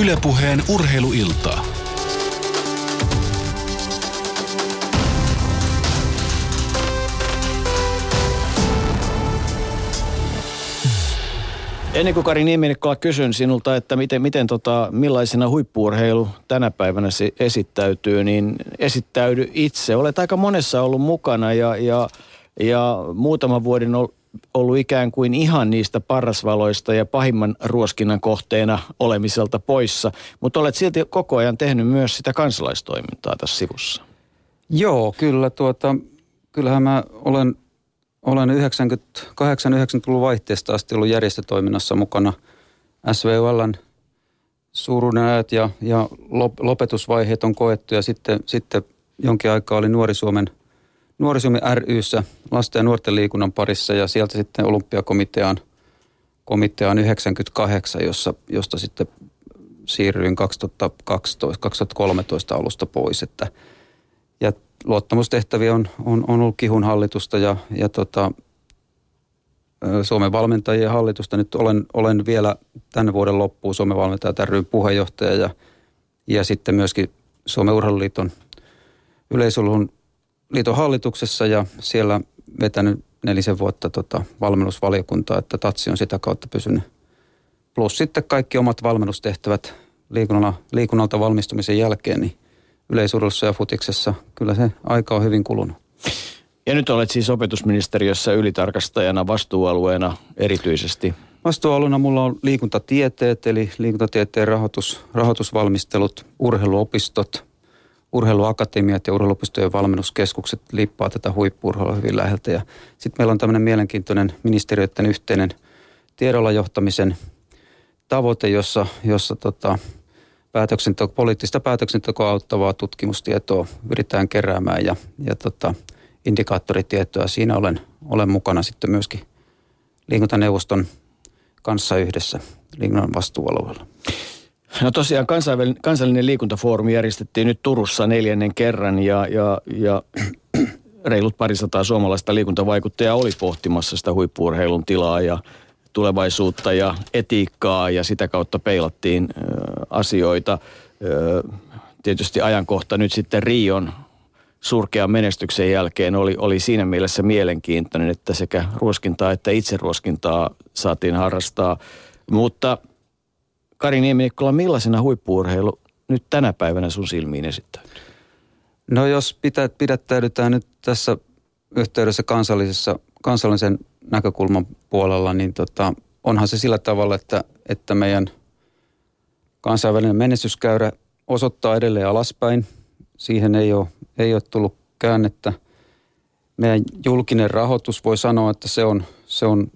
Ylepuheen urheiluiltaa. Ennen kuin Kari Nieminikkola kysyn sinulta, että miten, miten tota, millaisena huippuurheilu tänä päivänä se esittäytyy, niin esittäydy itse. Olet aika monessa ollut mukana ja, ja, ja muutaman vuoden ollut ikään kuin ihan niistä parrasvaloista ja pahimman ruoskinnan kohteena olemiselta poissa, mutta olet silti koko ajan tehnyt myös sitä kansalaistoimintaa tässä sivussa. Joo, kyllä tuota, kyllähän mä olen olen 98-90-luvun vaihteesta asti ollut järjestötoiminnassa mukana SVULn suuruuden ja, ja lopetusvaiheet on koettu ja sitten, sitten jonkin aikaa oli Nuori Suomen, Nuori Suomen ryssä lasten ja nuorten liikunnan parissa ja sieltä sitten olympiakomiteaan komiteaan 98, jossa, josta sitten siirryin 2012, 2013 alusta pois. Että, ja luottamustehtäviä on, on, on ollut kihun hallitusta ja, ja tota, Suomen valmentajien hallitusta. Nyt olen, olen vielä tänne vuoden loppuun Suomen valmentajat ry puheenjohtaja ja, ja sitten myöskin Suomen urheiluliiton yleisurheilun liiton hallituksessa ja siellä vetänyt nelisen vuotta tota valmennusvaliokuntaa, että Tatsi on sitä kautta pysynyt. Plus sitten kaikki omat valmennustehtävät liikunnalta, liikunnalta valmistumisen jälkeen, niin yleisurheilussa ja futiksessa. Kyllä se aika on hyvin kulunut. Ja nyt olet siis opetusministeriössä ylitarkastajana vastuualueena erityisesti. Vastuualueena mulla on liikuntatieteet, eli liikuntatieteen rahoitus, rahoitusvalmistelut, urheiluopistot, urheiluakatemiat ja urheiluopistojen valmennuskeskukset liippaa tätä huippuurheilua hyvin läheltä. Ja sitten meillä on tämmöinen mielenkiintoinen ministeriöiden yhteinen tiedolla johtamisen tavoite, jossa, jossa tota, päätöksenteko, poliittista päätöksentekoa auttavaa tutkimustietoa yritetään keräämään ja, ja tota, indikaattoritietoa. Siinä olen, olen mukana sitten myöskin liikuntaneuvoston kanssa yhdessä liikunnan vastuualueella. No tosiaan kansallinen liikuntafoorumi järjestettiin nyt Turussa neljännen kerran ja, ja, ja reilut parisataa suomalaista liikuntavaikuttajaa oli pohtimassa sitä huippuurheilun tilaa ja tulevaisuutta ja etiikkaa ja sitä kautta peilattiin asioita. Tietysti ajankohta nyt sitten Rion surkean menestyksen jälkeen oli, oli siinä mielessä mielenkiintoinen, että sekä ruoskintaa että itseruoskintaa saatiin harrastaa. Mutta Kari Nieminikkola, millaisena huippuurheilu nyt tänä päivänä sun silmiin esittäytyy? No jos pidät, pidättäydytään nyt tässä yhteydessä kansallisessa, kansallisen näkökulman puolella, niin tota, onhan se sillä tavalla, että, että meidän kansainvälinen menestyskäyrä osoittaa edelleen alaspäin. Siihen ei ole, ei ole tullut käännettä. Meidän julkinen rahoitus voi sanoa, että se on, se on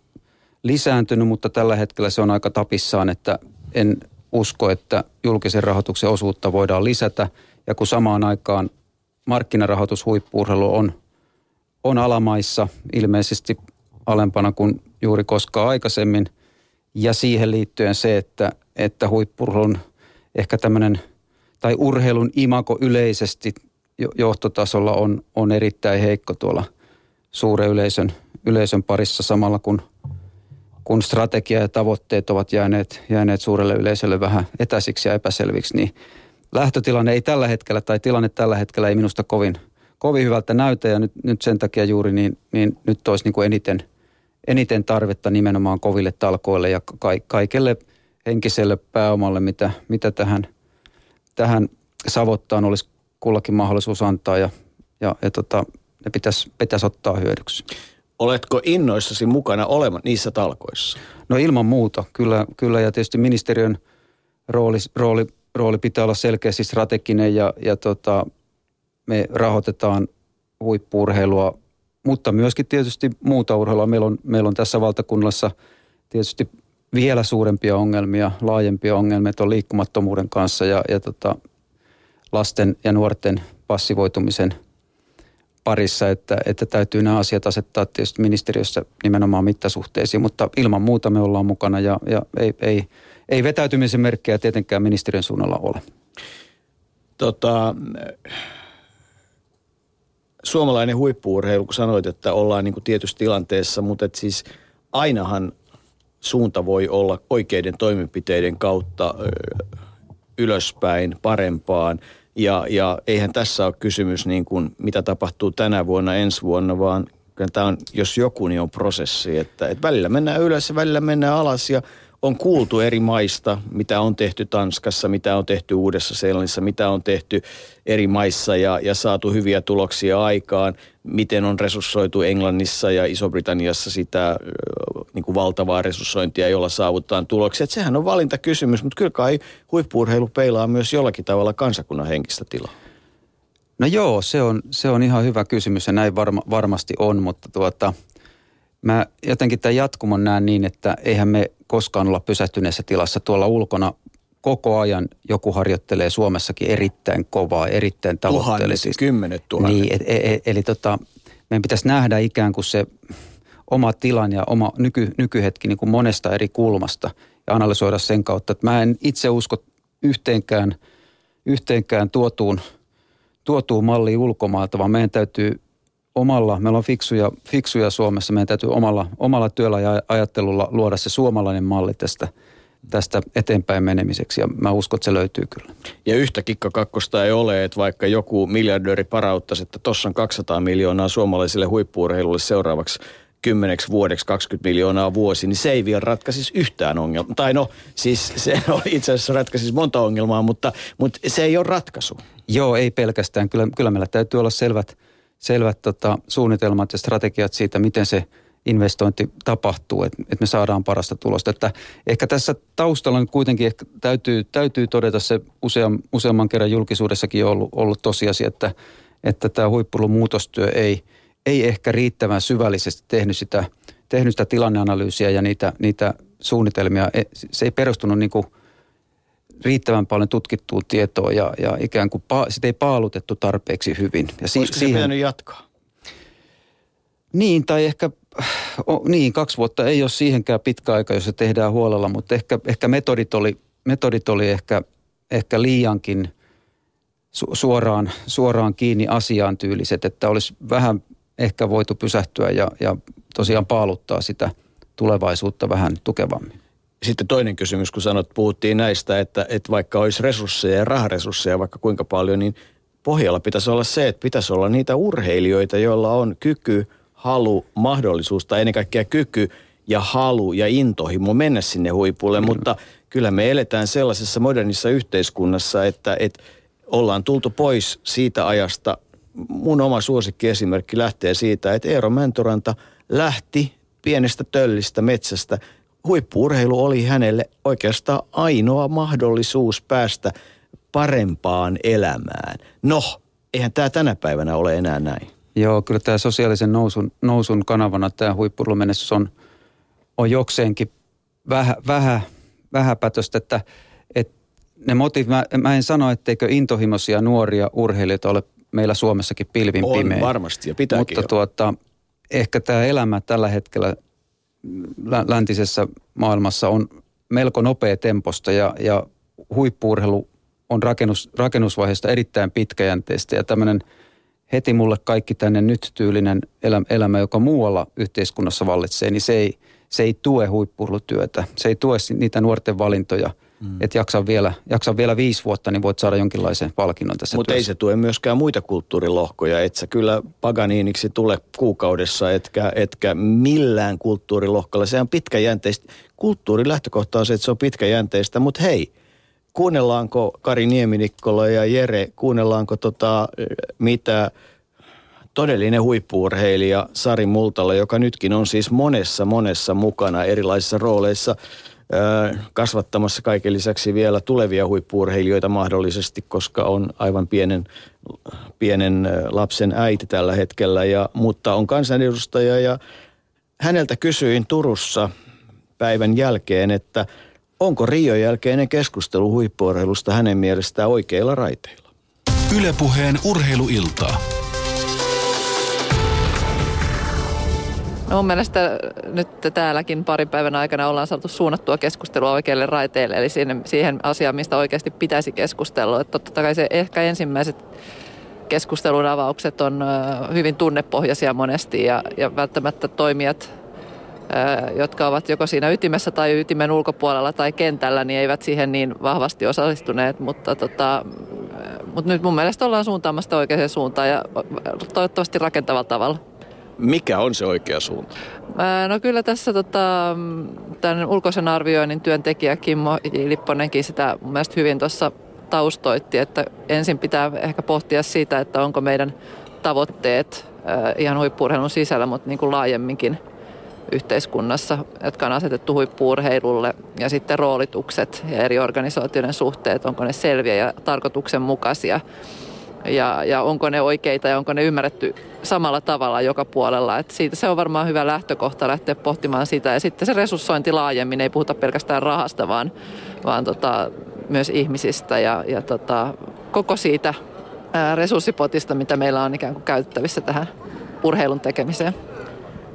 lisääntynyt, mutta tällä hetkellä se on aika tapissaan, että en usko, että julkisen rahoituksen osuutta voidaan lisätä. Ja kun samaan aikaan markkinarahoitus huippuurheilu on, on alamaissa, ilmeisesti alempana kuin juuri koskaan aikaisemmin. Ja siihen liittyen se, että, että huippurheilun ehkä tämmöinen, tai urheilun imako yleisesti johtotasolla on, on erittäin heikko tuolla suuren yleisön, yleisön parissa samalla kun, kun strategia ja tavoitteet ovat jääneet, jääneet suurelle yleisölle vähän etäisiksi ja epäselviksi, niin lähtötilanne ei tällä hetkellä, tai tilanne tällä hetkellä ei minusta kovin, kovin hyvältä näytä, ja nyt, nyt sen takia juuri niin, niin nyt olisi niin kuin eniten – eniten tarvetta nimenomaan koville talkoille ja ka- kaikelle henkiselle pääomalle, mitä, mitä tähän, tähän savottaan olisi kullakin mahdollisuus antaa ja, ja, ja tota, ne pitäisi, pitäisi ottaa hyödyksi. Oletko innoissasi mukana olemaan niissä talkoissa? No ilman muuta, kyllä, kyllä ja tietysti ministeriön rooli, rooli, rooli pitää olla selkeästi strateginen ja, ja tota, me rahoitetaan huippuurheilua mutta myöskin tietysti muuta urheilua. Meillä on, meillä on tässä valtakunnassa tietysti vielä suurempia ongelmia, laajempia ongelmia tuon liikkumattomuuden kanssa ja, ja tota, lasten ja nuorten passivoitumisen parissa, että, että täytyy nämä asiat asettaa tietysti ministeriössä nimenomaan mittasuhteisiin, mutta ilman muuta me ollaan mukana ja, ja ei, ei, ei vetäytymisen merkkejä tietenkään ministeriön suunnalla ole. Tota, suomalainen huippuurheilu, kun sanoit, että ollaan niin kuin tietyssä tilanteessa, mutta et siis ainahan suunta voi olla oikeiden toimenpiteiden kautta ylöspäin, parempaan. Ja, ja eihän tässä ole kysymys niin kuin, mitä tapahtuu tänä vuonna, ensi vuonna, vaan tämä on, jos joku, niin on prosessi. Että, että välillä mennään ylös ja välillä mennään alas ja on kuultu eri maista, mitä on tehty Tanskassa, mitä on tehty Uudessa Seelannissa, mitä on tehty eri maissa ja, ja saatu hyviä tuloksia aikaan, miten on resurssoitu Englannissa ja Iso-Britanniassa sitä niin kuin valtavaa resurssointia, jolla saavutetaan tuloksia. Että sehän on valintakysymys, mutta kyllä kai huippuurheilu peilaa myös jollakin tavalla kansakunnan henkistä tilaa. No joo, se on, se on ihan hyvä kysymys ja näin varma, varmasti on, mutta tuota, mä jotenkin tämän jatkumon näen niin, että eihän me koskaan olla pysähtyneessä tilassa tuolla ulkona koko ajan joku harjoittelee Suomessakin erittäin kovaa, erittäin tavoitteellisesti. Tuhannet, kymmenet tuhannet. Niin, et, et, et, eli tota, meidän pitäisi nähdä ikään kuin se oma tilan ja oma nyky, nykyhetki niin kuin monesta eri kulmasta ja analysoida sen kautta. Että mä en itse usko yhteenkään, yhteenkään tuotuun, tuotuun malliin ulkomailta, vaan meidän täytyy omalla, meillä on fiksuja, fiksuja Suomessa, meidän täytyy omalla, omalla työllä ja ajattelulla luoda se suomalainen malli tästä, tästä eteenpäin menemiseksi ja mä uskon, että se löytyy kyllä. Ja yhtä kikkakakkosta ei ole, että vaikka joku miljardööri parauttaisi, että tuossa on 200 miljoonaa suomalaisille huippuurheilulle seuraavaksi kymmeneksi vuodeksi 20 miljoonaa vuosi, niin se ei vielä ratkaisisi yhtään ongelmaa. Tai no, siis se on itse asiassa ratkaisisi monta ongelmaa, mutta, mutta se ei ole ratkaisu. Joo, ei pelkästään. Kyllä, kyllä meillä täytyy olla selvät, selvät tota, suunnitelmat ja strategiat siitä, miten se investointi tapahtuu, että, että me saadaan parasta tulosta. Että ehkä tässä taustalla nyt kuitenkin ehkä täytyy, täytyy todeta se useam, useamman kerran julkisuudessakin ollut, ollut tosiasia, että, että tämä huippulun muutostyö ei – ei ehkä riittävän syvällisesti tehnyt sitä, tehnyt sitä tilanneanalyysiä ja niitä, niitä suunnitelmia. E, se ei perustunut niin kuin riittävän paljon tutkittuun tietoon ja, ja ikään kuin pa, sitä ei paalutettu tarpeeksi hyvin. Ja si, Olisiko siihen, pitänyt jatkaa? Niin, tai ehkä, o, niin, kaksi vuotta ei ole siihenkään pitkä aika, jos se tehdään huolella, mutta ehkä, ehkä metodit oli, metodit oli ehkä, ehkä liiankin su, suoraan, suoraan kiinni asiaan tyyliset, että olisi vähän ehkä voitu pysähtyä ja, ja tosiaan paaluttaa sitä tulevaisuutta vähän tukevammin. Sitten toinen kysymys, kun sanot, puhuttiin näistä, että, että vaikka olisi resursseja ja raharesursseja vaikka kuinka paljon, niin pohjalla pitäisi olla se, että pitäisi olla niitä urheilijoita, joilla on kyky, halu, mahdollisuus tai ennen kaikkea kyky ja halu ja intohimo mennä sinne huipulle, mm. mutta kyllä me eletään sellaisessa modernissa yhteiskunnassa, että, että ollaan tultu pois siitä ajasta, mun oma suosikkiesimerkki lähtee siitä, että Eero Mäntoranta lähti pienestä töllistä metsästä. Huippuurheilu oli hänelle oikeastaan ainoa mahdollisuus päästä parempaan elämään. No, eihän tämä tänä päivänä ole enää näin. Joo, kyllä tämä sosiaalisen nousun, nousun kanavana tämä huippurheilumenestys on, on jokseenkin vähän, vähän, vähäpätöstä, että, että ne motiv, mä, mä en sano, etteikö intohimoisia nuoria urheilijoita ole meillä Suomessakin pilvin on, pimeä. varmasti ja pitääkin Mutta jo. tuota, ehkä tämä elämä tällä hetkellä läntisessä maailmassa on melko nopea temposta ja, ja huippuurheilu on rakennus, rakennusvaiheesta erittäin pitkäjänteistä ja tämmöinen heti mulle kaikki tänne nyt tyylinen elämä, joka muualla yhteiskunnassa vallitsee, niin se ei, se ei tue huippuurheilutyötä. Se ei tue niitä nuorten valintoja – Mm. Että jaksa vielä, jaksa vielä viisi vuotta, niin voit saada jonkinlaisen palkinnon tässä Mutta ei se tue myöskään muita kulttuurilohkoja. Et sä kyllä Paganiiniksi tule kuukaudessa, etkä, etkä millään kulttuurilohkolla. Se on pitkäjänteistä. Kulttuurin lähtökohta on se, että se on pitkäjänteistä, mutta hei, kuunnellaanko Kari Nieminikkola ja Jere, kuunnellaanko tota, mitä todellinen huippuurheilija Sari Multala, joka nytkin on siis monessa monessa mukana erilaisissa rooleissa – kasvattamassa kaiken lisäksi vielä tulevia huippuurheilijoita mahdollisesti, koska on aivan pienen, pienen lapsen äiti tällä hetkellä, ja, mutta on kansanedustaja ja häneltä kysyin Turussa päivän jälkeen, että onko Rio jälkeinen keskustelu huippuurheilusta hänen mielestään oikeilla raiteilla. Ylepuheen urheiluiltaa. No mun mielestä nyt täälläkin parin päivän aikana ollaan saatu suunnattua keskustelua oikealle raiteelle, eli siihen, siihen asiaan, mistä oikeasti pitäisi keskustella. Että totta kai se ehkä ensimmäiset keskustelun avaukset on hyvin tunnepohjaisia monesti ja, ja välttämättä toimijat jotka ovat joko siinä ytimessä tai ytimen ulkopuolella tai kentällä, niin eivät siihen niin vahvasti osallistuneet, mutta, tota, mutta nyt mun mielestä ollaan suuntaamassa oikeaan suuntaan ja toivottavasti rakentavalla tavalla. Mikä on se oikea suunta? No kyllä tässä tota, tämän ulkoisen arvioinnin työntekijä Kimmo Lipponenkin sitä mun mielestä hyvin tuossa taustoitti, että ensin pitää ehkä pohtia siitä, että onko meidän tavoitteet ihan huippuurheilun sisällä, mutta niin kuin laajemminkin yhteiskunnassa, jotka on asetettu huippuurheilulle ja sitten roolitukset ja eri organisaatioiden suhteet, onko ne selviä ja tarkoituksenmukaisia ja, ja onko ne oikeita ja onko ne ymmärretty samalla tavalla joka puolella. Et siitä se on varmaan hyvä lähtökohta lähteä pohtimaan sitä. Ja sitten se resurssointi laajemmin, ei puhuta pelkästään rahasta, vaan, vaan tota, myös ihmisistä ja, ja tota, koko siitä resurssipotista, mitä meillä on ikään kuin käytettävissä tähän urheilun tekemiseen.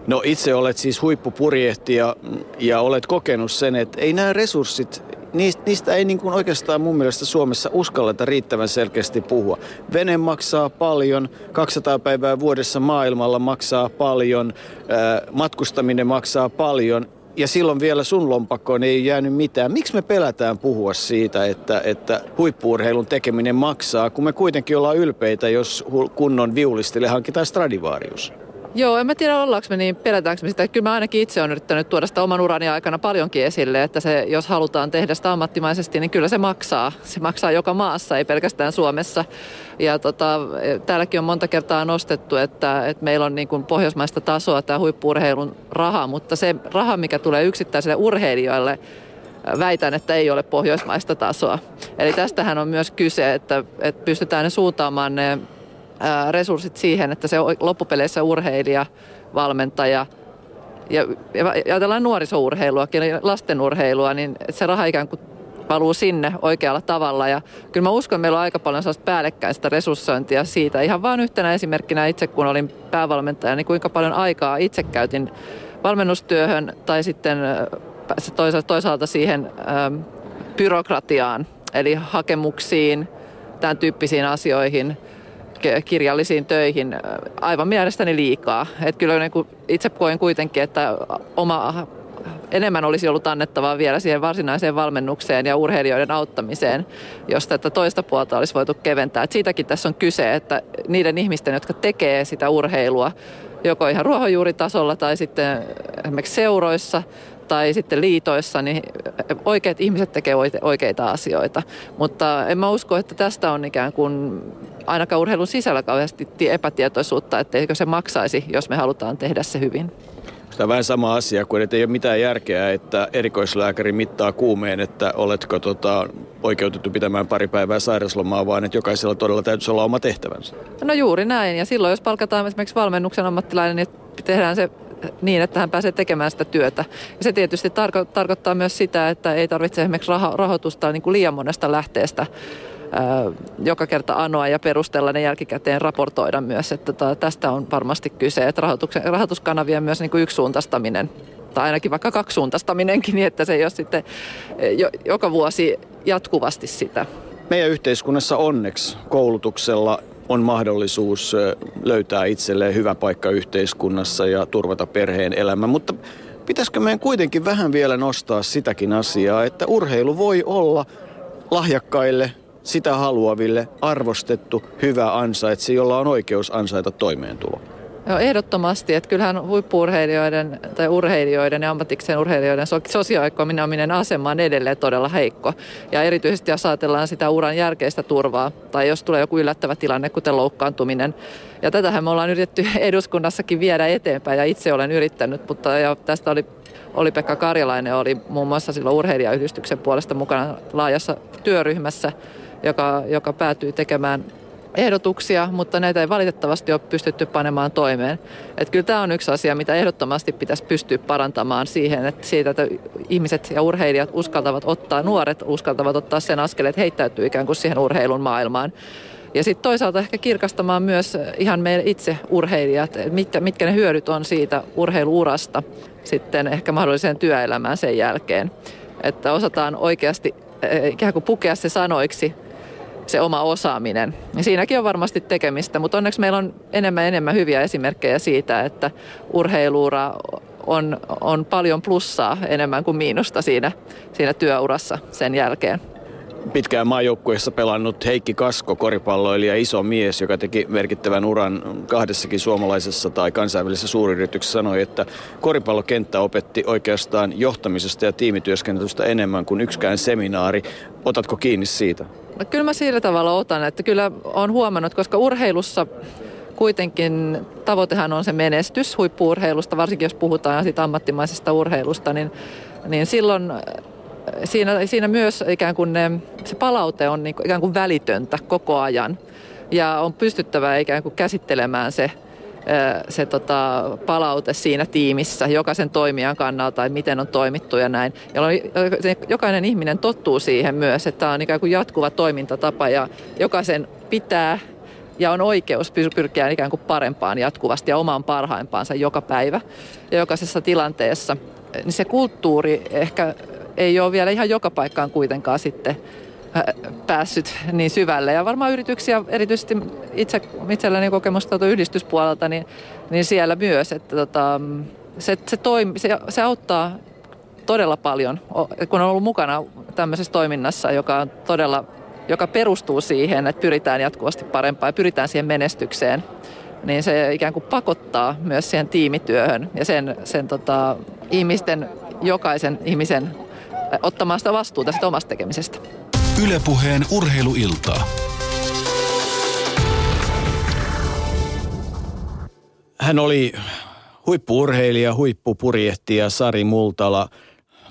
No itse olet siis huippupurjehtija ja olet kokenut sen, että ei nämä resurssit niistä, niistä ei niin kuin oikeastaan mun mielestä Suomessa uskalleta riittävän selkeästi puhua. Vene maksaa paljon, 200 päivää vuodessa maailmalla maksaa paljon, matkustaminen maksaa paljon ja silloin vielä sun lompakkoon ei jäänyt mitään. Miksi me pelätään puhua siitä, että, että huippuurheilun tekeminen maksaa, kun me kuitenkin ollaan ylpeitä, jos kunnon viulistille hankitaan Stradivarius? Joo, en mä tiedä ollaanko me niin, pelätäänkö me sitä. Kyllä mä ainakin itse olen yrittänyt tuoda sitä oman urani aikana paljonkin esille, että se, jos halutaan tehdä sitä ammattimaisesti, niin kyllä se maksaa. Se maksaa joka maassa, ei pelkästään Suomessa. Ja tota, täälläkin on monta kertaa nostettu, että, että meillä on niin kuin pohjoismaista tasoa tämä huippuurheilun raha, mutta se raha, mikä tulee yksittäisille urheilijoille, väitän, että ei ole pohjoismaista tasoa. Eli tästähän on myös kyse, että, että pystytään ne suuntaamaan ne resurssit siihen, että se loppupeleissä urheilija, valmentaja ja, ja ajatellaan nuorisourheiluakin, lastenurheilua, niin se raha ikään kuin valuu sinne oikealla tavalla. Ja kyllä mä uskon, että meillä on aika paljon sellaista päällekkäistä resurssointia siitä. Ihan vain yhtenä esimerkkinä itse, kun olin päävalmentaja, niin kuinka paljon aikaa itse käytin valmennustyöhön tai sitten toisaalta siihen byrokratiaan, eli hakemuksiin, tämän tyyppisiin asioihin – kirjallisiin töihin aivan mielestäni liikaa. Et kyllä niin kuin itse koen kuitenkin, että oma enemmän olisi ollut annettavaa vielä siihen varsinaiseen valmennukseen ja urheilijoiden auttamiseen, jos tätä toista puolta olisi voitu keventää. Et siitäkin tässä on kyse, että niiden ihmisten, jotka tekee sitä urheilua, joko ihan ruohonjuuritasolla tai sitten esimerkiksi seuroissa tai sitten liitoissa, niin oikeat ihmiset tekevät oikeita asioita. Mutta en mä usko, että tästä on ikään kuin ainakaan urheilun sisällä kauheasti epätietoisuutta, etteikö se maksaisi, jos me halutaan tehdä se hyvin. Tämä on vähän sama asia kuin, että ei ole mitään järkeä, että erikoislääkäri mittaa kuumeen, että oletko tota, oikeutettu pitämään pari päivää sairauslomaa, vaan että jokaisella todella täytyisi olla oma tehtävänsä. No juuri näin. Ja silloin, jos palkataan esimerkiksi valmennuksen ammattilainen, niin tehdään se niin, että hän pääsee tekemään sitä työtä. Ja se tietysti tarko- tarkoittaa myös sitä, että ei tarvitse esimerkiksi raho- rahoitusta niin kuin liian monesta lähteestä joka kerta anoa ja perustella ne jälkikäteen raportoida myös. Että tota, tästä on varmasti kyse, että rahoituskanavien myös niin kuin yksisuuntaistaminen tai ainakin vaikka kaksisuuntaistaminenkin, niin että se ei ole sitten jo, joka vuosi jatkuvasti sitä. Meidän yhteiskunnassa onneksi koulutuksella on mahdollisuus löytää itselleen hyvä paikka yhteiskunnassa ja turvata perheen elämä, mutta pitäisikö meidän kuitenkin vähän vielä nostaa sitäkin asiaa, että urheilu voi olla lahjakkaille sitä haluaville arvostettu, hyvä ansaitsi, jolla on oikeus ansaita toimeentulo. Joo, ehdottomasti. Että kyllähän huippuurheilijoiden tai urheilijoiden ja ammatikseen urheilijoiden sosioekonominen asema on edelleen todella heikko. Ja erityisesti jos ajatellaan sitä uran jälkeistä turvaa tai jos tulee joku yllättävä tilanne, kuten loukkaantuminen. Ja tätähän me ollaan yritetty eduskunnassakin viedä eteenpäin ja itse olen yrittänyt, mutta ja tästä oli oli Pekka Karjalainen oli muun muassa silloin urheilijayhdistyksen puolesta mukana laajassa työryhmässä, joka, joka päätyi tekemään ehdotuksia, mutta näitä ei valitettavasti ole pystytty panemaan toimeen. Että kyllä tämä on yksi asia, mitä ehdottomasti pitäisi pystyä parantamaan siihen, että siitä, että ihmiset ja urheilijat uskaltavat ottaa, nuoret uskaltavat ottaa sen askeleen, että heittäytyy ikään kuin siihen urheilun maailmaan. Ja sitten toisaalta ehkä kirkastamaan myös ihan meille itse urheilijat, mitkä, mitkä ne hyödyt on siitä urheiluurasta sitten ehkä mahdolliseen työelämään sen jälkeen. Että osataan oikeasti eh, ikään kuin pukea se sanoiksi se oma osaaminen. Ja siinäkin on varmasti tekemistä, mutta onneksi meillä on enemmän enemmän hyviä esimerkkejä siitä, että urheiluura on, on paljon plussaa enemmän kuin miinusta siinä, siinä työurassa sen jälkeen pitkään maajoukkueessa pelannut Heikki Kasko, koripalloilija, iso mies, joka teki merkittävän uran kahdessakin suomalaisessa tai kansainvälisessä suuryrityksessä, sanoi, että koripallokenttä opetti oikeastaan johtamisesta ja tiimityöskentelystä enemmän kuin yksikään seminaari. Otatko kiinni siitä? No, kyllä mä sillä tavalla otan, että kyllä on huomannut, koska urheilussa kuitenkin tavoitehan on se menestys huippuurheilusta, varsinkin jos puhutaan siitä ammattimaisesta urheilusta, niin, niin silloin siinä, siinä myös ikään kuin ne, se palaute on niin kuin, ikään kuin välitöntä koko ajan. Ja on pystyttävä ikään kuin käsittelemään se, se tota, palaute siinä tiimissä jokaisen toimijan kannalta, että miten on toimittu ja näin. Jolloin jokainen ihminen tottuu siihen myös, että tämä on ikään kuin jatkuva toimintatapa ja jokaisen pitää ja on oikeus pyrkiä ikään kuin parempaan jatkuvasti ja omaan parhaimpaansa joka päivä ja jokaisessa tilanteessa. Niin se kulttuuri ehkä ei ole vielä ihan joka paikkaan kuitenkaan sitten äh, päässyt niin syvälle. Ja varmaan yrityksiä, erityisesti itse, itselläni kokemusta yhdistyspuolelta, niin, niin siellä myös, että tota, se, se, toimi, se, se auttaa todella paljon, kun on ollut mukana tämmöisessä toiminnassa, joka on todella joka perustuu siihen, että pyritään jatkuvasti parempaan ja pyritään siihen menestykseen, niin se ikään kuin pakottaa myös siihen tiimityöhön ja sen, sen tota, ihmisten, jokaisen ihmisen ottamaan sitä vastuuta sitä omasta tekemisestä. Ylepuheen urheiluiltaa. Hän oli huippuurheilija, huippupurjehtija Sari Multala.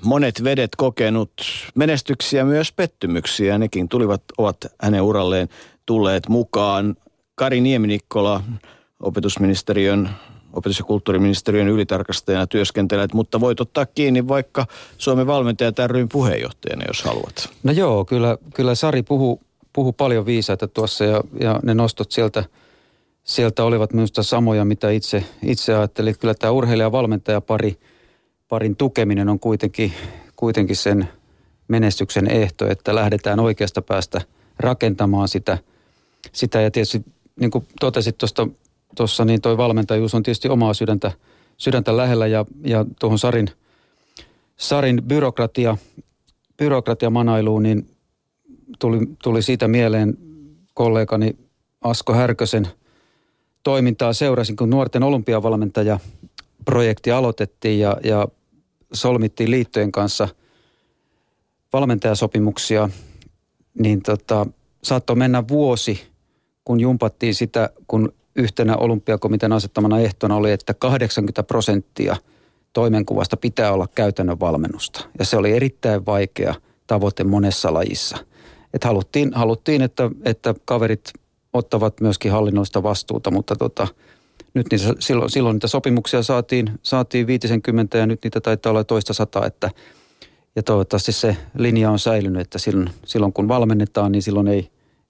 Monet vedet kokenut menestyksiä myös pettymyksiä. Nekin tulivat, ovat hänen uralleen tulleet mukaan. Kari Nieminikkola, opetusministeriön opetus- ja kulttuuriministeriön ylitarkastajana työskentelet, mutta voit ottaa kiinni vaikka Suomen valmentajat ryn puheenjohtajana, jos haluat. No joo, kyllä, kyllä Sari puhuu, puhu paljon viisaita tuossa ja, ja ne nostot sieltä, sieltä olivat minusta samoja, mitä itse, itse ajattelin. Kyllä tämä urheilija-valmentaja pari, parin tukeminen on kuitenkin, kuitenkin sen menestyksen ehto, että lähdetään oikeasta päästä rakentamaan sitä, sitä ja tietysti niin kuin totesit tuosta tuossa, niin toi valmentajuus on tietysti omaa sydäntä, sydäntä lähellä ja, ja tuohon Sarin, Sarin byrokratia, byrokratia manailuun, niin tuli, tuli siitä mieleen kollegani Asko Härkösen toimintaa. Seurasin, kun nuorten olympiavalmentaja projekti aloitettiin ja, ja solmittiin liittojen kanssa valmentajasopimuksia, niin tota, saattoi mennä vuosi, kun jumpattiin sitä, kun yhtenä olympiakomitean asettamana ehtona oli, että 80 prosenttia toimenkuvasta pitää olla käytännön valmennusta. Ja se oli erittäin vaikea tavoite monessa lajissa. Et haluttiin, haluttiin että, että kaverit ottavat myöskin hallinnollista vastuuta, mutta tota, nyt niitä, silloin, silloin niitä sopimuksia saatiin, saatiin 50 ja nyt niitä taitaa olla toista sata, että ja toivottavasti se linja on säilynyt, että silloin, silloin kun valmennetaan, niin silloin ei,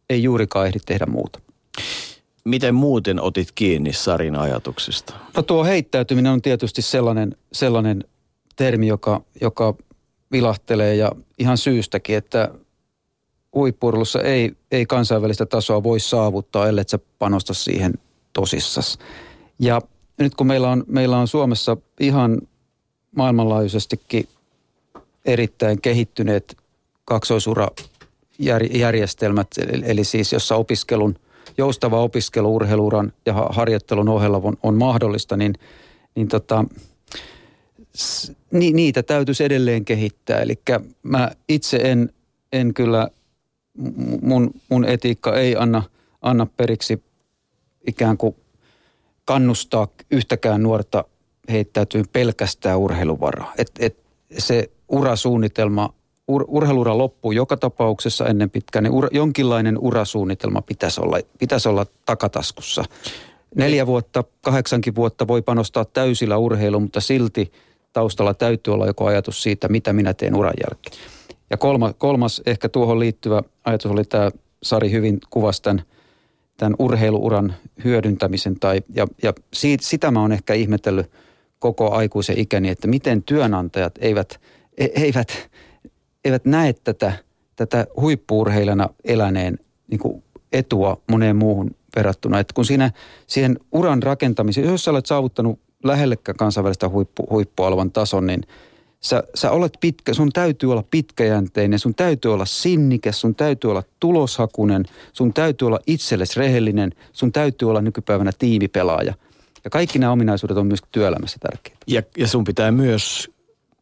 ei juurikaan ehdi tehdä muuta. Miten muuten otit kiinni Sarin ajatuksista? No tuo heittäytyminen on tietysti sellainen, sellainen termi, joka, joka vilahtelee ja ihan syystäkin, että huippurlussa ei, ei kansainvälistä tasoa voi saavuttaa, ellei sä panosta siihen tosissas. Ja nyt kun meillä on, meillä on Suomessa ihan maailmanlaajuisestikin erittäin kehittyneet kaksoisurajärjestelmät, eli siis jossa opiskelun – joustava opiskelu urheiluuran ja harjoittelun ohella on, on mahdollista, niin, niin tota, ni, niitä täytyisi edelleen kehittää. Eli mä itse en, en kyllä, mun, mun etiikka ei anna, anna periksi ikään kuin kannustaa yhtäkään nuorta heittäytyy pelkästään urheiluvaraa. Et, et se urasuunnitelma ur, urheiluura loppuu joka tapauksessa ennen pitkään, niin ura, jonkinlainen urasuunnitelma pitäisi olla, pitäisi olla takataskussa. Neljä vuotta, kahdeksankin vuotta voi panostaa täysillä urheiluun, mutta silti taustalla täytyy olla joku ajatus siitä, mitä minä teen uran jälkeen. Ja kolma, kolmas ehkä tuohon liittyvä ajatus oli tämä, Sari hyvin kuvasi tämän, tämän urheiluuran hyödyntämisen. Tai, ja ja siitä, sitä mä oon ehkä ihmetellyt koko aikuisen ikäni, että miten työnantajat eivät, e, eivät eivät näe tätä, tätä huippuurheilijana eläneen niin kuin etua moneen muuhun verrattuna. Että kun siinä siihen uran rakentamiseen, jos sä olet saavuttanut lähellekään kansainvälistä huippu, huippualvan tason, niin sä, sä olet pitkä, sun täytyy olla pitkäjänteinen, sun täytyy olla sinnikäs, sun täytyy olla tuloshakunen, sun täytyy olla itsellesi rehellinen, sun täytyy olla nykypäivänä tiimipelaaja. Ja kaikki nämä ominaisuudet on myös työelämässä tärkeitä. Ja, ja sun pitää myös,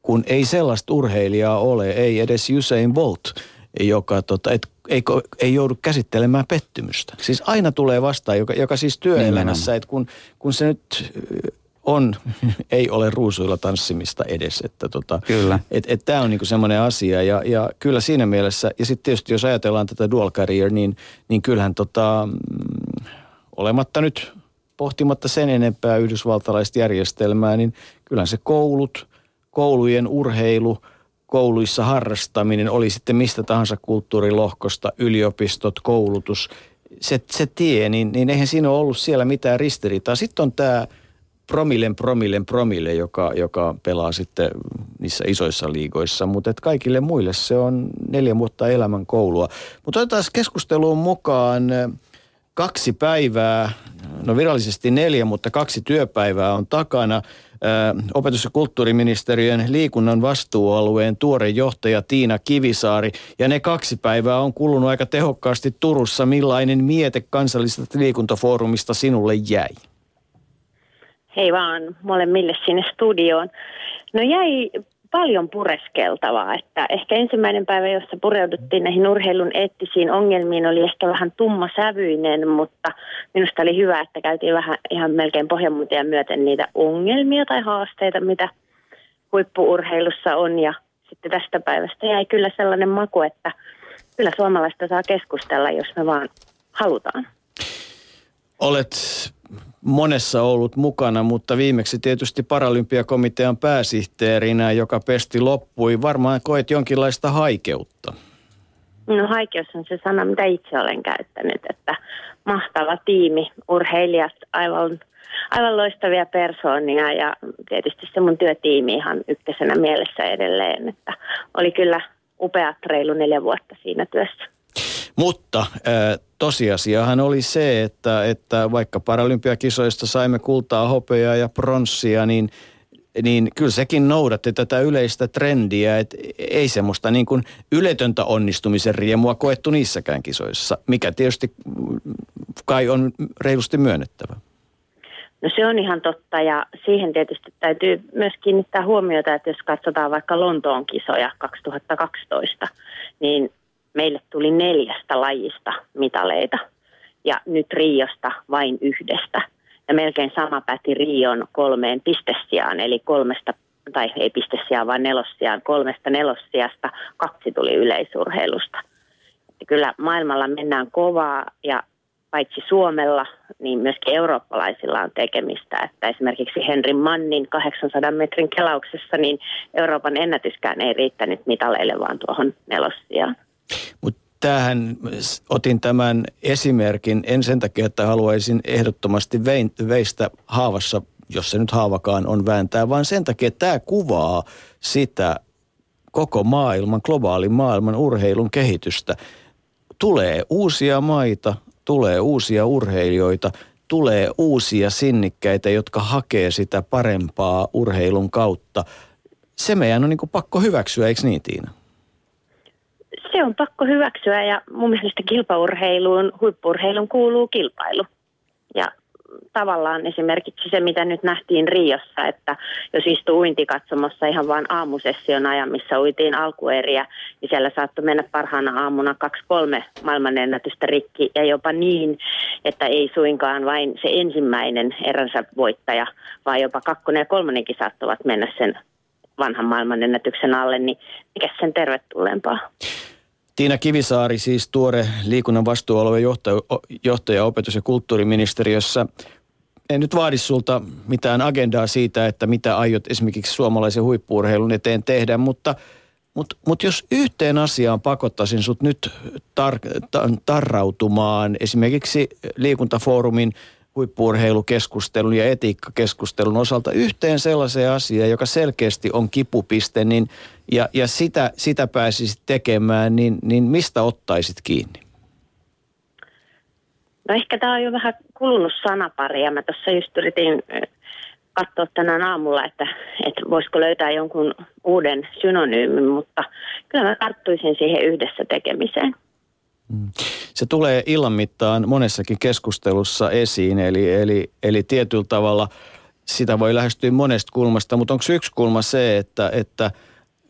kun ei sellaista urheilijaa ole, ei edes Usain Bolt, joka tota, et, ei, ei joudu käsittelemään pettymystä. Siis aina tulee vastaan, joka, joka siis työelämässä, että kun, kun se nyt on, ei ole ruusuilla tanssimista edes. Että tota, kyllä. Et, et tämä on niinku semmoinen asia ja, ja kyllä siinä mielessä, ja sitten tietysti jos ajatellaan tätä dual career, niin, niin kyllähän tota, mm, olematta nyt pohtimatta sen enempää yhdysvaltalaista järjestelmää, niin kyllähän se koulut, koulujen urheilu, kouluissa harrastaminen, oli sitten mistä tahansa kulttuurilohkosta, yliopistot, koulutus, se, se tie, niin, niin eihän siinä ole ollut siellä mitään ristiriitaa. Sitten on tämä promillen, promillen, promille, joka, joka pelaa sitten niissä isoissa liigoissa. Mutta kaikille muille se on neljä vuotta elämän koulua. Mutta otetaan keskusteluun mukaan kaksi päivää, no virallisesti neljä, mutta kaksi työpäivää on takana. Opetus- ja kulttuuriministeriön liikunnan vastuualueen tuore johtaja Tiina Kivisaari. Ja ne kaksi päivää on kulunut aika tehokkaasti Turussa. Millainen miete kansallisesta liikuntafoorumista sinulle jäi? Hei vaan molemmille sinne studioon. No jäi paljon pureskeltavaa, että ehkä ensimmäinen päivä, jossa pureuduttiin näihin urheilun eettisiin ongelmiin, oli ehkä vähän tummasävyinen, mutta minusta oli hyvä, että käytiin vähän ihan melkein pohjanmuutia myöten niitä ongelmia tai haasteita, mitä huippuurheilussa on ja sitten tästä päivästä jäi kyllä sellainen maku, että kyllä suomalaista saa keskustella, jos me vaan halutaan. Olet monessa ollut mukana, mutta viimeksi tietysti Paralympiakomitean pääsihteerinä, joka pesti loppui. Varmaan koet jonkinlaista haikeutta. No haikeus on se sana, mitä itse olen käyttänyt, että mahtava tiimi, urheilijat, aivan, aivan loistavia persoonia ja tietysti se mun työtiimi ihan ykkösenä mielessä edelleen, että oli kyllä upeat reilu neljä vuotta siinä työssä. Mutta tosiasiahan oli se, että, että vaikka paralympiakisoista saimme kultaa, hopeaa ja pronssia, niin niin kyllä sekin noudatti tätä yleistä trendiä, että ei semmoista niin kuin yletöntä onnistumisen riemua koettu niissäkään kisoissa, mikä tietysti kai on reilusti myönnettävä. No se on ihan totta ja siihen tietysti täytyy myös kiinnittää huomiota, että jos katsotaan vaikka Lontoon kisoja 2012, niin meille tuli neljästä lajista mitaleita ja nyt Riosta vain yhdestä. Ja melkein sama päti Rion kolmeen pistessijaan, eli kolmesta, tai ei pistessijaan, vaan nelossijaan, kolmesta nelossijasta kaksi tuli yleisurheilusta. Että kyllä maailmalla mennään kovaa ja paitsi Suomella, niin myöskin eurooppalaisilla on tekemistä. Että esimerkiksi Henri Mannin 800 metrin kelauksessa, niin Euroopan ennätyskään ei riittänyt mitaleille, vaan tuohon nelossijaan. Mutta tähän otin tämän esimerkin en sen takia, että haluaisin ehdottomasti veistä haavassa, jos se nyt haavakaan on vääntää, vaan sen takia, että tämä kuvaa sitä koko maailman, globaalin maailman urheilun kehitystä. Tulee uusia maita, tulee uusia urheilijoita, tulee uusia sinnikkäitä, jotka hakee sitä parempaa urheilun kautta. Se meidän on niin pakko hyväksyä, eikö niin Tiina? Se on pakko hyväksyä ja mun mielestä kilpaurheiluun, huippurheiluun kuuluu kilpailu. Ja tavallaan esimerkiksi se, mitä nyt nähtiin Riossa, että jos istuu uintikatsomossa ihan vain aamusession ajan, missä uitiin alkueriä, niin siellä saattoi mennä parhaana aamuna kaksi-kolme maailmanennätystä rikki ja jopa niin, että ei suinkaan vain se ensimmäinen eränsä voittaja, vaan jopa kakkonen ja kolmonenkin saattavat mennä sen vanhan maailmanennätyksen alle, niin mikä sen tervetulleempaa? Tiina Kivisaari, siis tuore liikunnan vastuualueen johtaja, johtaja opetus- ja kulttuuriministeriössä. En nyt vaadi sulta mitään agendaa siitä, että mitä aiot esimerkiksi suomalaisen huippuurheilun eteen tehdä, mutta, mutta, mutta jos yhteen asiaan pakottaisin sut nyt tar- tarrautumaan esimerkiksi liikuntafoorumin – huippuurheilukeskustelun ja etiikkakeskustelun osalta yhteen sellaiseen asiaan, joka selkeästi on kipupiste, niin, ja, ja sitä, sitä pääsisit tekemään, niin, niin mistä ottaisit kiinni? No ehkä tämä on jo vähän kulunut sanapari ja mä tuossa just yritin katsoa tänään aamulla, että, että voisiko löytää jonkun uuden synonyymin, mutta kyllä mä tarttuisin siihen yhdessä tekemiseen. Mm. Se tulee illan mittaan monessakin keskustelussa esiin, eli, eli, eli tietyllä tavalla sitä voi lähestyä monesta kulmasta, mutta onko yksi kulma se, että, että –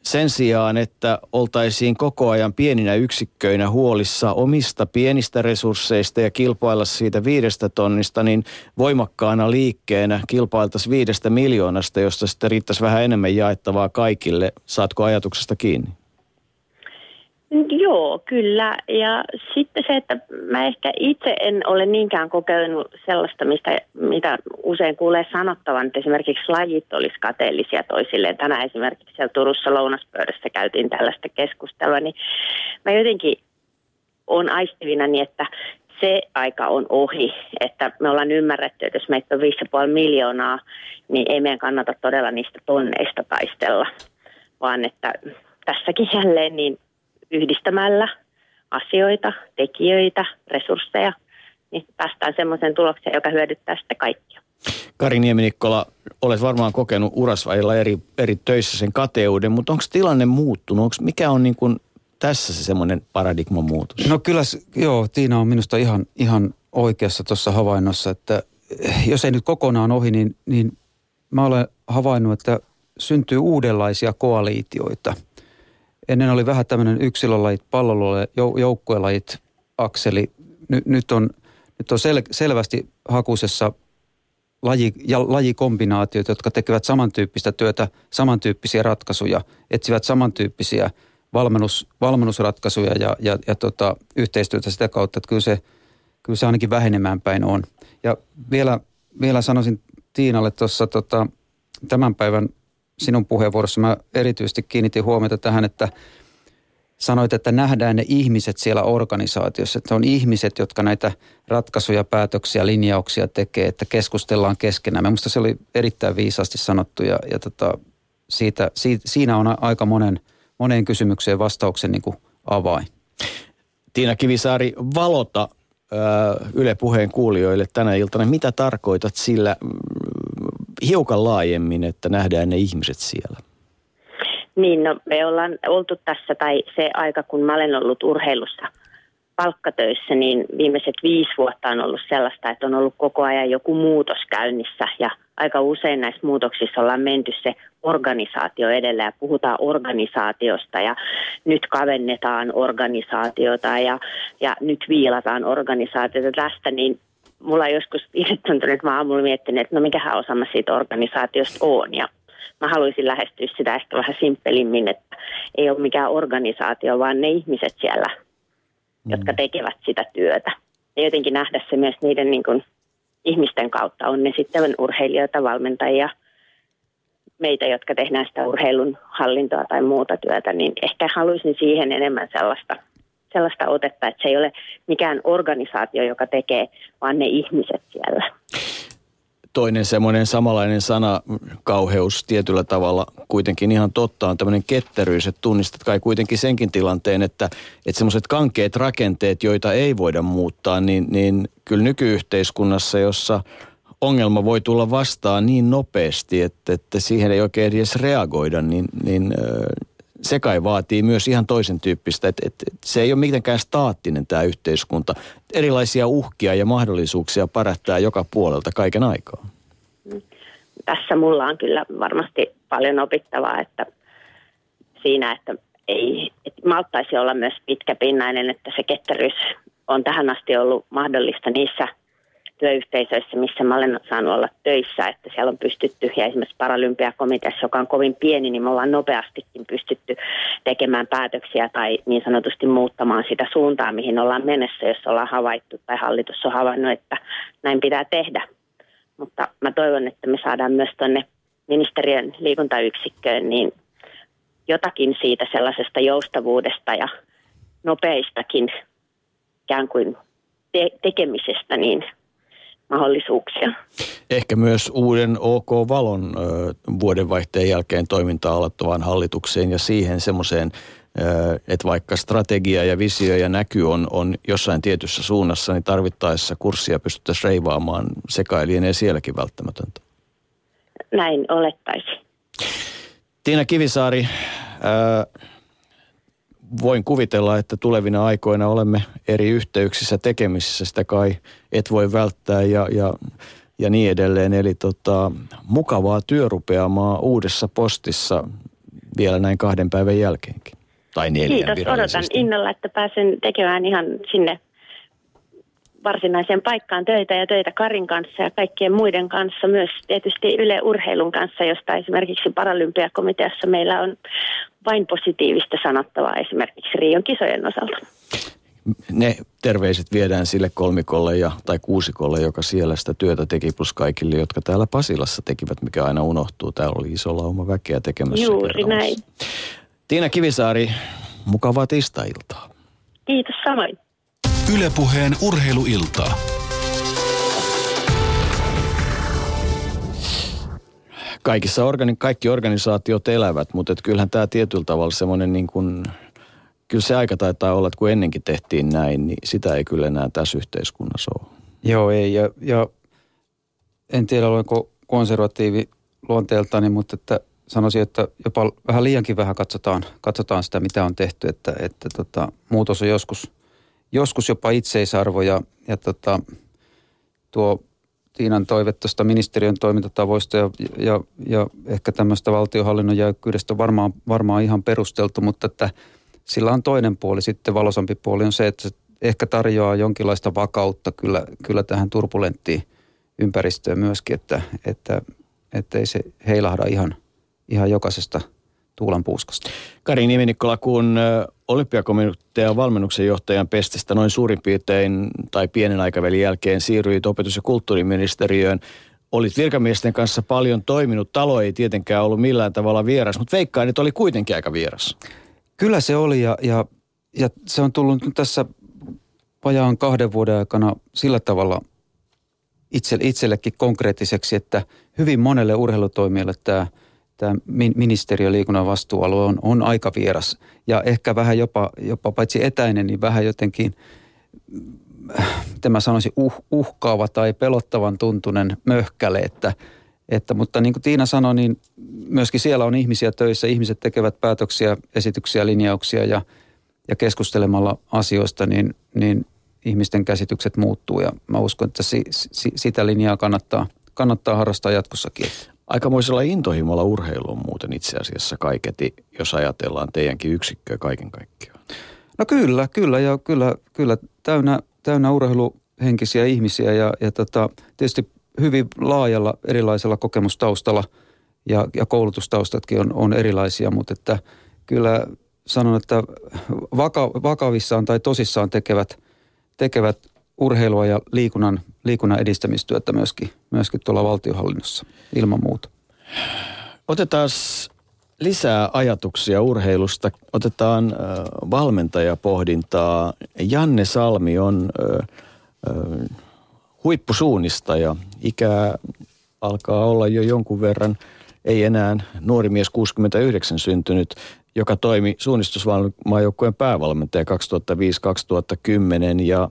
sen sijaan, että oltaisiin koko ajan pieninä yksikköinä huolissa omista pienistä resursseista ja kilpailla siitä viidestä tonnista, niin voimakkaana liikkeenä kilpailtaisiin viidestä miljoonasta, josta sitten riittäisi vähän enemmän jaettavaa kaikille. Saatko ajatuksesta kiinni? Joo, kyllä. Ja sitten se, että mä ehkä itse en ole niinkään kokenut sellaista, mistä, mitä usein kuulee sanottavan, että esimerkiksi lajit olisi kateellisia toisilleen. Tänään esimerkiksi siellä Turussa lounaspöydässä käytiin tällaista keskustelua, niin mä jotenkin on aistivina niin, että se aika on ohi, että me ollaan ymmärretty, että jos meitä on 5,5 miljoonaa, niin ei meidän kannata todella niistä tonneista taistella, vaan että tässäkin jälleen niin yhdistämällä asioita, tekijöitä, resursseja, niin päästään semmoiseen tulokseen, joka hyödyttää sitten kaikkia. Kari Nieminikkola, olet varmaan kokenut urasvajilla eri, eri töissä sen kateuden, mutta onko tilanne muuttunut? Onks, mikä on niin kuin tässä se semmoinen paradigman muutos? No kyllä, joo, Tiina on minusta ihan, ihan oikeassa tuossa havainnossa, että jos ei nyt kokonaan ohi, niin, niin mä olen havainnut, että syntyy uudenlaisia koaliitioita – Ennen oli vähän tämmöinen yksilölajit, pallolajit, joukkuelajit, akseli. Ny, nyt on, nyt on sel, selvästi hakusessa laji, ja lajikombinaatiot, jotka tekevät samantyyppistä työtä, samantyyppisiä ratkaisuja, etsivät samantyyppisiä valmennus, valmennusratkaisuja ja, ja, ja tota, yhteistyötä sitä kautta, että kyllä se, kyllä se ainakin vähenemään päin on. Ja vielä, vielä sanoisin Tiinalle tuossa tota, tämän päivän sinun puheenvuorossa mä erityisesti kiinnitin huomiota tähän, että sanoit, että nähdään ne ihmiset siellä organisaatiossa, että on ihmiset, jotka näitä ratkaisuja, päätöksiä, linjauksia tekee, että keskustellaan keskenään. Minusta se oli erittäin viisaasti sanottu ja, ja tota, siitä, siitä, siinä on aika monen, moneen kysymykseen vastauksen niin kuin avain. Tiina Kivisaari, valota Yle Puheen kuulijoille tänä iltana. Mitä tarkoitat sillä hiukan laajemmin, että nähdään ne ihmiset siellä? Niin, no me ollaan oltu tässä, tai se aika kun mä olen ollut urheilussa palkkatöissä, niin viimeiset viisi vuotta on ollut sellaista, että on ollut koko ajan joku muutos käynnissä ja aika usein näissä muutoksissa ollaan menty se organisaatio edellä ja puhutaan organisaatiosta ja nyt kavennetaan organisaatiota ja, ja nyt viilataan organisaatiota tästä, niin mulla joskus itse tuntunut, että mä aamulla miettinyt, että no mikähän osa mä siitä organisaatiosta on. Ja mä haluaisin lähestyä sitä ehkä vähän simppelimmin, että ei ole mikään organisaatio, vaan ne ihmiset siellä, mm. jotka tekevät sitä työtä. Ja jotenkin nähdä se myös niiden niin kuin, ihmisten kautta. On ne sitten urheilijoita, valmentajia, meitä, jotka tehdään sitä urheilun hallintoa tai muuta työtä, niin ehkä haluaisin siihen enemmän sellaista sellaista otetta, että se ei ole mikään organisaatio, joka tekee, vaan ne ihmiset siellä. Toinen semmoinen samanlainen sana, kauheus tietyllä tavalla kuitenkin ihan totta on tämmöinen ketteryys, että tunnistat kai kuitenkin senkin tilanteen, että, että semmoiset kankeet rakenteet, joita ei voida muuttaa, niin, niin kyllä nykyyhteiskunnassa, jossa ongelma voi tulla vastaan niin nopeasti, että, että siihen ei oikein edes reagoida, niin, niin se kai vaatii myös ihan toisen tyyppistä, että, että se ei ole mitenkään staattinen tämä yhteiskunta. Erilaisia uhkia ja mahdollisuuksia parättää joka puolelta kaiken aikaa. Tässä mulla on kyllä varmasti paljon opittavaa, että siinä, että ei että malttaisi olla myös pitkäpinnainen, että se ketteryys on tähän asti ollut mahdollista niissä – työyhteisöissä, missä mä olen saanut olla töissä, että siellä on pystytty, ja esimerkiksi Paralympiakomiteassa, joka on kovin pieni, niin me ollaan nopeastikin pystytty tekemään päätöksiä tai niin sanotusti muuttamaan sitä suuntaa, mihin ollaan mennessä, jos ollaan havaittu tai hallitus on havainnut, että näin pitää tehdä. Mutta mä toivon, että me saadaan myös tuonne ministeriön liikuntayksikköön niin jotakin siitä sellaisesta joustavuudesta ja nopeistakin ikään kuin te- tekemisestä, niin mahdollisuuksia. Ehkä myös uuden OK-valon vuodenvaihteen jälkeen toimintaa aloittavaan hallitukseen ja siihen semmoiseen, että vaikka strategia ja visio ja näky on, on jossain tietyssä suunnassa, niin tarvittaessa kurssia pystyttäisiin reivaamaan sekailien ja sielläkin välttämätöntä. näin olettaisi. Tiina Kivisaari, voin kuvitella, että tulevina aikoina olemme eri yhteyksissä tekemisissä, sitä kai et voi välttää ja, ja, ja niin edelleen. Eli tota, mukavaa työrupeamaa uudessa postissa vielä näin kahden päivän jälkeenkin. Tai neljän Kiitos, odotan innolla, että pääsen tekemään ihan sinne varsinaiseen paikkaan töitä ja töitä Karin kanssa ja kaikkien muiden kanssa, myös tietysti Yle Urheilun kanssa, josta esimerkiksi Paralympiakomiteassa meillä on vain positiivista sanottavaa esimerkiksi Rion kisojen osalta. Ne terveiset viedään sille kolmikolle ja, tai kuusikolle, joka siellä sitä työtä teki, plus kaikille, jotka täällä Pasilassa tekivät, mikä aina unohtuu. Täällä oli iso lauma väkeä tekemässä. Juuri näin. Tiina Kivisaari, mukavaa tiistai-iltaa. Kiitos samoin. Ylepuheen urheiluiltaa. Kaikissa organi- kaikki organisaatiot elävät, mutta et kyllähän tämä tietyllä tavalla semmoinen niin kuin, kyllä se aika taitaa olla, että kun ennenkin tehtiin näin, niin sitä ei kyllä enää tässä yhteiskunnassa ole. Joo, ei. Ja, ja en tiedä, olenko konservatiivi luonteeltani, mutta että sanoisin, että jopa vähän liiankin vähän katsotaan, katsotaan sitä, mitä on tehty. Että, että tota, muutos on joskus, joskus jopa itseisarvo ja, ja tota, tuo Tiinan toive tuosta ministeriön toimintatavoista ja, ja, ja ehkä tämmöistä valtiohallinnon jäykkyydestä on varmaan, varmaan ihan perusteltu, mutta että sillä on toinen puoli. Sitten, valosampi puoli on se, että se ehkä tarjoaa jonkinlaista vakautta kyllä, kyllä tähän turbulenttiin ympäristöön myöskin, että, että, että ei se heilahda ihan, ihan jokaisesta tuulan puuskasta. Kari Nieminikkola, kun olympiakomitean valmennuksen johtajan pestistä noin suurin piirtein tai pienen aikavälin jälkeen siirryit opetus- ja kulttuuriministeriöön. Olit virkamiesten kanssa paljon toiminut. Talo ei tietenkään ollut millään tavalla vieras, mutta veikkaan, että oli kuitenkin aika vieras. Kyllä se oli ja, ja, ja se on tullut nyt tässä vajaan kahden vuoden aikana sillä tavalla itse, itsellekin konkreettiseksi, että hyvin monelle urheilutoimijalle tämä, tämä ministeriö liikunnan vastuualue on, on aika vieras. Ja ehkä vähän jopa, jopa paitsi etäinen, niin vähän jotenkin tämä sanoisi uh, uhkaava tai pelottavan tuntunen möhkäle, että, että, mutta niin kuin Tiina sanoi, niin myöskin siellä on ihmisiä töissä, ihmiset tekevät päätöksiä, esityksiä, linjauksia ja, ja keskustelemalla asioista, niin, niin ihmisten käsitykset muuttuu. Ja mä uskon, että si, si, sitä linjaa kannattaa, kannattaa harrastaa jatkossakin. Aikamoisella intohimolla urheilu on muuten itse asiassa kaiketi, jos ajatellaan teidänkin yksikköä kaiken kaikkiaan. No kyllä, kyllä ja kyllä, kyllä täynnä, täynnä urheiluhenkisiä ihmisiä ja, ja tota, tietysti hyvin laajalla erilaisella kokemustaustalla ja, ja koulutustaustatkin on, on erilaisia, mutta että kyllä sanon, että vaka, vakavissaan tai tosissaan tekevät, tekevät urheilua ja liikunnan, liikunnan edistämistyötä myöskin, myöskin tuolla valtiohallinnossa ilman muuta. Otetaan lisää ajatuksia urheilusta. Otetaan valmentajapohdintaa. Janne Salmi on äh, äh, huippusuunnista ja ikää alkaa olla jo jonkun verran, ei enää nuori mies 69 syntynyt, joka toimi suunnistusmaajoukkueen päävalmentaja 2005-2010 ja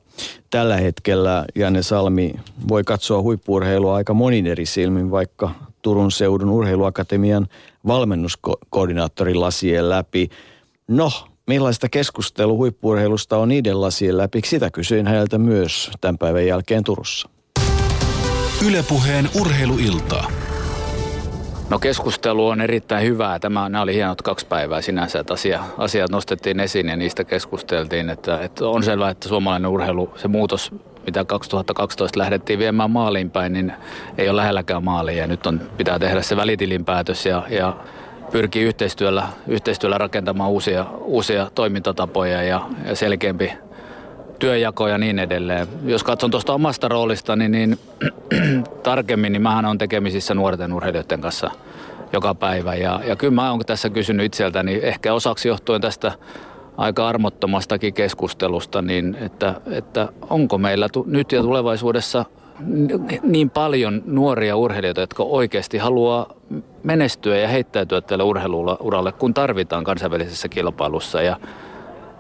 tällä hetkellä Janne Salmi voi katsoa huippuurheilua aika monin eri silmin, vaikka Turun seudun urheiluakatemian valmennuskoordinaattorin lasien läpi. No, millaista keskustelua huippuurheilusta on niiden lasien läpi? Sitä kysyin häneltä myös tämän päivän jälkeen Turussa. Ylepuheen urheiluiltaa. No keskustelu on erittäin hyvää. Tämä, nämä oli hienot kaksi päivää sinänsä, että asia, asiat nostettiin esiin ja niistä keskusteltiin. Että, että on selvää, että suomalainen urheilu, se muutos, mitä 2012 lähdettiin viemään maaliin päin, niin ei ole lähelläkään maaliin. Ja nyt on, pitää tehdä se välitilinpäätös ja, ja pyrkii yhteistyöllä, yhteistyöllä rakentamaan uusia, uusia toimintatapoja ja, ja selkeämpi työjako ja niin edelleen. Jos katson tuosta omasta roolistani, niin tarkemmin, niin mähän on tekemisissä nuorten urheilijoiden kanssa joka päivä. Ja, ja kyllä mä oon tässä kysynyt itseltäni, ehkä osaksi johtuen tästä aika armottomastakin keskustelusta, niin että, että onko meillä tu, nyt ja tulevaisuudessa niin paljon nuoria urheilijoita, jotka oikeasti haluaa menestyä ja heittäytyä tälle urheiluuralle, kun tarvitaan kansainvälisessä kilpailussa. Ja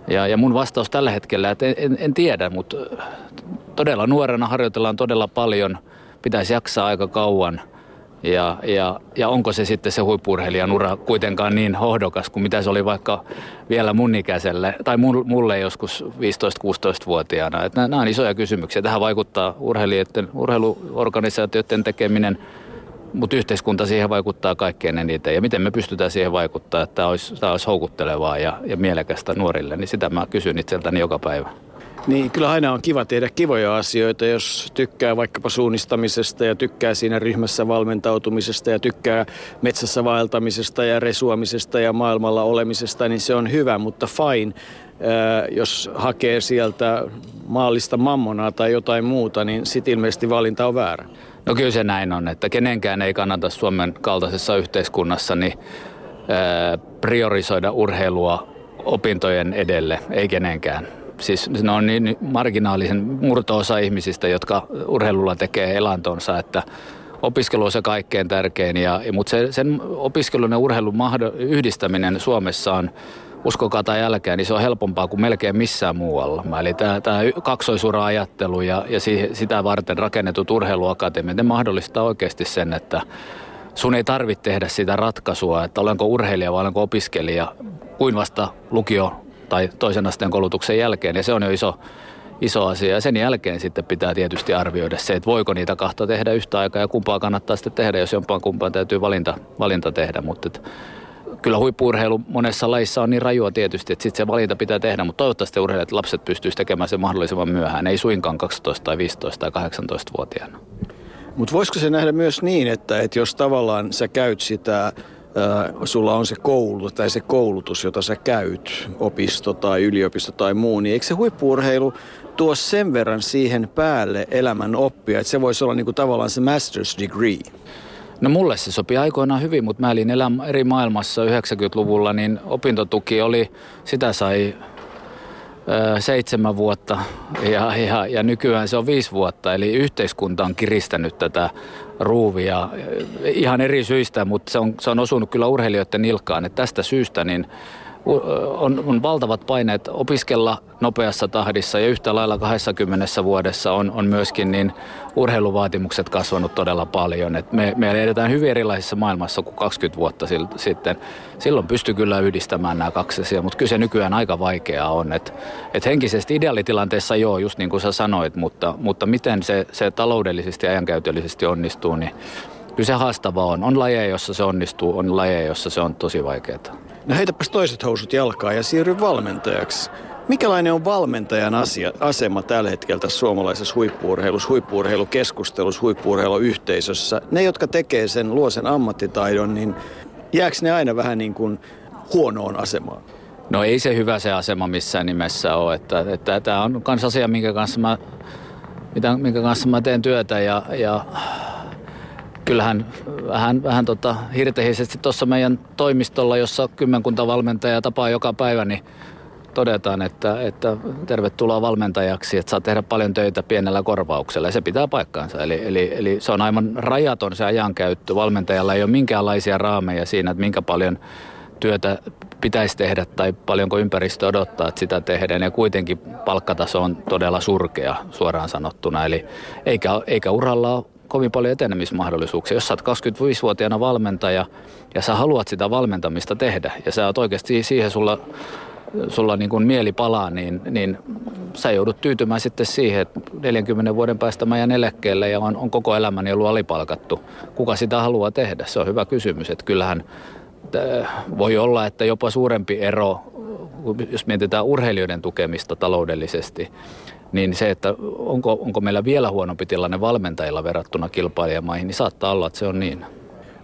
ja, ja mun vastaus tällä hetkellä, että en, en, en tiedä, mutta todella nuorena harjoitellaan todella paljon, pitäisi jaksaa aika kauan. Ja, ja, ja onko se sitten se huippurheilijan ura kuitenkaan niin hohdokas kuin mitä se oli vaikka vielä mun ikäiselle, tai mulle joskus 15-16-vuotiaana. Että nämä on isoja kysymyksiä. Tähän vaikuttaa urheilijoiden, urheiluorganisaatioiden tekeminen, mutta yhteiskunta siihen vaikuttaa kaikkein eniten. Ja miten me pystytään siihen vaikuttaa, että tämä olisi, tämä olisi houkuttelevaa ja, ja mielekästä nuorille, niin sitä mä kysyn itseltäni joka päivä. Niin, kyllä aina on kiva tehdä kivoja asioita, jos tykkää vaikkapa suunnistamisesta ja tykkää siinä ryhmässä valmentautumisesta ja tykkää metsässä vaeltamisesta ja resuamisesta ja maailmalla olemisesta, niin se on hyvä, mutta fine. Jos hakee sieltä maallista mammonaa tai jotain muuta, niin sitten ilmeisesti valinta on väärä. No kyllä se näin on, että kenenkään ei kannata Suomen kaltaisessa yhteiskunnassa niin, priorisoida urheilua opintojen edelle, ei kenenkään siis ne on niin marginaalisen murto-osa ihmisistä, jotka urheilulla tekee elantonsa, että opiskelu on se kaikkein tärkein. Ja, mutta se, sen opiskelun ja urheilun yhdistäminen Suomessa on uskokaa tai jälkeen, niin se on helpompaa kuin melkein missään muualla. Eli tämä, kaksoisura-ajattelu ja, ja sitä varten rakennetut urheiluakatemiat, ne mahdollistaa oikeasti sen, että sun ei tarvitse tehdä sitä ratkaisua, että olenko urheilija vai olenko opiskelija, kuin vasta lukio tai toisen asteen koulutuksen jälkeen. Ja se on jo iso, iso asia. Ja sen jälkeen sitten pitää tietysti arvioida se, että voiko niitä kahta tehdä yhtä aikaa ja kumpaa kannattaa sitten tehdä, jos jompaan kumpaan täytyy valinta, valinta tehdä. Mutta et, kyllä huippuurheilu monessa lajissa on niin rajua tietysti, että sitten se valinta pitää tehdä, mutta toivottavasti urheilijat lapset pystyisivät tekemään sen mahdollisimman myöhään, ei suinkaan 12 tai 15 tai 18-vuotiaana. Mutta voisiko se nähdä myös niin, että, että jos tavallaan sä käyt sitä sulla on se koulu tai se koulutus, jota sä käyt, opisto tai yliopisto tai muu, niin eikö se huippuurheilu tuo sen verran siihen päälle elämän oppia, että se voisi olla niinku tavallaan se master's degree? No mulle se sopi aikoinaan hyvin, mutta mä elin eri maailmassa 90-luvulla, niin opintotuki oli, sitä sai seitsemän vuotta ja, ja, ja nykyään se on viisi vuotta. Eli yhteiskunta on kiristänyt tätä ruuvia ihan eri syistä, mutta se on, se on osunut kyllä urheilijoiden nilkkaan. Että tästä syystä niin on, on valtavat paineet opiskella nopeassa tahdissa ja yhtä lailla 20 vuodessa on, on myöskin niin urheiluvaatimukset kasvanut todella paljon. Et me, me edetään hyvin erilaisessa maailmassa kuin 20 vuotta sitten. Silloin pystyy kyllä yhdistämään nämä kaksi asiaa, mutta kyllä se nykyään aika vaikeaa on. Et, et henkisesti ideaalitilanteessa joo, just niin kuin sä sanoit, mutta, mutta miten se, se taloudellisesti ja ajankäytöllisesti onnistuu, niin kyllä se haastavaa on. On lajeja, jossa se onnistuu, on lajeja, jossa se on tosi vaikeaa. No heitäpäs toiset housut jalkaa ja siirry valmentajaksi. Mikälainen on valmentajan asia, asema tällä hetkellä tässä suomalaisessa huippuurheilussa, huippuurheilukeskustelussa, huippuurheiluyhteisössä? Ne, jotka tekee sen, luo sen ammattitaidon, niin jääkö ne aina vähän niin kuin huonoon asemaan? No ei se hyvä se asema missään nimessä ole. Että, että tämä on myös asia, minkä kanssa mä, mitä, minkä kanssa mä teen työtä ja, ja kyllähän vähän, vähän tota hirtehisesti tuossa meidän toimistolla, jossa kymmenkunta valmentajaa tapaa joka päivä, niin todetaan, että, että tervetuloa valmentajaksi, että saa tehdä paljon töitä pienellä korvauksella ja se pitää paikkaansa. Eli, eli, eli se on aivan rajaton se ajankäyttö. Valmentajalla ei ole minkäänlaisia raameja siinä, että minkä paljon työtä pitäisi tehdä tai paljonko ympäristö odottaa, että sitä tehdään. Ja kuitenkin palkkataso on todella surkea suoraan sanottuna. Eli eikä, eikä uralla ole kovin paljon etenemismahdollisuuksia. Jos sä oot 25-vuotiaana valmentaja ja sä haluat sitä valmentamista tehdä ja sä oot oikeasti siihen sulla, sulla niin kuin mieli palaa, niin, niin sä joudut tyytymään sitten siihen, että 40 vuoden päästä mä jään eläkkeelle ja on, on koko elämäni ollut alipalkattu. Kuka sitä haluaa tehdä? Se on hyvä kysymys. Että kyllähän voi olla, että jopa suurempi ero, jos mietitään urheilijoiden tukemista taloudellisesti, niin se, että onko, onko meillä vielä huonompi tilanne valmentajilla verrattuna kilpailijamaihin, niin saattaa olla, että se on niin.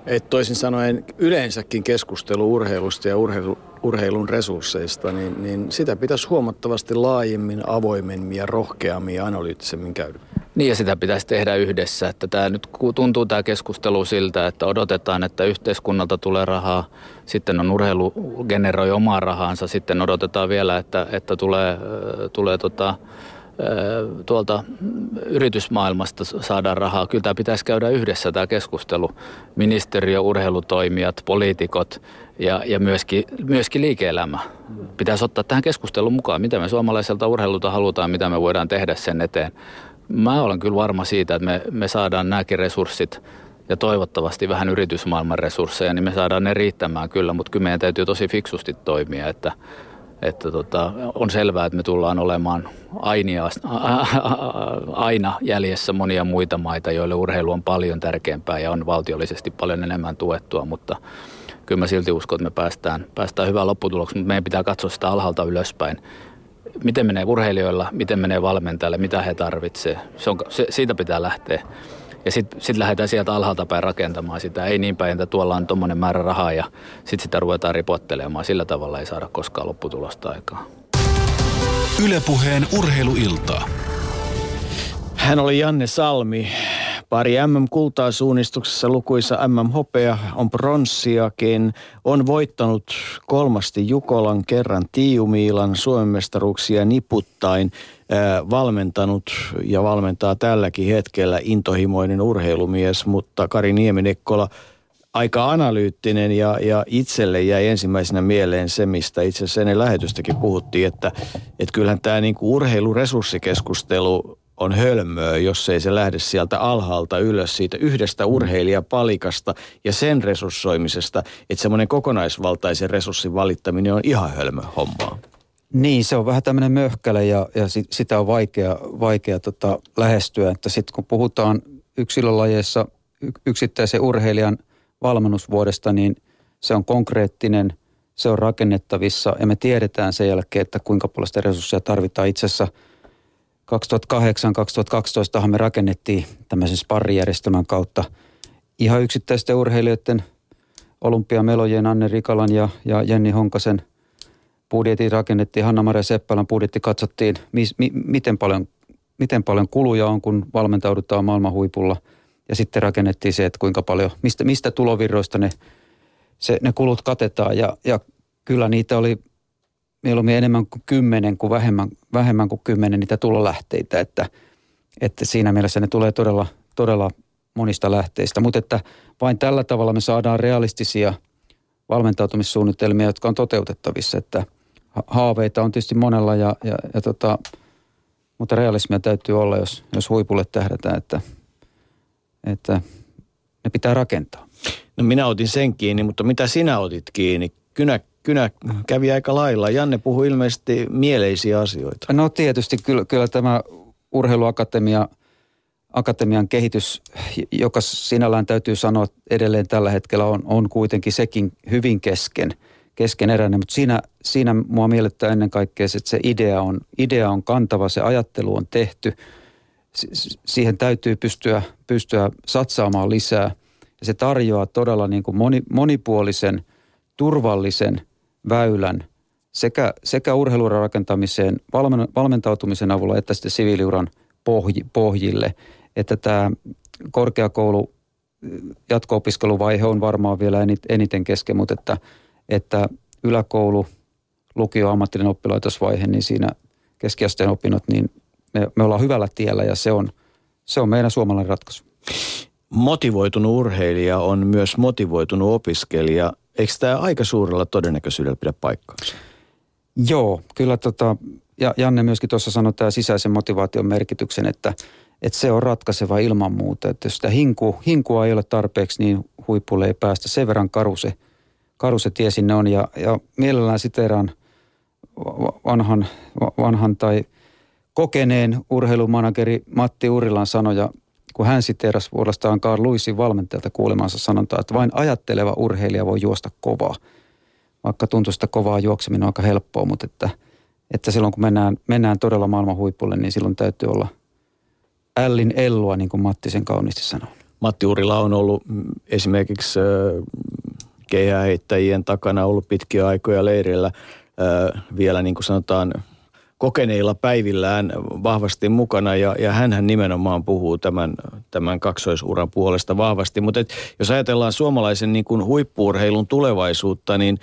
Et toisin sanoen yleensäkin keskustelu urheilusta ja urheilu, urheilun resursseista, niin, niin sitä pitäisi huomattavasti laajemmin, avoimemmin ja rohkeammin ja analyyttisemmin käydä. Niin ja sitä pitäisi tehdä yhdessä. Että tämä nyt tuntuu tämä keskustelu siltä, että odotetaan, että yhteiskunnalta tulee rahaa, sitten on urheilu generoi omaa rahaansa, sitten odotetaan vielä, että, että tulee, tulee tota, tuolta yritysmaailmasta saadaan rahaa. Kyllä tämä pitäisi käydä yhdessä tämä keskustelu. Ministeriö, urheilutoimijat, poliitikot ja, ja myöskin, myöskin liike-elämä. Pitäisi ottaa tähän keskusteluun mukaan, mitä me suomalaiselta urheilulta halutaan, mitä me voidaan tehdä sen eteen. Mä olen kyllä varma siitä, että me, me saadaan nämäkin resurssit ja toivottavasti vähän yritysmaailman resursseja, niin me saadaan ne riittämään kyllä, mutta kyllä meidän täytyy tosi fiksusti toimia, että, että tota, on selvää, että me tullaan olemaan ainia, aina jäljessä monia muita maita, joille urheilu on paljon tärkeämpää ja on valtiollisesti paljon enemmän tuettua, mutta kyllä mä silti uskon, että me päästään, päästään hyvään lopputulokseen, mutta meidän pitää katsoa sitä alhaalta ylöspäin. Miten menee urheilijoilla, miten menee valmentajille, mitä he tarvitsevat. Se on, se, siitä pitää lähteä. Ja sitten sit lähdetään sieltä alhaalta päin rakentamaan sitä. Ei niin päin, että tuolla on tuommoinen määrä rahaa ja sitten sitä ruvetaan ripottelemaan. Sillä tavalla ei saada koskaan lopputulosta aikaa. Ylepuheen urheiluiltaa. Hän oli Janne Salmi. Pari MM-kultaa suunnistuksessa lukuisa MM-hopea, on pronssiakin, on voittanut kolmasti Jukolan kerran Tiiumiilan Suomen mestaruuksia niputtain, valmentanut ja valmentaa tälläkin hetkellä intohimoinen urheilumies, mutta Kari Nieminekkola aika analyyttinen ja, ja itselle jäi ensimmäisenä mieleen se, mistä itse asiassa ennen lähetystäkin puhuttiin, että, että kyllähän tämä niinku urheiluresurssikeskustelu on hölmöä, jos ei se lähde sieltä alhaalta ylös siitä yhdestä urheilijapalikasta ja sen resurssoimisesta, että semmoinen kokonaisvaltaisen resurssin valittaminen on ihan hölmö hommaa. Niin, se on vähän tämmöinen möhkäle ja, ja sit, sitä on vaikea, vaikea tota, lähestyä. Että sitten kun puhutaan yksilölajeissa yksittäisen urheilijan valmennusvuodesta, niin se on konkreettinen, se on rakennettavissa ja me tiedetään sen jälkeen, että kuinka paljon sitä resursseja tarvitaan itse asiassa – 2008-2012 me rakennettiin tämmöisen sparrijärjestelmän kautta ihan yksittäisten urheilijoiden olympiamelojen Anne Rikalan ja, ja Jenni Honkasen budjetti rakennettiin, Hanna-Maria Seppälän budjetti katsottiin, mi, mi, miten, paljon, miten paljon kuluja on, kun valmentaudutaan maailman huipulla. Ja sitten rakennettiin se, että kuinka paljon, mistä, mistä tulovirroista ne, se, ne kulut katetaan. Ja, ja kyllä niitä oli mieluummin enemmän kuin kymmenen kuin vähemmän, vähemmän kuin kymmenen niitä tulolähteitä, että, että siinä mielessä ne tulee todella, todella monista lähteistä. Mutta että vain tällä tavalla me saadaan realistisia valmentautumissuunnitelmia, jotka on toteutettavissa, että haaveita on tietysti monella ja, ja, ja tota, mutta realismia täytyy olla, jos, jos huipulle tähdätään, että, että ne pitää rakentaa. No minä otin sen kiinni, mutta mitä sinä otit kiinni? Kynä, kynä kävi aika lailla. Janne puhui ilmeisesti mieleisiä asioita. No tietysti kyllä, kyllä tämä urheiluakatemia akatemian kehitys, joka sinällään täytyy sanoa edelleen tällä hetkellä on, on kuitenkin sekin hyvin kesken, keskeneräinen, mutta siinä, siinä mua miellyttää ennen kaikkea että se idea on, idea on kantava, se ajattelu on tehty, siihen täytyy pystyä, pystyä satsaamaan lisää ja se tarjoaa todella niin kuin moni, monipuolisen, turvallisen – väylän sekä, sekä urheiluuran rakentamiseen valmen, valmentautumisen avulla että sitten siviiliuran pohj, pohjille. Että tämä korkeakoulu jatko-opiskeluvaihe on varmaan vielä eniten kesken, mutta että, että yläkoulu, lukio, ammatillinen oppilaitosvaihe, niin siinä keskiasteen opinnot, niin me, me ollaan hyvällä tiellä ja se on, se on meidän suomalainen ratkaisu. Motivoitunut urheilija on myös motivoitunut opiskelija. Eikö tämä aika suurella todennäköisyydellä pidä paikkaansa? Joo, kyllä tota, ja Janne myöskin tuossa sanoi tämä sisäisen motivaation merkityksen, että, että se on ratkaiseva ilman muuta. Että jos sitä hinku, hinkua ei ole tarpeeksi, niin huipulle ei päästä. Sen verran karu se, karu se tie sinne on. Ja, ja mielellään siteraan vanhan, vanhan tai kokeneen urheilumanageri Matti Urilan sanoja kun hän siteerasi vuorostaan Carl Lewisin valmentajalta kuulemansa sanontaa, että vain ajatteleva urheilija voi juosta kovaa. Vaikka tuntuu sitä kovaa juokseminen on aika helppoa, mutta että, että silloin kun mennään, mennään todella maailman huipulle, niin silloin täytyy olla ällin ellua, niin kuin Matti sen kauniisti sanoo. Matti Urila on ollut mm, esimerkiksi keihäheittäjien takana ollut pitkiä aikoja leirillä vielä niin kuin sanotaan kokeneilla päivillään vahvasti mukana ja, ja hän nimenomaan puhuu tämän, tämän kaksoisuran puolesta vahvasti. Mutta jos ajatellaan suomalaisen niin kuin huippuurheilun tulevaisuutta, niin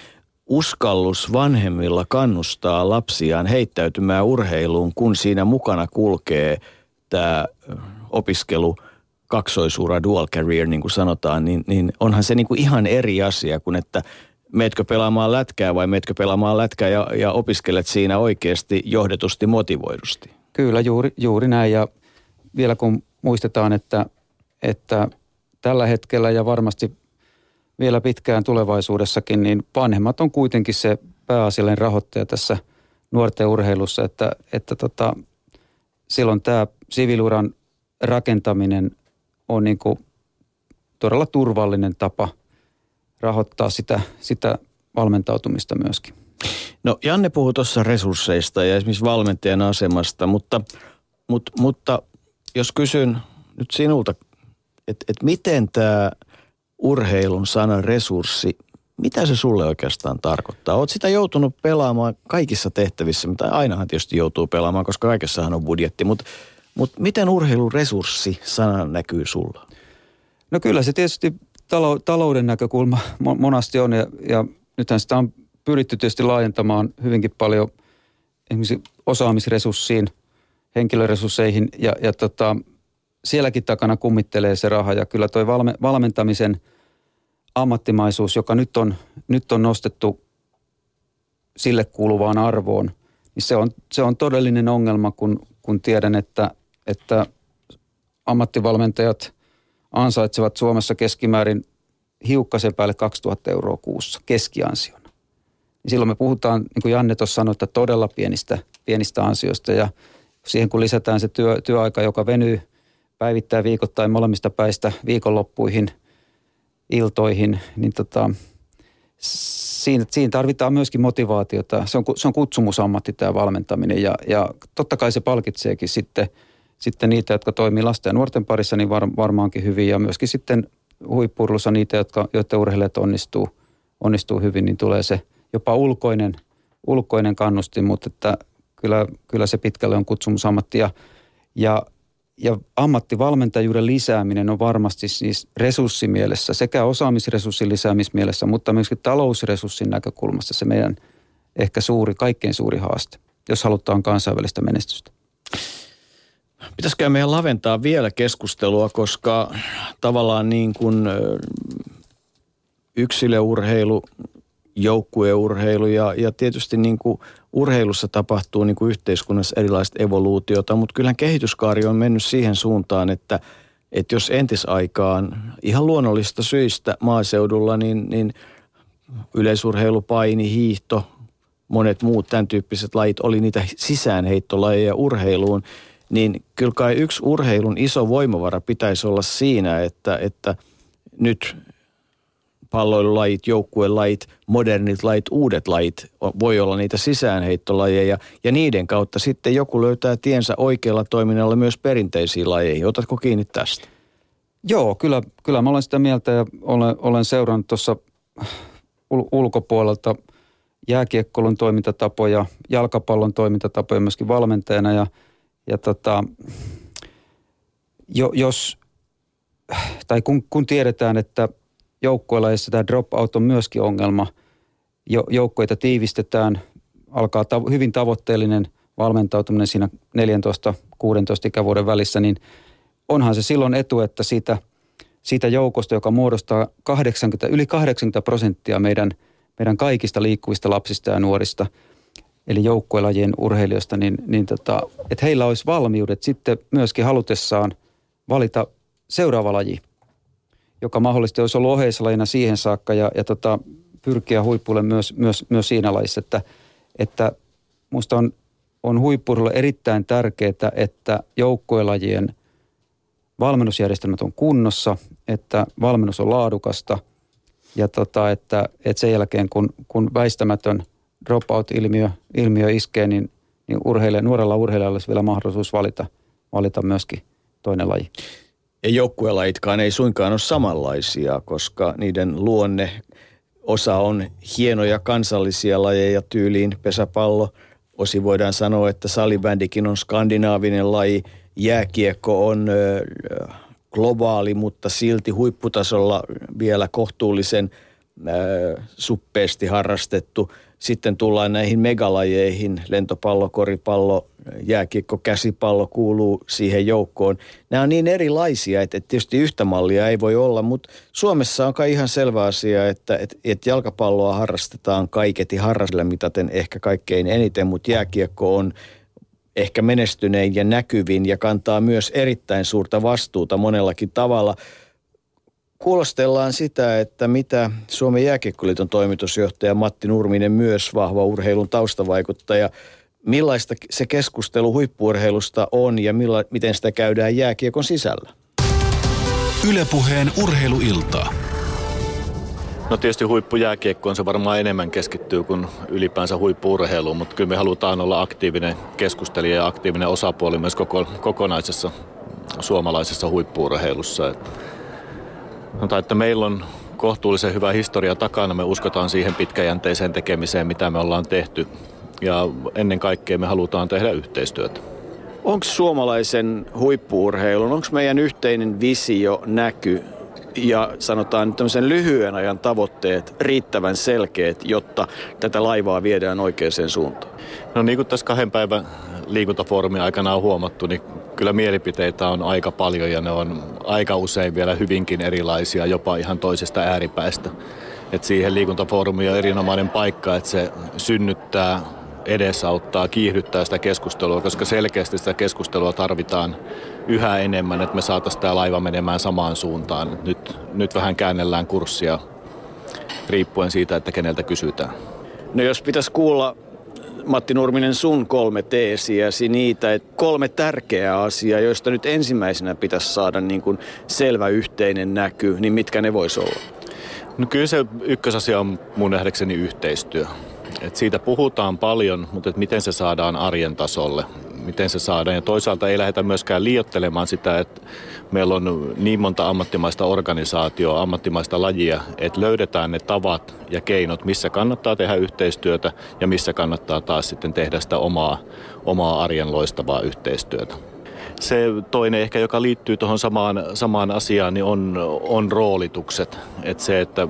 uskallus vanhemmilla kannustaa lapsiaan heittäytymään urheiluun, kun siinä mukana kulkee tämä opiskelu kaksoisura, dual career, niin kuin sanotaan, niin, niin onhan se niin kuin ihan eri asia kuin että meetkö pelaamaan lätkää vai meetkö pelaamaan lätkää ja, ja opiskelet siinä oikeasti johdetusti motivoidusti? Kyllä, juuri, juuri näin. Ja vielä kun muistetaan, että, että tällä hetkellä ja varmasti vielä pitkään tulevaisuudessakin, niin vanhemmat on kuitenkin se pääasiallinen rahoittaja tässä nuorten urheilussa, että, että tota, silloin tämä siviluran rakentaminen on niin kuin todella turvallinen tapa rahoittaa sitä, sitä valmentautumista myöskin. No Janne puhui tuossa resursseista ja esimerkiksi valmentajan asemasta, mutta, mutta, mutta jos kysyn nyt sinulta, että et miten tämä urheilun sana resurssi, mitä se sulle oikeastaan tarkoittaa? Olet sitä joutunut pelaamaan kaikissa tehtävissä, mitä ainahan tietysti joutuu pelaamaan, koska kaikessahan on budjetti, mutta, mutta miten urheilun resurssi sana näkyy sulla? No kyllä se tietysti talouden näkökulma monasti on ja, ja nythän sitä on pyritty tietysti laajentamaan hyvinkin paljon esimerkiksi osaamisresurssiin, henkilöresursseihin ja, ja tota, sielläkin takana kummittelee se raha. Ja kyllä toi valme, valmentamisen ammattimaisuus, joka nyt on, nyt on nostettu sille kuuluvaan arvoon, niin se on, se on todellinen ongelma, kun, kun tiedän, että, että ammattivalmentajat ansaitsevat Suomessa keskimäärin hiukkasen päälle 2000 euroa kuussa keskiansiona. Niin silloin me puhutaan, niin kuin Janne tuossa sanoi, että todella pienistä, pienistä ansioista ja siihen kun lisätään se työ, työaika, joka venyy päivittäin viikoittain molemmista päistä viikonloppuihin, iltoihin, niin tota, siinä, siinä tarvitaan myöskin motivaatiota. Se on, se on kutsumusammatti tämä valmentaminen ja, ja totta kai se palkitseekin sitten, sitten niitä, jotka toimii lasten ja nuorten parissa, niin var, varmaankin hyvin ja myöskin sitten huippurlussa niitä, jotka, joiden urheilijat onnistuu, onnistuu hyvin, niin tulee se jopa ulkoinen, ulkoinen kannustin, mutta että kyllä, kyllä se pitkälle on kutsumusammatti. Ja, ja ja ammattivalmentajuuden lisääminen on varmasti siis resurssimielessä sekä osaamisresurssin lisäämismielessä, mutta myöskin talousresurssin näkökulmasta se meidän ehkä suuri, kaikkein suuri haaste, jos halutaan kansainvälistä menestystä. Pitäisikö meidän laventaa vielä keskustelua, koska tavallaan niin kuin yksilöurheilu, joukkueurheilu ja, ja tietysti niin kuin urheilussa tapahtuu niin kuin yhteiskunnassa erilaista evoluutiota, mutta kyllähän kehityskaari on mennyt siihen suuntaan, että, että jos entisaikaan ihan luonnollista syistä maaseudulla, niin, niin yleisurheilu, paini, hiihto, monet muut tämän tyyppiset lajit oli niitä sisäänheittolajeja urheiluun, niin kyllä kai yksi urheilun iso voimavara pitäisi olla siinä, että, että nyt palloilulajit, joukkuelajit, modernit lajit, uudet lajit, voi olla niitä sisäänheittolajeja ja niiden kautta sitten joku löytää tiensä oikealla toiminnalla myös perinteisiin lajeihin. Otatko kiinni tästä? Joo, kyllä, kyllä mä olen sitä mieltä ja olen, olen seurannut tuossa ul- ulkopuolelta jääkiekkolun toimintatapoja, jalkapallon toimintatapoja myöskin valmentajana ja, ja tota, jo, jos, tai kun, kun tiedetään, että joukkoilla, joissa tämä drop-out on myöskin ongelma. Jo, joukkoita tiivistetään, alkaa tav- hyvin tavoitteellinen valmentautuminen siinä 14-16 ikävuoden välissä, niin onhan se silloin etu, että siitä, siitä joukosta, joka muodostaa 80, yli 80 prosenttia meidän, meidän kaikista liikkuvista lapsista ja nuorista, eli joukkuelajien urheilijoista, niin, niin tota, että heillä olisi valmiudet sitten myöskin halutessaan valita seuraava laji joka mahdollisesti olisi ollut oheislajina siihen saakka ja, ja tota, pyrkiä huippuille myös, myös, myös siinä lajissa, että, että musta on, on huippuudella erittäin tärkeää, että joukkuelajien valmennusjärjestelmät on kunnossa, että valmennus on laadukasta ja tota, että, että sen jälkeen kun, kun väistämätön dropout-ilmiö ilmiö iskee, niin, niin urheilija, nuorella urheilijalla olisi vielä mahdollisuus valita, valita myöskin toinen laji. Ja joukkuelajitkaan ei suinkaan ole samanlaisia, koska niiden luonne, osa on hienoja kansallisia lajeja tyyliin pesäpallo. Osi voidaan sanoa, että salibändikin on skandinaavinen laji, jääkiekko on ö, globaali, mutta silti huipputasolla vielä kohtuullisen ö, suppeesti harrastettu – sitten tullaan näihin megalajeihin, lentopallo, koripallo, jääkiekko, käsipallo kuuluu siihen joukkoon. Nämä on niin erilaisia, että, tietysti yhtä mallia ei voi olla, mutta Suomessa on kai ihan selvä asia, että, että, että jalkapalloa harrastetaan kaiketi harrasille mitaten ehkä kaikkein eniten, mutta jääkiekko on ehkä menestynein ja näkyvin ja kantaa myös erittäin suurta vastuuta monellakin tavalla – kuulostellaan sitä, että mitä Suomen jääkiekkoliiton toimitusjohtaja Matti Nurminen, myös vahva urheilun taustavaikuttaja, millaista se keskustelu huippuurheilusta on ja milla, miten sitä käydään jääkiekon sisällä? Ylepuheen urheiluiltaa. No tietysti huippujääkiekko on se varmaan enemmän keskittyy kuin ylipäänsä huippuurheiluun, mutta kyllä me halutaan olla aktiivinen keskustelija ja aktiivinen osapuoli myös koko, kokonaisessa suomalaisessa huippuurheilussa. Sanotaan, että meillä on kohtuullisen hyvä historia takana. Me uskotaan siihen pitkäjänteiseen tekemiseen, mitä me ollaan tehty. Ja ennen kaikkea me halutaan tehdä yhteistyötä. Onko suomalaisen huippuurheilun, onko meidän yhteinen visio, näky ja sanotaan tämmöisen lyhyen ajan tavoitteet riittävän selkeät, jotta tätä laivaa viedään oikeaan suuntaan? No niin kuin tässä kahden päivän liikuntafoorumin aikana on huomattu, niin kyllä mielipiteitä on aika paljon ja ne on aika usein vielä hyvinkin erilaisia, jopa ihan toisesta ääripäästä. Et siihen liikuntafoorumiin on erinomainen paikka, että se synnyttää, edesauttaa, kiihdyttää sitä keskustelua, koska selkeästi sitä keskustelua tarvitaan yhä enemmän, että me saataisiin tämä laiva menemään samaan suuntaan. Nyt, nyt vähän käännellään kurssia riippuen siitä, että keneltä kysytään. No jos pitäisi kuulla Matti Nurminen sun kolme teesiäsi niitä, kolme tärkeää asiaa, joista nyt ensimmäisenä pitäisi saada niin kuin selvä yhteinen näky, niin mitkä ne voisi olla? No kyllä se ykkösasia on mun nähdäkseni yhteistyö. Et siitä puhutaan paljon, mutta et miten se saadaan arjen tasolle, miten se saadaan. Ja toisaalta ei lähdetä myöskään liiottelemaan sitä, että meillä on niin monta ammattimaista organisaatioa, ammattimaista lajia, että löydetään ne tavat ja keinot, missä kannattaa tehdä yhteistyötä ja missä kannattaa taas sitten tehdä sitä omaa, omaa arjen loistavaa yhteistyötä. Se toinen ehkä, joka liittyy tuohon samaan, samaan asiaan, niin on, on roolitukset. Että se, että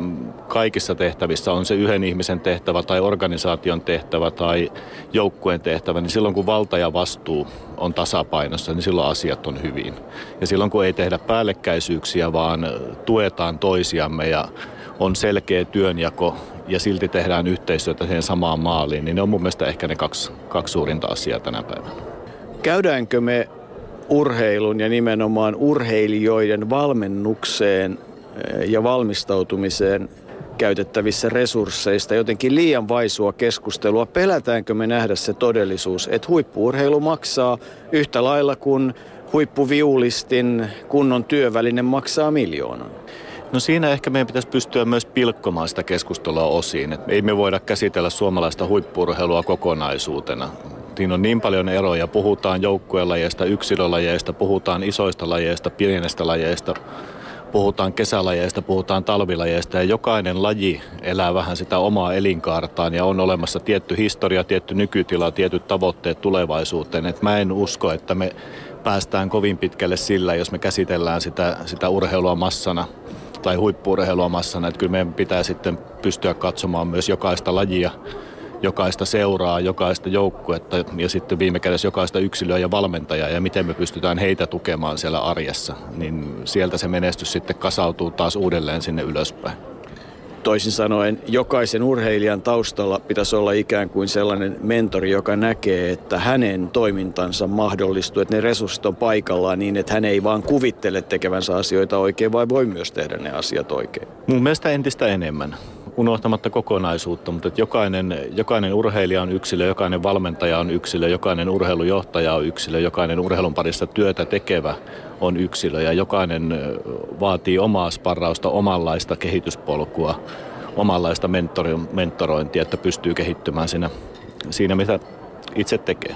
kaikissa tehtävissä on se yhden ihmisen tehtävä tai organisaation tehtävä tai joukkueen tehtävä, niin silloin kun valta ja vastuu on tasapainossa, niin silloin asiat on hyvin. Ja silloin kun ei tehdä päällekkäisyyksiä, vaan tuetaan toisiamme ja on selkeä työnjako ja silti tehdään yhteistyötä siihen samaan maaliin, niin ne on mun mielestä ehkä ne kaksi, kaksi suurinta asiaa tänä päivänä. Käydäänkö me urheilun ja nimenomaan urheilijoiden valmennukseen eh, ja valmistautumiseen käytettävissä resursseista jotenkin liian vaisua keskustelua. Pelätäänkö me nähdä se todellisuus, että huippuurheilu maksaa yhtä lailla kuin huippuviulistin kunnon työväline maksaa miljoonan? No siinä ehkä meidän pitäisi pystyä myös pilkkomaan sitä keskustelua osiin. Et ei me voida käsitellä suomalaista huippuurheilua kokonaisuutena siinä on niin paljon eroja. Puhutaan joukkuelajeista, yksilölajeista, puhutaan isoista lajeista, pienestä lajeista, puhutaan kesälajeista, puhutaan talvilajeista ja jokainen laji elää vähän sitä omaa elinkaartaan ja on olemassa tietty historia, tietty nykytila, tietyt tavoitteet tulevaisuuteen. Et mä en usko, että me päästään kovin pitkälle sillä, jos me käsitellään sitä, sitä urheilua massana tai huippuurheilua massana. Että kyllä meidän pitää sitten pystyä katsomaan myös jokaista lajia jokaista seuraa, jokaista joukkuetta ja sitten viime kädessä jokaista yksilöä ja valmentajaa ja miten me pystytään heitä tukemaan siellä arjessa, niin sieltä se menestys sitten kasautuu taas uudelleen sinne ylöspäin. Toisin sanoen, jokaisen urheilijan taustalla pitäisi olla ikään kuin sellainen mentori, joka näkee, että hänen toimintansa mahdollistuu, että ne resurssit on paikallaan niin, että hän ei vaan kuvittele tekevänsä asioita oikein, vai voi myös tehdä ne asiat oikein. Mun mielestä entistä enemmän unohtamatta kokonaisuutta, mutta että jokainen, jokainen urheilija on yksilö, jokainen valmentaja on yksilö, jokainen urheilujohtaja on yksilö, jokainen urheilun parissa työtä tekevä on yksilö ja jokainen vaatii omaa sparrausta, omanlaista kehityspolkua, omanlaista mentori, mentorointia, että pystyy kehittymään siinä, siinä mitä itse tekee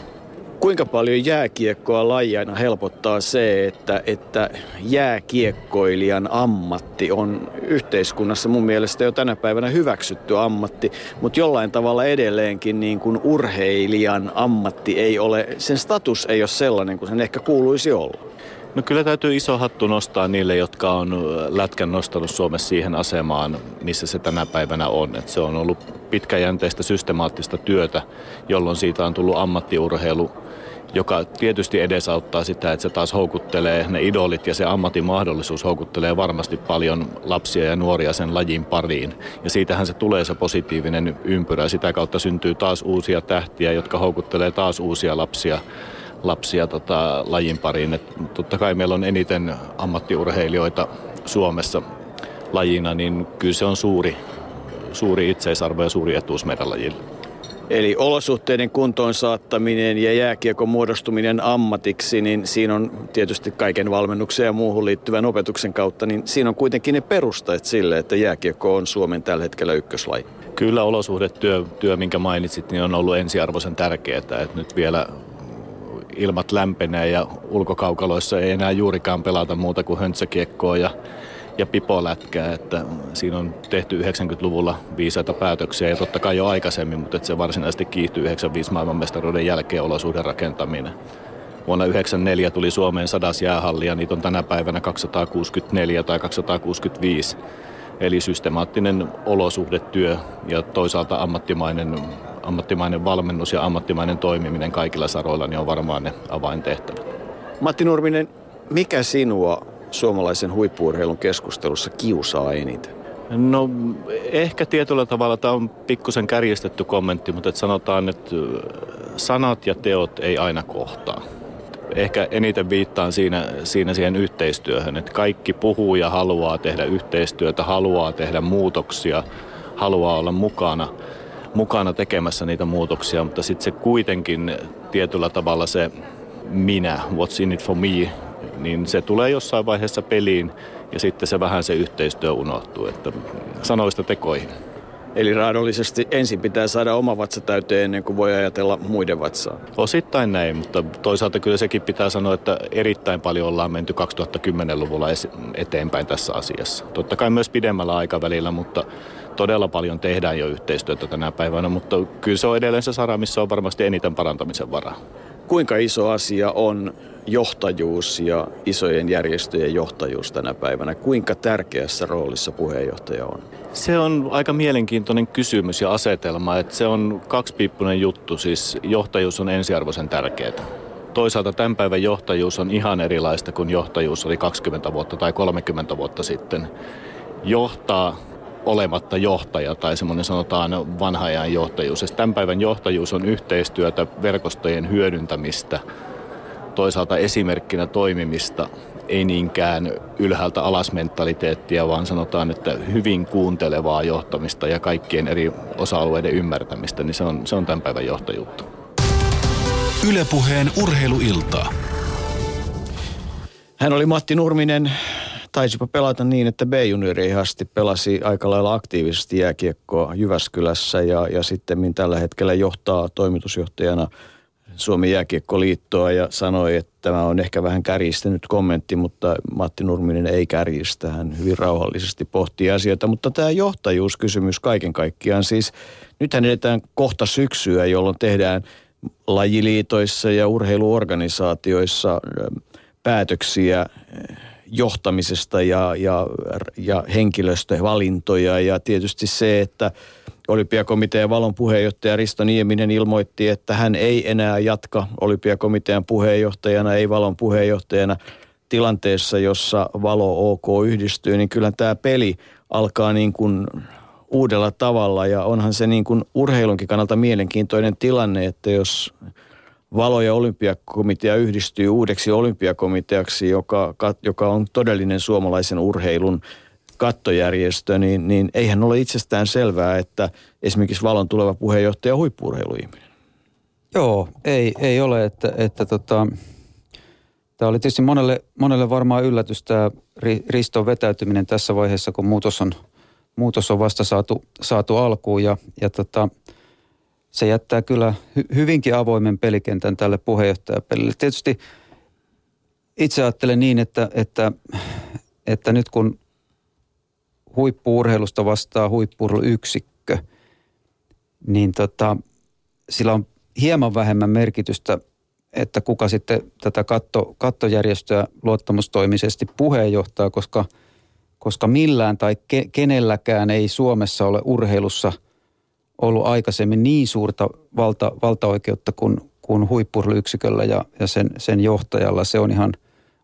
kuinka paljon jääkiekkoa lajina helpottaa se, että, että jääkiekkoilijan ammatti on yhteiskunnassa mun mielestä jo tänä päivänä hyväksytty ammatti, mutta jollain tavalla edelleenkin niin kuin urheilijan ammatti ei ole, sen status ei ole sellainen kuin sen ehkä kuuluisi olla. No kyllä täytyy iso hattu nostaa niille, jotka on lätkän nostanut Suomessa siihen asemaan, missä se tänä päivänä on. Et se on ollut pitkäjänteistä systemaattista työtä, jolloin siitä on tullut ammattiurheilu joka tietysti edesauttaa sitä, että se taas houkuttelee ne idolit ja se ammatin mahdollisuus houkuttelee varmasti paljon lapsia ja nuoria sen lajin pariin. Ja siitähän se tulee se positiivinen ympyrä. Sitä kautta syntyy taas uusia tähtiä, jotka houkuttelee taas uusia lapsia lapsia tota, lajin pariin. Et totta kai meillä on eniten ammattiurheilijoita Suomessa lajina, niin kyllä se on suuri, suuri itseisarvo ja suuri etuus meidän lajille. Eli olosuhteiden kuntoon saattaminen ja jääkiekon muodostuminen ammatiksi, niin siinä on tietysti kaiken valmennuksen ja muuhun liittyvän opetuksen kautta, niin siinä on kuitenkin ne perusteet sille, että jääkiekko on Suomen tällä hetkellä ykköslaji. Kyllä olosuhdetyö, työ, minkä mainitsit, niin on ollut ensiarvoisen tärkeää, että nyt vielä ilmat lämpenee ja ulkokaukaloissa ei enää juurikaan pelata muuta kuin höntsäkiekkoa ja ja pipolätkää, että siinä on tehty 90-luvulla viisaita päätöksiä ja totta kai jo aikaisemmin, mutta että se varsinaisesti kiihtyy 95 maailmanmestaruuden jälkeen olosuhden rakentaminen. Vuonna 1994 tuli Suomeen sadas jäähalli ja niitä on tänä päivänä 264 tai 265. Eli systemaattinen olosuhdetyö ja toisaalta ammattimainen, ammattimainen valmennus ja ammattimainen toimiminen kaikilla saroilla niin on varmaan ne avaintehtävät. Matti Nurminen, mikä sinua suomalaisen huippuurheilun keskustelussa kiusaa eniten? No ehkä tietyllä tavalla tämä on pikkusen kärjestetty kommentti, mutta että sanotaan, että sanat ja teot ei aina kohtaa. Ehkä eniten viittaan siinä, siinä siihen yhteistyöhön, että kaikki puhuu ja haluaa tehdä yhteistyötä, haluaa tehdä muutoksia, haluaa olla mukana, mukana tekemässä niitä muutoksia, mutta sitten se kuitenkin tietyllä tavalla se minä, what's in it for me, niin se tulee jossain vaiheessa peliin ja sitten se vähän se yhteistyö unohtuu, että sanoista tekoihin. Eli raadollisesti ensin pitää saada oma vatsa täyteen ennen kuin voi ajatella muiden vatsaa. Osittain näin, mutta toisaalta kyllä sekin pitää sanoa, että erittäin paljon ollaan menty 2010-luvulla eteenpäin tässä asiassa. Totta kai myös pidemmällä aikavälillä, mutta todella paljon tehdään jo yhteistyötä tänä päivänä, mutta kyllä se on edelleen se sara, missä on varmasti eniten parantamisen varaa. Kuinka iso asia on johtajuus ja isojen järjestöjen johtajuus tänä päivänä? Kuinka tärkeässä roolissa puheenjohtaja on? Se on aika mielenkiintoinen kysymys ja asetelma, että se on kaksipiippunen juttu, siis johtajuus on ensiarvoisen tärkeää. Toisaalta tämän päivän johtajuus on ihan erilaista kuin johtajuus oli 20 vuotta tai 30 vuotta sitten. Johtaa olematta johtaja tai semmoinen sanotaan vanha ajan johtajuus. Ja tämän päivän johtajuus on yhteistyötä, verkostojen hyödyntämistä, toisaalta esimerkkinä toimimista, ei niinkään ylhäältä alas mentaliteettia, vaan sanotaan, että hyvin kuuntelevaa johtamista ja kaikkien eri osa-alueiden ymmärtämistä, niin se on, se on tämän päivän johtajuutta. Ylepuheen urheiluilta. Hän oli Matti Nurminen, taisipa pelata niin, että B-junioreihin asti pelasi aika lailla aktiivisesti jääkiekkoa Jyväskylässä ja, ja sitten tällä hetkellä johtaa toimitusjohtajana Suomen jääkiekkoliittoa ja sanoi, että tämä on ehkä vähän kärjistänyt kommentti, mutta Matti Nurminen ei kärjistä. Hän hyvin rauhallisesti pohtii asioita, mutta tämä johtajuuskysymys kaiken kaikkiaan siis, nythän edetään kohta syksyä, jolloin tehdään lajiliitoissa ja urheiluorganisaatioissa päätöksiä johtamisesta ja, ja, ja henkilöstövalintoja. Ja tietysti se, että olympiakomitean valon puheenjohtaja Risto Nieminen ilmoitti, että hän ei enää jatka olympiakomitean puheenjohtajana, ei valon puheenjohtajana tilanteessa, jossa valo OK yhdistyy, niin kyllä tämä peli alkaa niin kuin uudella tavalla ja onhan se niin kuin urheilunkin kannalta mielenkiintoinen tilanne, että jos Valo- ja olympiakomitea yhdistyy uudeksi olympiakomiteaksi, joka, joka on todellinen suomalaisen urheilun kattojärjestö, niin, niin eihän ole itsestään selvää, että esimerkiksi Valon tuleva puheenjohtaja on huippuurheiluihminen. Joo, ei, ei ole, että, että tota, tämä oli tietysti monelle, monelle varmaan yllätys tämä Riston vetäytyminen tässä vaiheessa, kun muutos on, muutos on vasta saatu, saatu alkuun ja, ja tota, se jättää kyllä hy, hyvinkin avoimen pelikentän tälle puheenjohtajapelille. Tietysti itse ajattelen niin, että, että, että nyt kun huippuurheilusta vastaa huippuurheiluyksikkö, niin tota, sillä on hieman vähemmän merkitystä, että kuka sitten tätä katto, kattojärjestöä luottamustoimisesti puheenjohtaa, koska, koska millään tai ke, kenelläkään ei Suomessa ole urheilussa ollut aikaisemmin niin suurta valta, valtaoikeutta kuin, kuin huippurheilu ja, ja sen, sen johtajalla. Se on ihan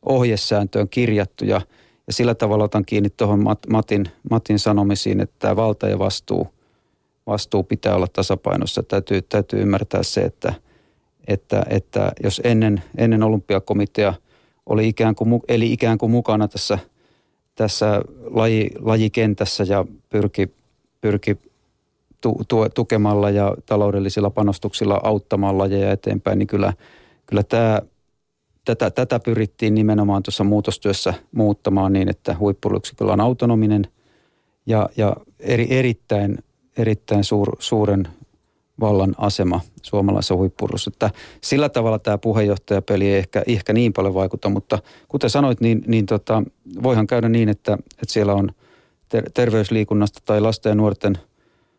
ohjesääntöön kirjattu ja – ja sillä tavalla otan kiinni tuohon Matin, Matin sanomisiin, että valta ja vastuu, vastuu pitää olla tasapainossa. Täytyy, täytyy ymmärtää se, että, että, että jos ennen, ennen olympiakomitea oli ikään kuin, eli ikään kuin mukana tässä, tässä laji, lajikentässä ja pyrki, pyrki tu, tu, tukemalla ja taloudellisilla panostuksilla auttamaan lajeja eteenpäin, niin kyllä, kyllä tämä, tätä, tätä pyrittiin nimenomaan tuossa muutostyössä muuttamaan niin, että huippurheilu on autonominen ja, ja eri, erittäin, erittäin suur, suuren vallan asema suomalaisessa huippurussa. Että sillä tavalla tämä puheenjohtajapeli ei ehkä, ehkä niin paljon vaikuta, mutta kuten sanoit, niin, niin tota, voihan käydä niin, että, että siellä on ter- terveysliikunnasta tai lasten ja nuorten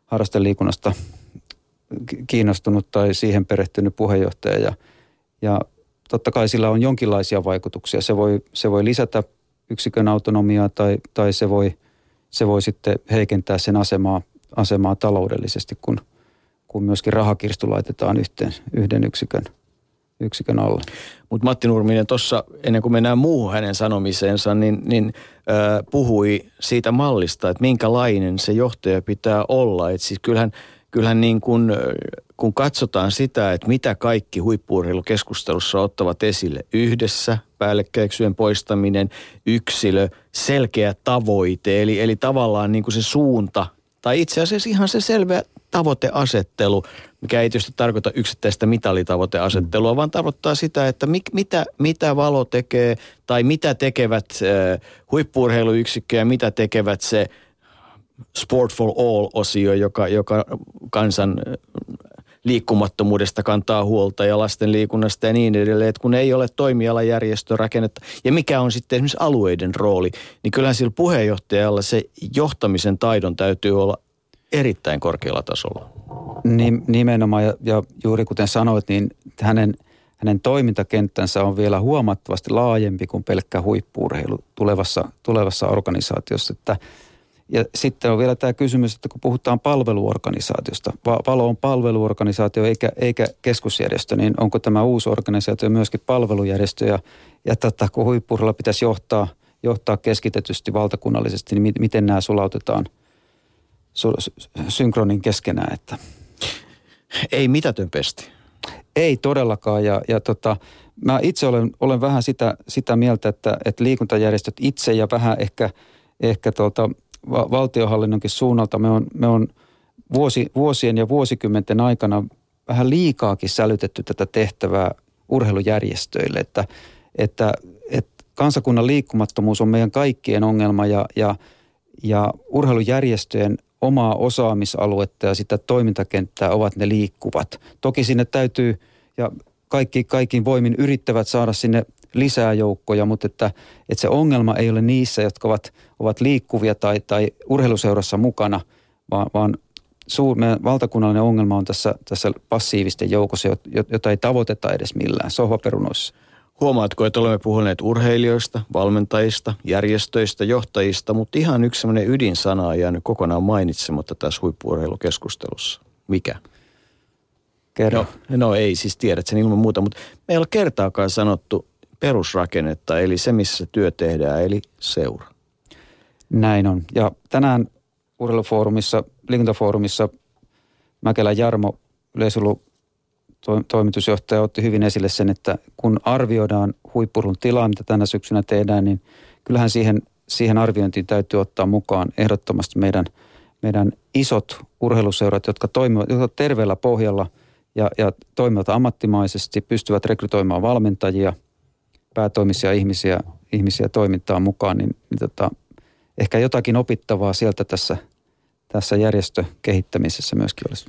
harrasteliikunnasta kiinnostunut tai siihen perehtynyt puheenjohtaja ja, ja totta kai sillä on jonkinlaisia vaikutuksia. Se voi, se voi lisätä yksikön autonomiaa tai, tai se, voi, se voi sitten heikentää sen asemaa, asemaa taloudellisesti, kun – kun myöskin rahakirstu laitetaan yhteen, yhden yksikön, yksikön alle. Mutta Matti Nurminen tuossa, ennen kuin mennään muuhun hänen sanomiseensa, niin, niin äh, puhui siitä mallista, että minkälainen se johtaja pitää olla. Et siis kyllähän, kyllähän niin kun, kun katsotaan sitä, että mitä kaikki huippuurheilukeskustelussa ottavat esille yhdessä, päällekkäiksyen poistaminen, yksilö, selkeä tavoite, eli, eli tavallaan niin kuin se suunta, tai itse asiassa ihan se selvä tavoiteasettelu, mikä ei tietysti tarkoita yksittäistä mitalitavoiteasettelua, vaan tarkoittaa sitä, että mik, mitä, mitä valo tekee tai mitä tekevät äh, huippuurheiluyksikkö ja mitä tekevät se Sport for All-osio, joka, joka kansan liikkumattomuudesta kantaa huolta ja lasten liikunnasta ja niin edelleen, että kun ei ole toimialajärjestö rakennetta ja mikä on sitten esimerkiksi alueiden rooli, niin kyllähän sillä puheenjohtajalla se johtamisen taidon täytyy olla erittäin korkealla tasolla. Nimenomaan ja, ja juuri kuten sanoit, niin hänen, hänen toimintakenttänsä on vielä huomattavasti laajempi kuin pelkkä huippuurheilu tulevassa, tulevassa organisaatiossa. Että, ja sitten on vielä tämä kysymys, että kun puhutaan palveluorganisaatiosta, Valo on palveluorganisaatio eikä, eikä keskusjärjestö, niin onko tämä uusi organisaatio myöskin palvelujärjestö ja, ja tota, kun huippuurheilulla pitäisi johtaa, johtaa keskitetysti valtakunnallisesti, niin miten nämä sulautetaan – synkronin keskenään. Että. Ei mitätön pesti. Ei todellakaan ja, ja tota, mä itse olen, olen vähän sitä, sitä mieltä, että, että liikuntajärjestöt itse ja vähän ehkä, ehkä tuolta valtiohallinnonkin suunnalta me on, me on vuosi, vuosien ja vuosikymmenten aikana vähän liikaakin sälytetty tätä tehtävää urheilujärjestöille, että, että, että kansakunnan liikkumattomuus on meidän kaikkien ongelma ja, ja, ja urheilujärjestöjen omaa osaamisaluetta ja sitä toimintakenttää ovat ne liikkuvat. Toki sinne täytyy, ja kaikki kaikin voimin yrittävät saada sinne lisää joukkoja, mutta että, että se ongelma ei ole niissä, jotka ovat, ovat liikkuvia tai, tai urheiluseurassa mukana, vaan, vaan suur, meidän valtakunnallinen ongelma on tässä, tässä passiivisten joukossa, jota ei tavoiteta edes millään sohvaperunoissa. Huomaatko, että olemme puhuneet urheilijoista, valmentajista, järjestöistä, johtajista, mutta ihan yksi sellainen ydinsana on jäänyt kokonaan mainitsematta tässä huippuurheilukeskustelussa. Mikä? Kerro. No, no ei, siis tiedät sen ilman muuta, mutta me ei ole kertaakaan sanottu perusrakennetta, eli se, missä työ tehdään, eli seura. Näin on. Ja tänään urheilufoorumissa, liikuntafoorumissa Mäkelä Jarmo yleisurheilu toimitusjohtaja otti hyvin esille sen, että kun arvioidaan huippurun tilaa, mitä tänä syksynä tehdään, niin kyllähän siihen, siihen arviointiin täytyy ottaa mukaan ehdottomasti meidän, meidän isot urheiluseurat, jotka toimivat jotka terveellä pohjalla ja, ja toimivat ammattimaisesti, pystyvät rekrytoimaan valmentajia, päätoimisia ihmisiä, ihmisiä toimintaan mukaan, niin, niin tota, ehkä jotakin opittavaa sieltä tässä, tässä järjestökehittämisessä myöskin olisi.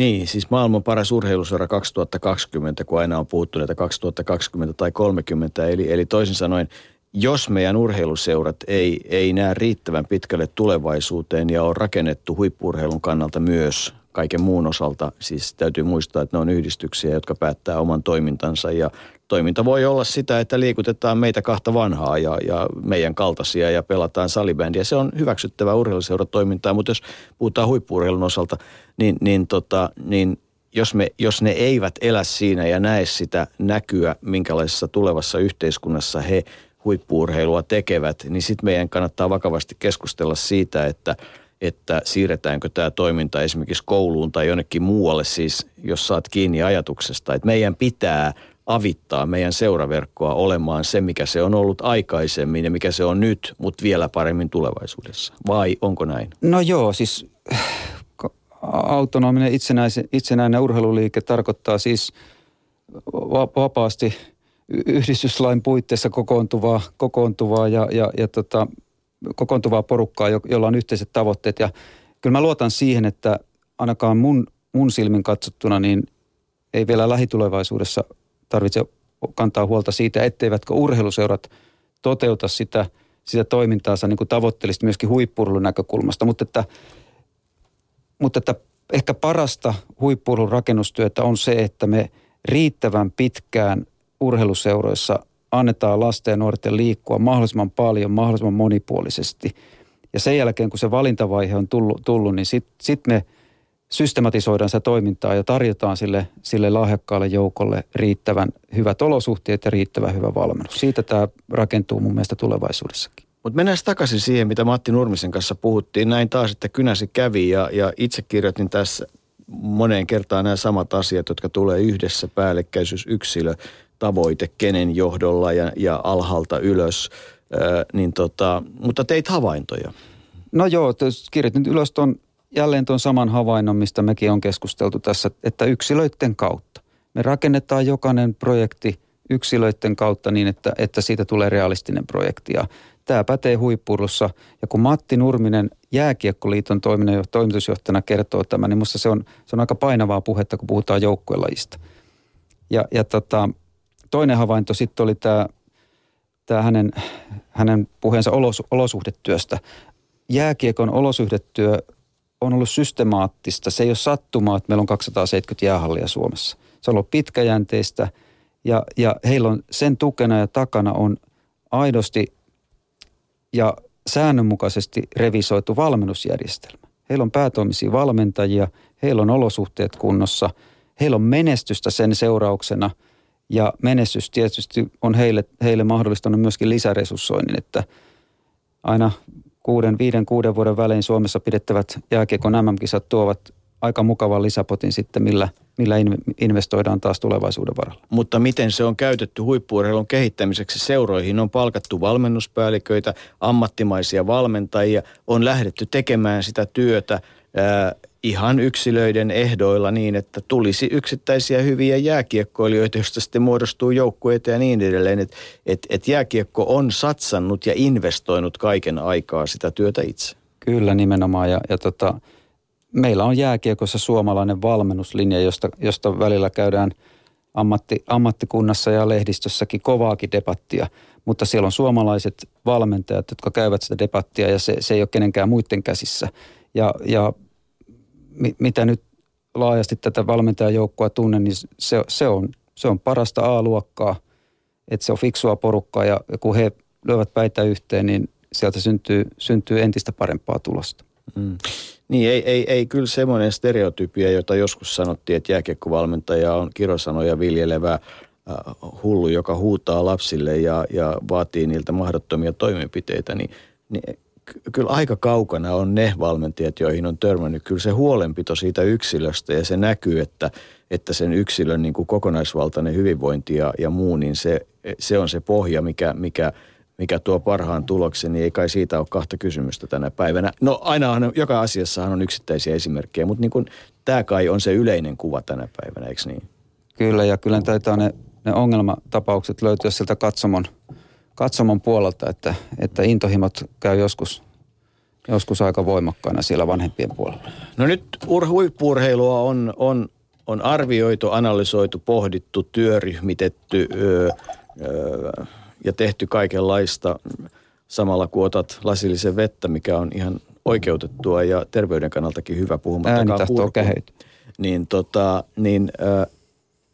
Niin, siis maailman paras urheilusora 2020, kun aina on puhuttu näitä 2020 tai 30. Eli, eli toisin sanoen, jos meidän urheiluseurat ei, ei näe riittävän pitkälle tulevaisuuteen ja on rakennettu huippurheilun kannalta myös kaiken muun osalta, siis täytyy muistaa, että ne on yhdistyksiä, jotka päättää oman toimintansa ja toiminta voi olla sitä, että liikutetaan meitä kahta vanhaa ja, ja meidän kaltaisia ja pelataan salibändiä. Se on hyväksyttävää urheiluseuratoimintaa, mutta jos puhutaan huippuurheilun osalta, niin, niin, tota, niin jos, me, jos ne eivät elä siinä ja näe sitä näkyä, minkälaisessa tulevassa yhteiskunnassa he huippuurheilua tekevät, niin sitten meidän kannattaa vakavasti keskustella siitä, että – että siirretäänkö tämä toiminta esimerkiksi kouluun tai jonnekin muualle, siis jos saat kiinni ajatuksesta, että meidän pitää avittaa meidän seuraverkkoa olemaan se, mikä se on ollut aikaisemmin ja mikä se on nyt, mutta vielä paremmin tulevaisuudessa. Vai onko näin? No joo, siis autonominen itsenäinen, itsenäinen urheiluliike tarkoittaa siis vapaasti yhdistyslain puitteissa kokoontuvaa, kokoontuvaa ja, ja, ja tota, kokoontuvaa porukkaa, jolla on yhteiset tavoitteet. Ja kyllä mä luotan siihen, että ainakaan mun, mun silmin katsottuna, niin ei vielä lähitulevaisuudessa tarvitse kantaa huolta siitä, etteivätkö urheiluseurat toteuta sitä, sitä toimintaansa niin kuin tavoitteellisesti myöskin huippurulun näkökulmasta. Mutta että, mutta että ehkä parasta huippurun rakennustyötä on se, että me riittävän pitkään urheiluseuroissa annetaan lasten ja nuorten liikkua mahdollisimman paljon, mahdollisimman monipuolisesti. Ja sen jälkeen, kun se valintavaihe on tullut, tullut niin sitten sit me systematisoidaan sitä toimintaa ja tarjotaan sille, sille lahjakkaalle joukolle riittävän hyvät olosuhteet ja riittävän hyvä valmennus. Siitä tämä rakentuu mun mielestä tulevaisuudessakin. Mutta mennään takaisin siihen, mitä Matti Nurmisen kanssa puhuttiin. Näin taas, että kynäsi kävi ja, ja itse kirjoitin tässä moneen kertaan nämä samat asiat, jotka tulee yhdessä, päällekkäisyys, yksilö, tavoite, kenen johdolla ja, ja alhaalta ylös, ää, niin tota, mutta teit havaintoja. No joo, kirjoitin ylös ton, jälleen tuon saman havainnon, mistä mekin on keskusteltu tässä, että yksilöiden kautta. Me rakennetaan jokainen projekti yksilöiden kautta niin, että, että siitä tulee realistinen projekti. Ja tämä pätee huippurussa. Ja kun Matti Nurminen Jääkiekkoliiton toimitusjohtajana kertoo tämän, niin minusta se on, se on aika painavaa puhetta, kun puhutaan joukkuelajista. Ja, ja tota, toinen havainto sitten oli tämä, tämä hänen, hänen puheensa olos, olosuhdetyöstä. Jääkiekon olosuhdetyö on ollut systemaattista. Se ei ole sattumaa, että meillä on 270 jäähallia Suomessa. Se on ollut pitkäjänteistä ja, ja heillä on sen tukena ja takana on aidosti ja säännönmukaisesti revisoitu valmennusjärjestelmä. Heillä on päätoimisia valmentajia, heillä on olosuhteet kunnossa, heillä on menestystä sen seurauksena – ja menestys tietysti on heille, heille mahdollistanut myöskin lisäresurssoinnin, että aina kuuden, viiden, kuuden vuoden välein Suomessa pidettävät jääkiekon MM-kisat tuovat aika mukavan lisäpotin sitten, millä, millä investoidaan taas tulevaisuuden varalla. Mutta miten se on käytetty huippuurheilun kehittämiseksi? Seuroihin on palkattu valmennuspäälliköitä, ammattimaisia valmentajia, on lähdetty tekemään sitä työtä ihan yksilöiden ehdoilla niin, että tulisi yksittäisiä hyviä jääkiekkoilijoita, joista sitten muodostuu joukkueita ja niin edelleen. Että et, et jääkiekko on satsannut ja investoinut kaiken aikaa sitä työtä itse. Kyllä nimenomaan ja, ja tota, meillä on jääkiekossa suomalainen valmennuslinja, josta, josta välillä käydään ammatti, ammattikunnassa ja lehdistössäkin kovaakin debattia. Mutta siellä on suomalaiset valmentajat, jotka käyvät sitä debattia ja se, se ei ole kenenkään muiden käsissä. Ja, ja mitä nyt laajasti tätä valmentajajoukkoa tunnen, niin se, se, on, se on parasta A-luokkaa, että se on fiksua porukkaa ja kun he lyövät päitä yhteen, niin sieltä syntyy, syntyy entistä parempaa tulosta. Mm. Niin, ei, ei, ei kyllä semmoinen stereotypia, jota joskus sanottiin, että jääkiekkovalmentaja on kirosanoja viljelevä äh, hullu, joka huutaa lapsille ja, ja vaatii niiltä mahdottomia toimenpiteitä, niin, niin kyllä aika kaukana on ne valmentajat, joihin on törmännyt. Kyllä se huolenpito siitä yksilöstä ja se näkyy, että, että sen yksilön niin kuin kokonaisvaltainen hyvinvointi ja, ja muu, niin se, se on se pohja, mikä, mikä, mikä tuo parhaan tuloksen, niin ei kai siitä ole kahta kysymystä tänä päivänä. No aina on, joka asiassahan on yksittäisiä esimerkkejä, mutta niin kuin, tämä kai on se yleinen kuva tänä päivänä, eikö niin? Kyllä, ja kyllä taitaa ne, ne ongelmatapaukset löytyä sieltä katsomon – katsomon puolelta, että, että intohimot käy joskus, joskus aika voimakkaana siellä vanhempien puolella. No nyt ur, huippurheilua on, on, on arvioitu, analysoitu, pohdittu, työryhmitetty öö, öö, ja tehty kaikenlaista samalla kun otat lasillisen vettä, mikä on ihan oikeutettua ja terveyden kannaltakin hyvä puhumattakaan. Niin, tota, niin äh,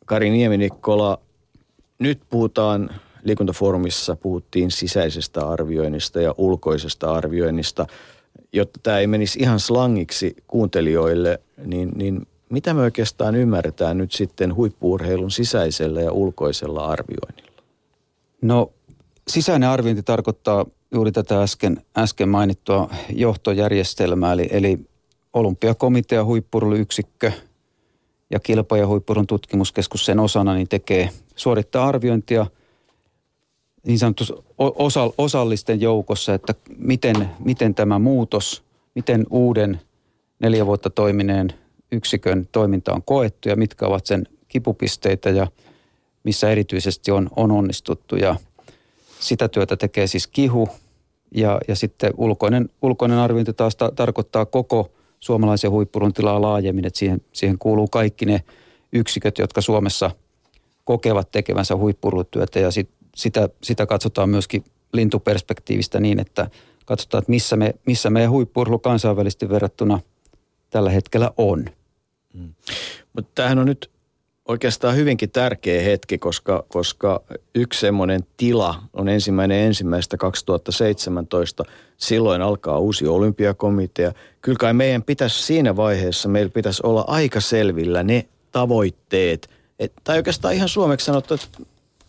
Kari Nieminikkola, nyt puhutaan liikuntafoorumissa puhuttiin sisäisestä arvioinnista ja ulkoisesta arvioinnista. Jotta tämä ei menisi ihan slangiksi kuuntelijoille, niin, niin mitä me oikeastaan ymmärretään nyt sitten huippuurheilun sisäisellä ja ulkoisella arvioinnilla? No sisäinen arviointi tarkoittaa juuri tätä äsken, äsken mainittua johtojärjestelmää, eli, eli olympiakomitea, huippurulyyksikkö ja kilpa- ja huippurun tutkimuskeskus sen osana niin tekee, suorittaa arviointia niin sanottu osa, osallisten joukossa, että miten, miten tämä muutos, miten uuden neljä vuotta toimineen yksikön toiminta on koettu ja mitkä ovat sen kipupisteitä ja missä erityisesti on, on onnistuttu. Ja sitä työtä tekee siis kihu ja, ja sitten ulkoinen, ulkoinen arviointi taas ta- tarkoittaa koko suomalaisen huippurun tilaa laajemmin, että siihen, siihen kuuluu kaikki ne yksiköt, jotka Suomessa kokevat tekevänsä huippuruutyötä ja sit, sitä, sitä katsotaan myöskin lintuperspektiivistä niin, että katsotaan, että missä, me, missä meidän huippurheilu kansainvälisesti verrattuna tällä hetkellä on. Mm. Mutta tämähän on nyt oikeastaan hyvinkin tärkeä hetki, koska, koska yksi semmoinen tila on ensimmäinen ensimmäistä 2017. Silloin alkaa uusi olympiakomitea. Kyllä kai meidän pitäisi siinä vaiheessa, meillä pitäisi olla aika selvillä ne tavoitteet, et, tai oikeastaan ihan suomeksi sanottu, että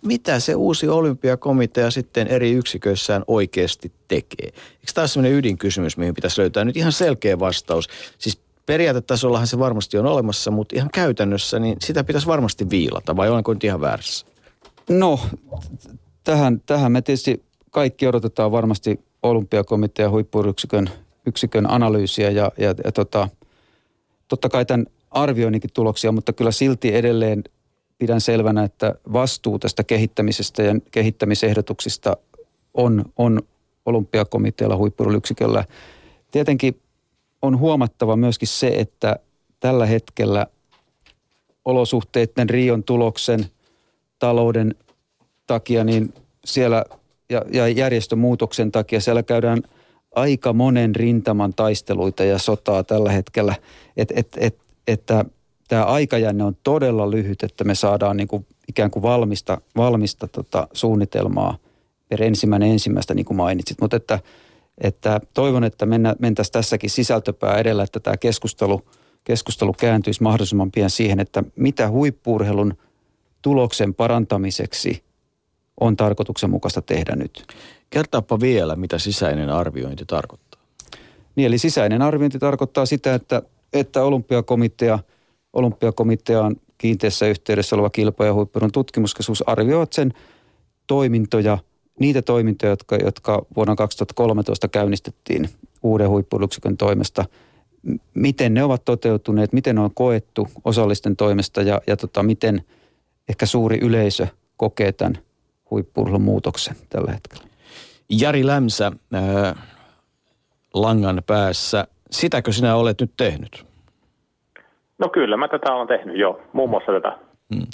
mitä se uusi olympiakomitea sitten eri yksiköissään oikeasti tekee? Eikö tämä ole sellainen ydinkysymys, mihin pitäisi löytää nyt ihan selkeä vastaus? Siis periaatetasollahan se varmasti on olemassa, mutta ihan käytännössä niin sitä pitäisi varmasti viilata, vai olenko nyt ihan väärässä? No, tähän, tähän me tietysti kaikki odotetaan varmasti olympiakomitean huippuyksikön yksikön analyysiä ja, ja, ja tota, totta kai tämän arvioinninkin tuloksia, mutta kyllä silti edelleen pidän selvänä, että vastuu tästä kehittämisestä ja kehittämisehdotuksista on, on olympiakomitealla huippuryyksiköllä. Tietenkin on huomattava myöskin se, että tällä hetkellä olosuhteiden Rion tuloksen talouden takia, niin siellä ja, ja järjestömuutoksen takia siellä käydään aika monen rintaman taisteluita ja sotaa tällä hetkellä, et, et, et, että tämä aikajänne on todella lyhyt, että me saadaan niin kuin ikään kuin valmista, valmista tota suunnitelmaa per ensimmäinen ensimmäistä, niin kuin mainitsit. Mutta että että toivon, että mennä, mentäisiin tässäkin sisältöpää edellä, että tämä keskustelu, keskustelu kääntyisi mahdollisimman pian siihen, että mitä huippuurheilun tuloksen parantamiseksi on tarkoituksenmukaista tehdä nyt. Kertaappa vielä, mitä sisäinen arviointi tarkoittaa. Niin, eli sisäinen arviointi tarkoittaa sitä, että, että olympiakomitea, olympiakomitean kiinteässä yhteydessä oleva kilpa- ja huippurun tutkimuskeskus arvioivat sen toimintoja – niitä toimintoja, jotka, jotka vuonna 2013 käynnistettiin uuden huippuyksikön toimesta, miten ne ovat toteutuneet, miten ne on koettu osallisten toimesta ja, ja tota, miten ehkä suuri yleisö kokee tämän huippuurheilun muutoksen tällä hetkellä. Jari Lämsä äh, langan päässä, sitäkö sinä olet nyt tehnyt? No kyllä, mä tätä olen tehnyt jo, muun muassa tätä Mm.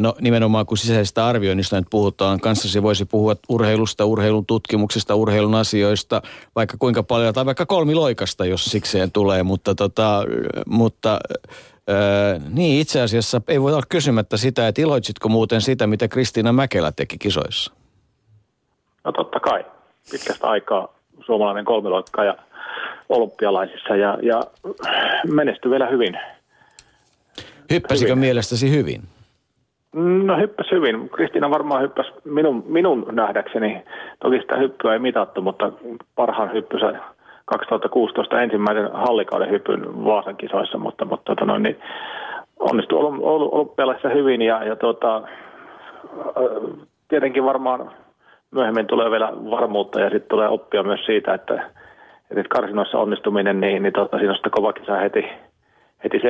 No nimenomaan kun sisäisestä arvioinnista nyt puhutaan, kanssasi voisi puhua urheilusta, urheilun tutkimuksesta, urheilun asioista, vaikka kuinka paljon, tai vaikka kolmiloikasta, jos sikseen tulee, mutta, tota, mutta äh, niin itse asiassa ei voi olla kysymättä sitä, että iloitsitko muuten sitä, mitä Kristiina Mäkelä teki kisoissa? No totta kai, pitkästä aikaa suomalainen kolmiloikka ja olympialaisissa ja, ja menestyi vielä hyvin Hyppäsikö hyvin. mielestäsi hyvin? No hyppäsi hyvin. Kristiina varmaan hyppäsi minun, minun nähdäkseni. Toki sitä hyppyä ei mitattu, mutta parhaan hyppysä 2016 ensimmäisen hallikauden hypyn Vaasan kisoissa, mutta, mutta tota noin, niin onnistui olympialaisissa hyvin ja, ja tuota, tietenkin varmaan myöhemmin tulee vielä varmuutta ja sitten tulee oppia myös siitä, että, että karsinoissa onnistuminen, niin, niin tota, siinä on sitä kova kisa heti, heti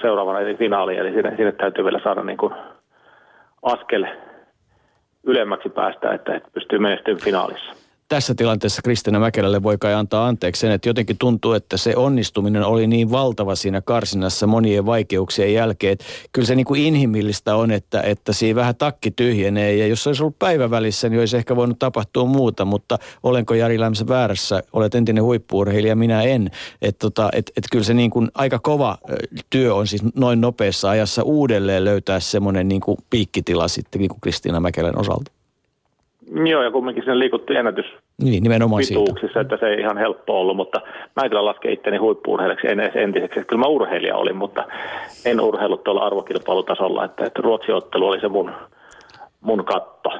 seuraavana eli finaaliin, eli sinne, sinne täytyy vielä saada niin kuin askel ylemmäksi päästä, että, että pystyy menestymään finaalissa tässä tilanteessa Kristina Mäkelälle voi kai antaa anteeksi sen, että jotenkin tuntuu, että se onnistuminen oli niin valtava siinä karsinassa monien vaikeuksien jälkeen. Että kyllä se niin kuin inhimillistä on, että, että siinä vähän takki tyhjenee ja jos olisi ollut päivävälissä, niin olisi ehkä voinut tapahtua muuta, mutta olenko Jari Lämsä väärässä? Olet entinen huippuurheilija, minä en. Että tota, et, et kyllä se niin kuin aika kova työ on siis noin nopeassa ajassa uudelleen löytää semmoinen niin kuin piikkitila sitten niin kuin Kristiina Mäkelän osalta. Joo, ja kumminkin sinne liikuttiin ennätys niin, nimenomaan pituuksissa, että se ei ihan helppo ollut, mutta mä en kyllä laske itteni huippuurheilijaksi en edes entiseksi. Kyllä mä urheilija olin, mutta en urheillut tuolla arvokilpailutasolla, että, että ruotsiottelu oli se mun, mun katto.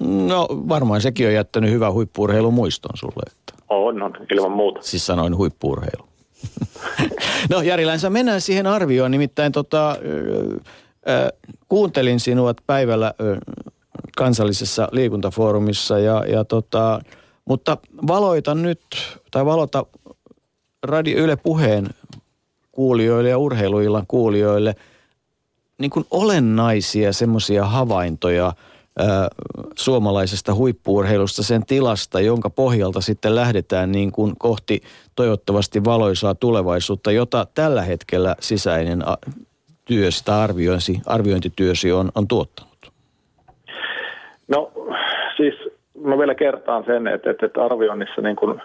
No varmaan sekin on jättänyt hyvän huippuurheilumuiston sulle. Että. On, on, ilman muuta. Siis sanoin huippuurheilu. no Jari Länsä, mennään siihen arvioon. Nimittäin tota, äh, kuuntelin sinua päivällä äh, kansallisessa liikuntafoorumissa ja, ja tota, mutta valoita nyt, tai valota Radio Yle Puheen kuulijoille ja urheiluillan kuulijoille niin kuin olennaisia semmoisia havaintoja – suomalaisesta huippuurheilusta, sen tilasta, jonka pohjalta sitten lähdetään niin kuin kohti toivottavasti valoisaa tulevaisuutta, jota tällä hetkellä sisäinen työsi tai arviointi, arviointityösi on, on tuottanut? No siis mä vielä kertaan sen, että, että arvioinnissa niin kuin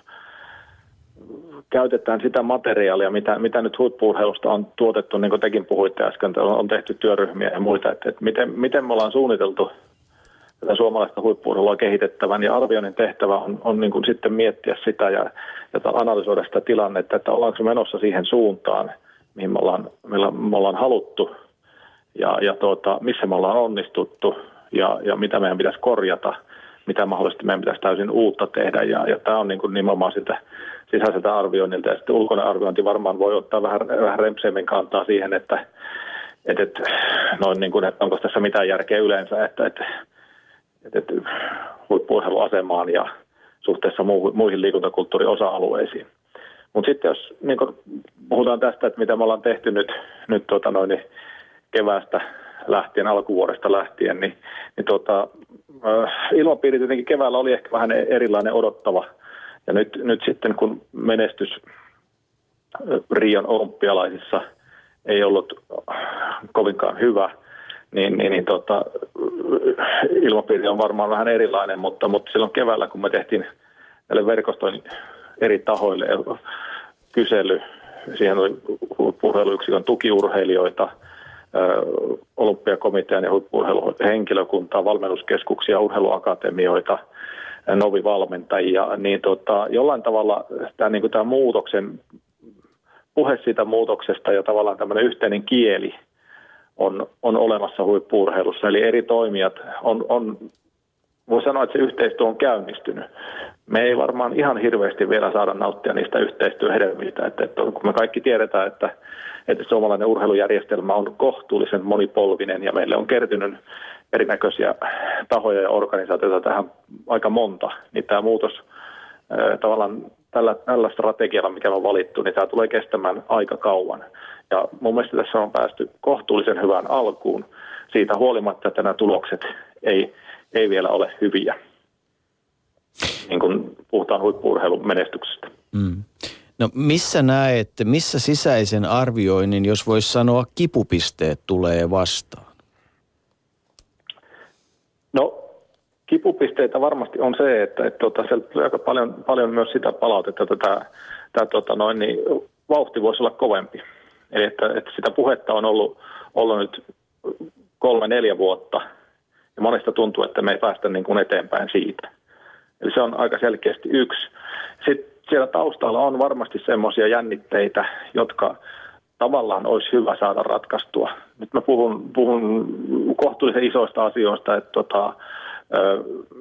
käytetään sitä materiaalia, mitä, mitä nyt huippuurheilusta on tuotettu, niin kuin tekin puhuitte äsken, on tehty työryhmiä ja muita, että, että miten, miten me ollaan suunniteltu – tätä suomalaista huippuurheilua kehitettävän. Ja arvioinnin tehtävä on, on niin kuin sitten miettiä sitä ja, ja analysoida sitä tilannetta, että ollaanko menossa siihen suuntaan, mihin me ollaan, me ollaan haluttu ja, ja tuota, missä me ollaan onnistuttu ja, ja mitä meidän pitäisi korjata, mitä mahdollisesti meidän pitäisi täysin uutta tehdä ja, ja tämä on niin kuin nimenomaan sitä sisäiseltä arvioinnilta ja sitten ulkoinen arviointi varmaan voi ottaa vähän, vähän rempseemmin kantaa siihen, että, että, että, noin niin kuin, että onko tässä mitään järkeä yleensä, että, että että huippuurheiluasemaan ja suhteessa muihin liikuntakulttuurin osa-alueisiin. Mutta sitten jos niin puhutaan tästä, että mitä me ollaan tehty nyt, nyt tota noin, niin keväästä lähtien, alkuvuodesta lähtien, niin, niin tota, äh, ilmapiiri tietenkin keväällä oli ehkä vähän erilainen odottava. Ja nyt, nyt sitten kun menestys äh, Rion olympialaisissa ei ollut kovinkaan hyvä – niin, niin, niin tota, ilmapiiri on varmaan vähän erilainen, mutta, mutta silloin keväällä, kun me tehtiin näille verkostoin eri tahoille kysely, siihen oli urheiluyksikön tukiurheilijoita, olympiakomitean ja huippuurheiluhenkilökuntaa, valmennuskeskuksia, urheiluakatemioita, novivalmentajia, niin tota, jollain tavalla tämä, niin tämä muutoksen, puhe siitä muutoksesta ja tavallaan tämmöinen yhteinen kieli – on, on olemassa huippuurheilussa. Eli eri toimijat on, on voi sanoa, että se yhteistyö on käynnistynyt. Me ei varmaan ihan hirveästi vielä saada nauttia niistä yhteistyöhedelmistä, että, että kun me kaikki tiedetään, että, että suomalainen urheilujärjestelmä on kohtuullisen monipolvinen ja meille on kertynyt erinäköisiä tahoja ja organisaatioita tähän aika monta, niin tämä muutos tavallaan tällä, tällä strategialla, mikä on valittu, niin tämä tulee kestämään aika kauan. Ja mun mielestä tässä on päästy kohtuullisen hyvään alkuun siitä huolimatta, että nämä tulokset ei, ei vielä ole hyviä, niin kun puhutaan huippuurheilun menestyksestä. Mm. No missä näette, missä sisäisen arvioinnin, jos voisi sanoa, kipupisteet tulee vastaan? No kipupisteitä varmasti on se, että, että tuota, sieltä tulee aika paljon, paljon myös sitä palautetta, että tämä, tämä tuota, noin, niin, vauhti voisi olla kovempi. Eli että, että sitä puhetta on ollut, ollut nyt kolme, neljä vuotta, ja monesta tuntuu, että me ei päästä niin kuin eteenpäin siitä. Eli se on aika selkeästi yksi. Sitten siellä taustalla on varmasti semmoisia jännitteitä, jotka tavallaan olisi hyvä saada ratkaistua. Nyt mä puhun, puhun kohtuullisen isoista asioista, että tota,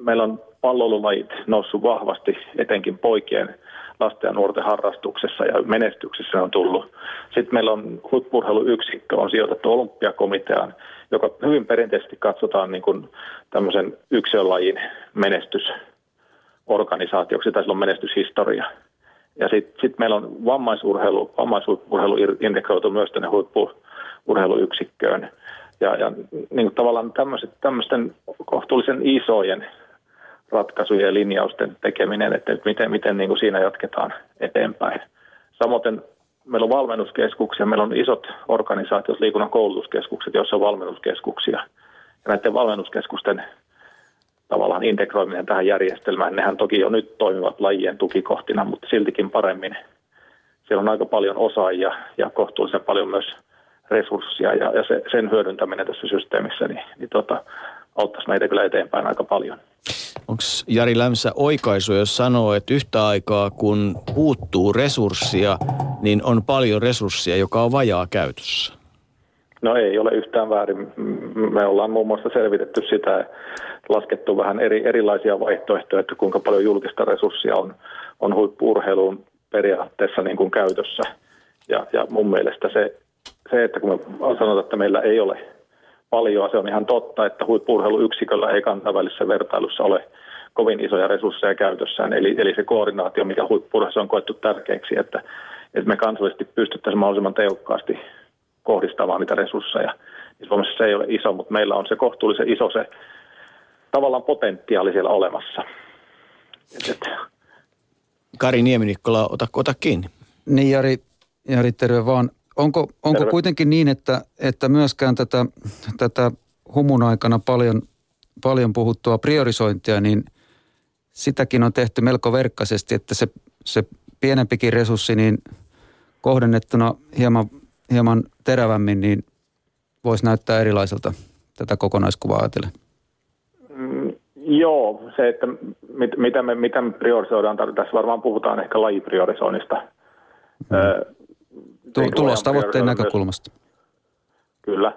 meillä on pallolulajit noussut vahvasti, etenkin poikien lasten ja nuorten harrastuksessa ja menestyksessä on tullut. Sitten meillä on huippurheiluyksikkö, on sijoitettu olympiakomiteaan, joka hyvin perinteisesti katsotaan niin kuin tämmöisen yksilölajin menestysorganisaatioksi, tai on menestyshistoria. Ja sitten sit meillä on vammaisurheilu, vammaisurheilu integroitu myös tänne huippurheiluyksikköön. Ja, ja niin kuin tavallaan tämmöisten kohtuullisen isojen ratkaisujen ja linjausten tekeminen, että miten, miten niin kuin siinä jatketaan eteenpäin. Samoin meillä on valmennuskeskuksia, meillä on isot organisaatiot, liikunnan koulutuskeskukset, joissa on valmennuskeskuksia. Ja näiden valmennuskeskusten tavallaan integroiminen tähän järjestelmään, nehän toki jo nyt toimivat lajien tukikohtina, mutta siltikin paremmin. Siellä on aika paljon osaajia ja kohtuullisen paljon myös resursseja ja, ja se, sen hyödyntäminen tässä systeemissä niin, niin tota, auttaisi meitä kyllä eteenpäin aika paljon. Onko Jari Lämsä oikaisu, jos sanoo, että yhtä aikaa kun puuttuu resurssia, niin on paljon resursseja, joka on vajaa käytössä? No ei ole yhtään väärin. Me ollaan muun muassa selvitetty sitä, laskettu vähän eri, erilaisia vaihtoehtoja, että kuinka paljon julkista resurssia on, on huippuurheiluun periaatteessa niin kuin käytössä. Ja, ja mun mielestä se, se, että kun me sanotaan, että meillä ei ole paljon, se on ihan totta, että huippuurheiluyksiköllä ei kansainvälisessä vertailussa ole kovin isoja resursseja käytössään. Eli, eli se koordinaatio, mikä huippurheilussa on koettu tärkeäksi, että, että me kansallisesti pystyttäisiin mahdollisimman tehokkaasti kohdistamaan niitä resursseja. Niin Suomessa se ei ole iso, mutta meillä on se kohtuullisen iso se tavallaan potentiaali siellä olemassa. Et, et. Kari Nieminikkola, ota, ota kiinni. Niin Jari, Jari terve vaan. Onko, onko terve. kuitenkin niin, että, että myöskään tätä, tätä humun aikana paljon, paljon puhuttua priorisointia, niin sitäkin on tehty melko verkkaisesti, että se, se pienempikin resurssi niin kohdennettuna hieman, hieman terävämmin, niin voisi näyttää erilaiselta tätä kokonaiskuvaa ajatellen. Mm, joo, se, että mit, mitä, me, mitä me priorisoidaan, tässä varmaan puhutaan ehkä lajipriorisoinnista. Mm. Tulostavoitteen näkökulmasta. Kyllä.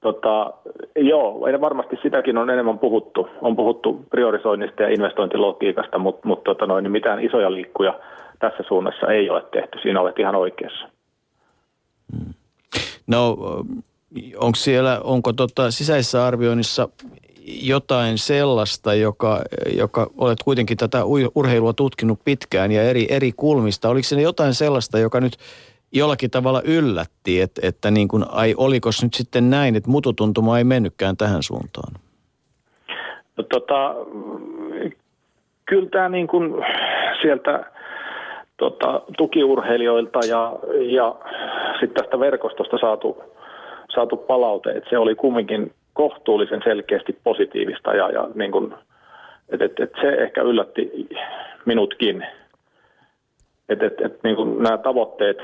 Tota, joo, varmasti sitäkin on enemmän puhuttu. On puhuttu priorisoinnista ja investointilogiikasta, mutta, mutta tota noin, niin mitään isoja liikkuja tässä suunnassa ei ole tehty. Siinä olet ihan oikeassa. No, onko siellä, onko tota sisäisessä arvioinnissa jotain sellaista, joka, joka olet kuitenkin tätä urheilua tutkinut pitkään ja eri, eri kulmista. Oliko se jotain sellaista, joka nyt jollakin tavalla yllätti, että, että niin kuin, ai oliko nyt sitten näin, että mututuntuma ei mennytkään tähän suuntaan? No, tota, kyllä tämä niin kuin sieltä tota, tukiurheilijoilta ja, ja sitten tästä verkostosta saatu, saatu palaute, että se oli kumminkin kohtuullisen selkeästi positiivista ja, ja niin kuin, et, et, et se ehkä yllätti minutkin, että et, et, niin nämä tavoitteet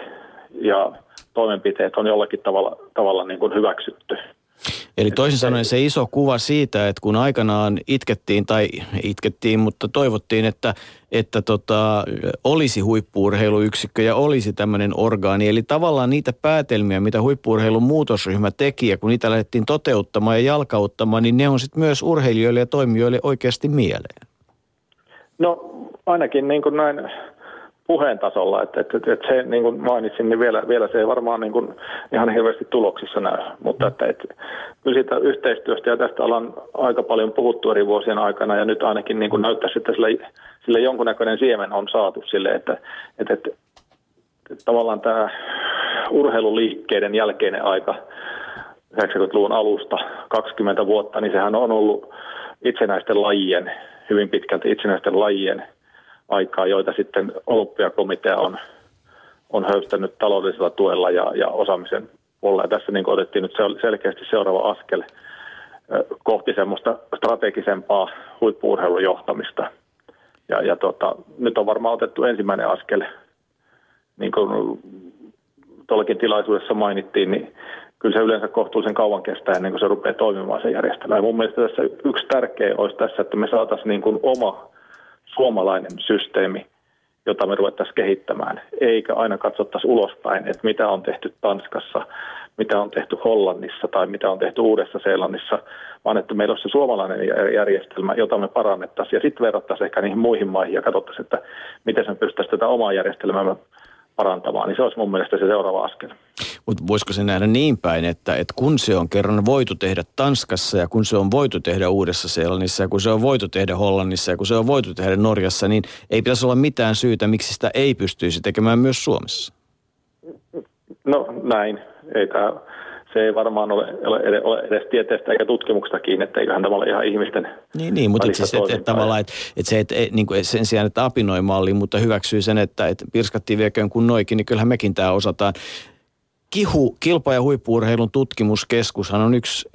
ja toimenpiteet on jollakin tavalla, tavalla niin kuin hyväksytty. Eli toisin sanoen se iso kuva siitä, että kun aikanaan itkettiin tai itkettiin, mutta toivottiin, että, että tota, olisi huippuurheiluyksikkö ja olisi tämmöinen orgaani. Eli tavallaan niitä päätelmiä, mitä huippuurheilun muutosryhmä teki ja kun niitä lähdettiin toteuttamaan ja jalkauttamaan, niin ne on sitten myös urheilijoille ja toimijoille oikeasti mieleen. No ainakin niin kuin näin puheen tasolla, että, että, että, se niin kuin mainitsin, niin vielä, vielä se ei varmaan niin kuin ihan hirveästi tuloksissa näy, mutta että, että kyllä siitä yhteistyöstä ja tästä ollaan aika paljon puhuttu eri vuosien aikana ja nyt ainakin niin kuin näyttäisi, että sille, sille jonkunnäköinen siemen on saatu sille, että, että, että, että tavallaan tämä urheiluliikkeiden jälkeinen aika 90-luvun alusta 20 vuotta, niin sehän on ollut itsenäisten lajien, hyvin pitkälti itsenäisten lajien – aikaa, joita sitten olympiakomitea on, on höystänyt taloudellisella tuella ja, ja osaamisen puolella. Ja tässä niin otettiin nyt selkeästi seuraava askel kohti semmoista strategisempaa huippuurheilun johtamista. Ja, ja tota, nyt on varmaan otettu ensimmäinen askel, niin kuin tuollakin tilaisuudessa mainittiin, niin kyllä se yleensä kohtuullisen kauan kestää ennen kuin se rupeaa toimimaan se järjestelmä. Ja mun mielestä tässä yksi tärkeä olisi tässä, että me saataisiin niin kuin oma suomalainen systeemi, jota me ruvettaisiin kehittämään, eikä aina katsottaisi ulospäin, että mitä on tehty Tanskassa, mitä on tehty Hollannissa tai mitä on tehty Uudessa-Seelannissa, vaan että meillä olisi se suomalainen järjestelmä, jota me parannettaisiin ja sitten verrattaisiin ehkä niihin muihin maihin ja katsottaisiin, että miten me pystyttäisiin tätä omaa järjestelmää parantamaan, niin se olisi mun mielestä se seuraava askel. Mutta voisiko se nähdä niin päin, että, että kun se on kerran voitu tehdä Tanskassa ja kun se on voitu tehdä Uudessa-Seelannissa ja kun se on voitu tehdä Hollannissa ja kun se on voitu tehdä Norjassa, niin ei pitäisi olla mitään syytä, miksi sitä ei pystyisi tekemään myös Suomessa? No näin. Ei tämä se ei varmaan ole, ole, ole edes tieteestä eikä tutkimuksesta kiinni, että eiköhän tämä ole ihan ihmisten Niin, niin mutta siis, että et, tavallaan, että et se, että et, niin kuin sen sijaan, että apinoi malli, mutta hyväksyy sen, että et pirskattiin vieköön kuin noikin, niin kyllähän mekin tämä osataan. Kihu, kilpa- ja huippuurheilun tutkimuskeskushan on yksi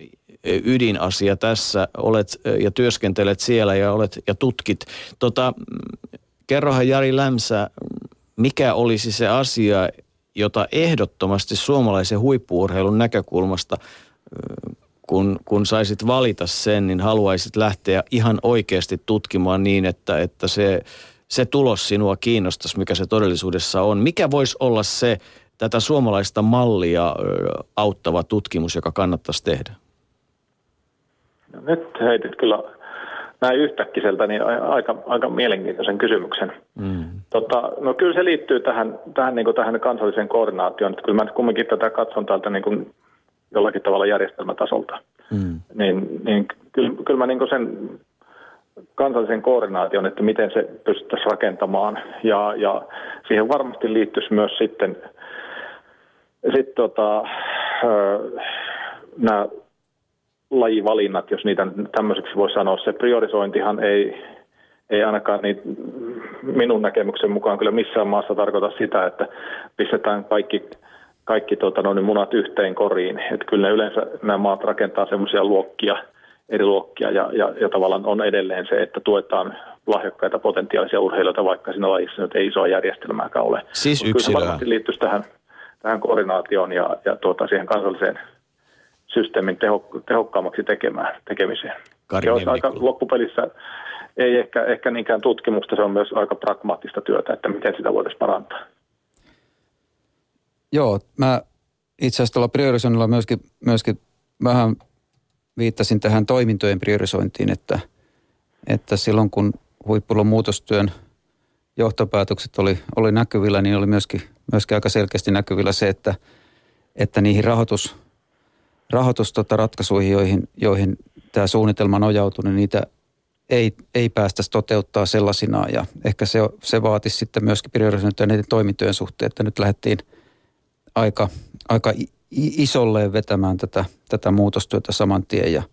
ydinasia tässä. Olet ja työskentelet siellä ja, olet, ja tutkit. Tota, kerrohan Jari Lämsä, mikä olisi se asia, jota ehdottomasti suomalaisen huippuurheilun näkökulmasta, kun, kun saisit valita sen, niin haluaisit lähteä ihan oikeasti tutkimaan niin, että, että se, se tulos sinua kiinnostaisi, mikä se todellisuudessa on. Mikä voisi olla se tätä suomalaista mallia auttava tutkimus, joka kannattaisi tehdä? No nyt heitit kyllä näin yhtäkkiseltä niin aika, aika mielenkiintoisen kysymyksen. Mm. Tota, no kyllä se liittyy tähän, tähän, niin kuin tähän kansalliseen koordinaatioon. Että kyllä mä kumminkin tätä katson täältä niin kuin jollakin tavalla järjestelmätasolta. Mm. Niin, niin kyllä, kyllä mä niin sen kansallisen koordinaation, että miten se pystyttäisiin rakentamaan. Ja, ja siihen varmasti liittyisi myös sitten sit tota, nämä lajivalinnat, jos niitä tämmöiseksi voi sanoa. Se priorisointihan ei, ei ainakaan niin minun näkemyksen mukaan kyllä missään maassa tarkoita sitä, että pistetään kaikki, kaikki tota, no, niin munat yhteen koriin. Että kyllä ne yleensä nämä maat rakentaa semmoisia luokkia, eri luokkia ja, ja, ja tavallaan on edelleen se, että tuetaan lahjakkaita potentiaalisia urheilijoita, vaikka siinä lajissa nyt ei isoa järjestelmääkään ole. Siis yksilöä. Kyllä se varmasti liittyisi tähän, tähän koordinaatioon ja, ja tuota, siihen kansalliseen systeemin tehokkaammaksi tekemään, tekemiseen. Kari ja aika loppupelissä ei ehkä, ehkä niinkään tutkimusta, se on myös aika pragmaattista työtä, että miten sitä voitaisiin parantaa. Joo, mä itse asiassa tuolla priorisoinnilla myöskin, myöskin vähän viittasin tähän toimintojen priorisointiin, että, että silloin kun huippulon muutostyön johtopäätökset oli, oli näkyvillä, niin oli myöskin, myöskin aika selkeästi näkyvillä se, että, että niihin rahoitus, rahoitusratkaisuihin, joihin, joihin tämä suunnitelma nojautui, niin niitä ei, ei päästä toteuttaa sellaisinaan. Ja ehkä se, se vaatisi sitten myöskin priorisointia niiden toimintojen suhteen, että nyt lähdettiin aika, aika isolleen vetämään tätä, tätä muutostyötä saman tien ja,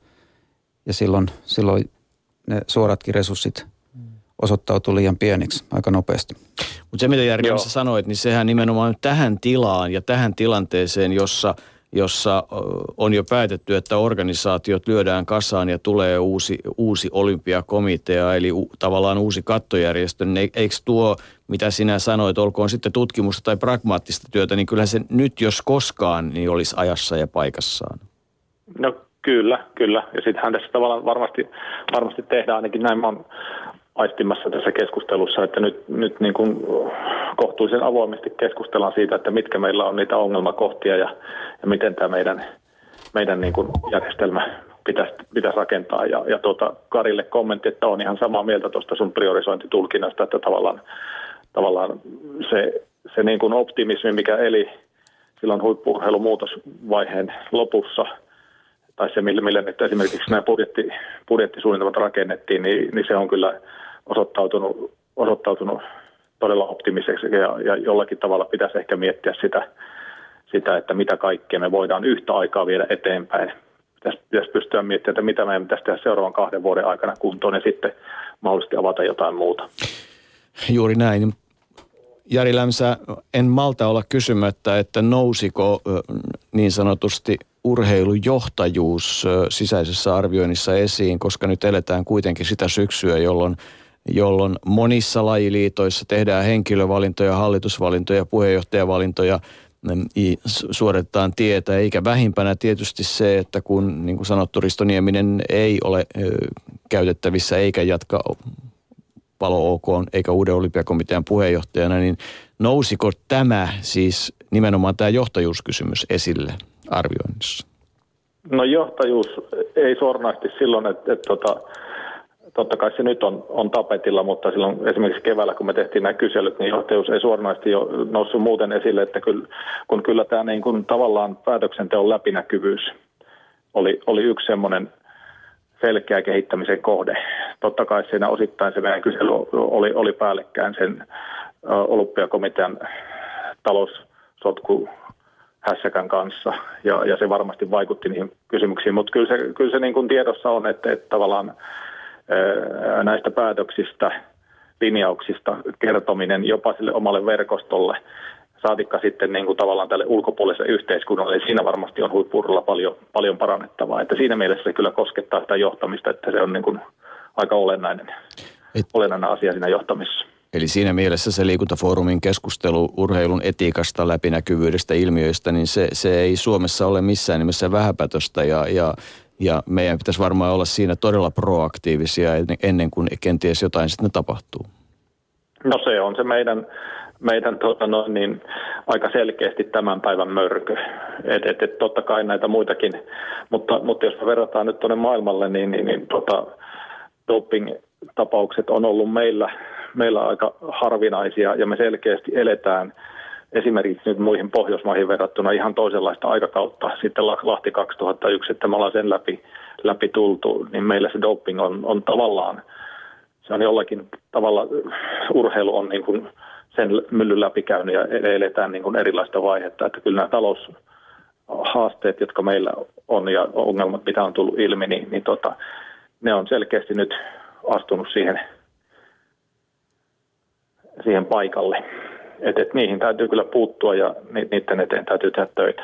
ja silloin, silloin ne suoratkin resurssit osoittautui liian pieniksi aika nopeasti. Mutta se, mitä Jari sanoit, niin sehän nimenomaan tähän tilaan ja tähän tilanteeseen, jossa – jossa on jo päätetty, että organisaatiot lyödään kasaan ja tulee uusi, uusi olympiakomitea, eli u, tavallaan uusi kattojärjestö, niin eikö tuo, mitä sinä sanoit, olkoon sitten tutkimusta tai pragmaattista työtä, niin kyllä se nyt jos koskaan niin olisi ajassa ja paikassaan. No kyllä, kyllä. Ja sittenhän tässä tavallaan varmasti, varmasti tehdään ainakin näin. Mä oon aistimassa tässä keskustelussa, että nyt, nyt niin kuin kohtuullisen avoimesti keskustellaan siitä, että mitkä meillä on niitä ongelmakohtia ja, ja miten tämä meidän, meidän niin kuin järjestelmä pitäisi, pitäisi rakentaa. Ja, ja tuota, Karille kommentti, että on ihan samaa mieltä tuosta sun priorisointitulkinnasta, että tavallaan, tavallaan se, se niin kuin optimismi, mikä eli silloin huippuurheilumuutosvaiheen lopussa – tai se, millä, millä nyt esimerkiksi nämä budjetti, budjettisuunnitelmat rakennettiin, niin, niin se on kyllä osoittautunut, osoittautunut todella optimiseksi ja, ja jollakin tavalla pitäisi ehkä miettiä sitä, sitä, että mitä kaikkea me voidaan yhtä aikaa viedä eteenpäin. Pitäisi, pitäisi pystyä miettimään, että mitä meidän pitäisi tehdä seuraavan kahden vuoden aikana kuntoon ja sitten mahdollisesti avata jotain muuta. Juuri näin. Jari Lämsä, en malta olla kysymättä, että nousiko niin sanotusti urheilujohtajuus sisäisessä arvioinnissa esiin, koska nyt eletään kuitenkin sitä syksyä, jolloin jolloin monissa lajiliitoissa tehdään henkilövalintoja, hallitusvalintoja, puheenjohtajavalintoja, mm, suoritetaan tietä, eikä vähimpänä tietysti se, että kun niin kuin sanottu Risto Nieminen ei ole käytettävissä eikä jatka palo OK eikä uuden olympiakomitean puheenjohtajana, niin nousiko tämä siis nimenomaan tämä johtajuuskysymys esille arvioinnissa? No johtajuus ei suoranaisesti silloin, että, että tota, totta kai se nyt on, on tapetilla, mutta silloin esimerkiksi keväällä, kun me tehtiin nämä kyselyt, niin johtajuus ei suoranaisesti jo noussut muuten esille, että kyllä, kun kyllä tämä niin kuin tavallaan päätöksenteon läpinäkyvyys oli, oli yksi semmoinen selkeä kehittämisen kohde. Totta kai siinä osittain se meidän kysely oli, oli päällekkäin sen olympiakomitean taloussotku hässäkän kanssa, ja, ja se varmasti vaikutti niihin kysymyksiin, mutta kyllä se, kyllä se niin kuin tiedossa on, että, että tavallaan näistä päätöksistä, linjauksista kertominen jopa sille omalle verkostolle, saatikka sitten niin kuin tavallaan tälle ulkopuoliselle yhteiskunnalle, niin siinä varmasti on huippuudella paljon, paljon parannettavaa. Että siinä mielessä se kyllä koskettaa sitä johtamista, että se on niin kuin aika olennainen, Et... olennainen asia siinä johtamisessa. Eli siinä mielessä se liikuntafoorumin keskustelu urheilun etiikasta, läpinäkyvyydestä, ilmiöistä, niin se, se ei Suomessa ole missään nimessä vähäpätöstä ja, ja, ja meidän pitäisi varmaan olla siinä todella proaktiivisia ennen kuin kenties jotain sitten tapahtuu. No se on se meidän, meidän tota noin, niin, aika selkeästi tämän päivän mörkö. Et, et, et, totta kai näitä muitakin, mutta, mutta jos verrataan nyt tuonne maailmalle, niin, niin, niin tota, doping-tapaukset on ollut meillä, meillä aika harvinaisia ja me selkeästi eletään esimerkiksi nyt muihin Pohjoismaihin verrattuna ihan toisenlaista aikakautta. Sitten Lahti 2001, että me ollaan sen läpi, läpi tultu, niin meillä se doping on, on tavallaan, se on jollakin tavalla, urheilu on niin kuin sen myllyn läpi käynyt ja eletään niin kuin erilaista vaihetta. Että kyllä nämä taloushaasteet, jotka meillä on ja ongelmat, mitä on tullut ilmi, niin, niin tota, ne on selkeästi nyt astunut siihen, siihen paikalle. Et, et niihin täytyy kyllä puuttua ja niiden eteen täytyy tehdä töitä.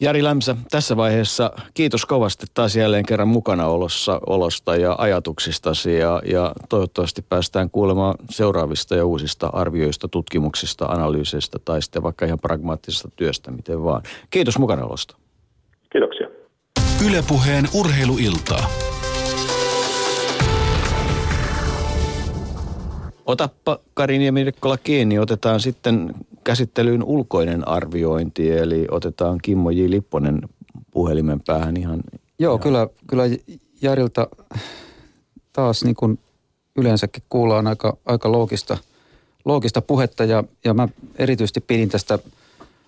Jari Lämsä, tässä vaiheessa kiitos kovasti taas jälleen kerran mukana olossa, olosta ja ajatuksistasi ja, ja toivottavasti päästään kuulemaan seuraavista ja uusista arvioista, tutkimuksista, analyyseistä tai sitten vaikka ihan pragmaattisesta työstä, miten vaan. Kiitos mukana olosta. Kiitoksia. Ylepuheen urheiluiltaa. Otappa Karin ja Mirkkola kiinni, otetaan sitten käsittelyyn ulkoinen arviointi, eli otetaan Kimmo J. Lipponen puhelimen päähän ihan. Joo, ihan. Kyllä, kyllä Jarilta taas niin kuin yleensäkin kuullaan aika, aika loogista, loogista puhetta ja, ja mä erityisesti pidin tästä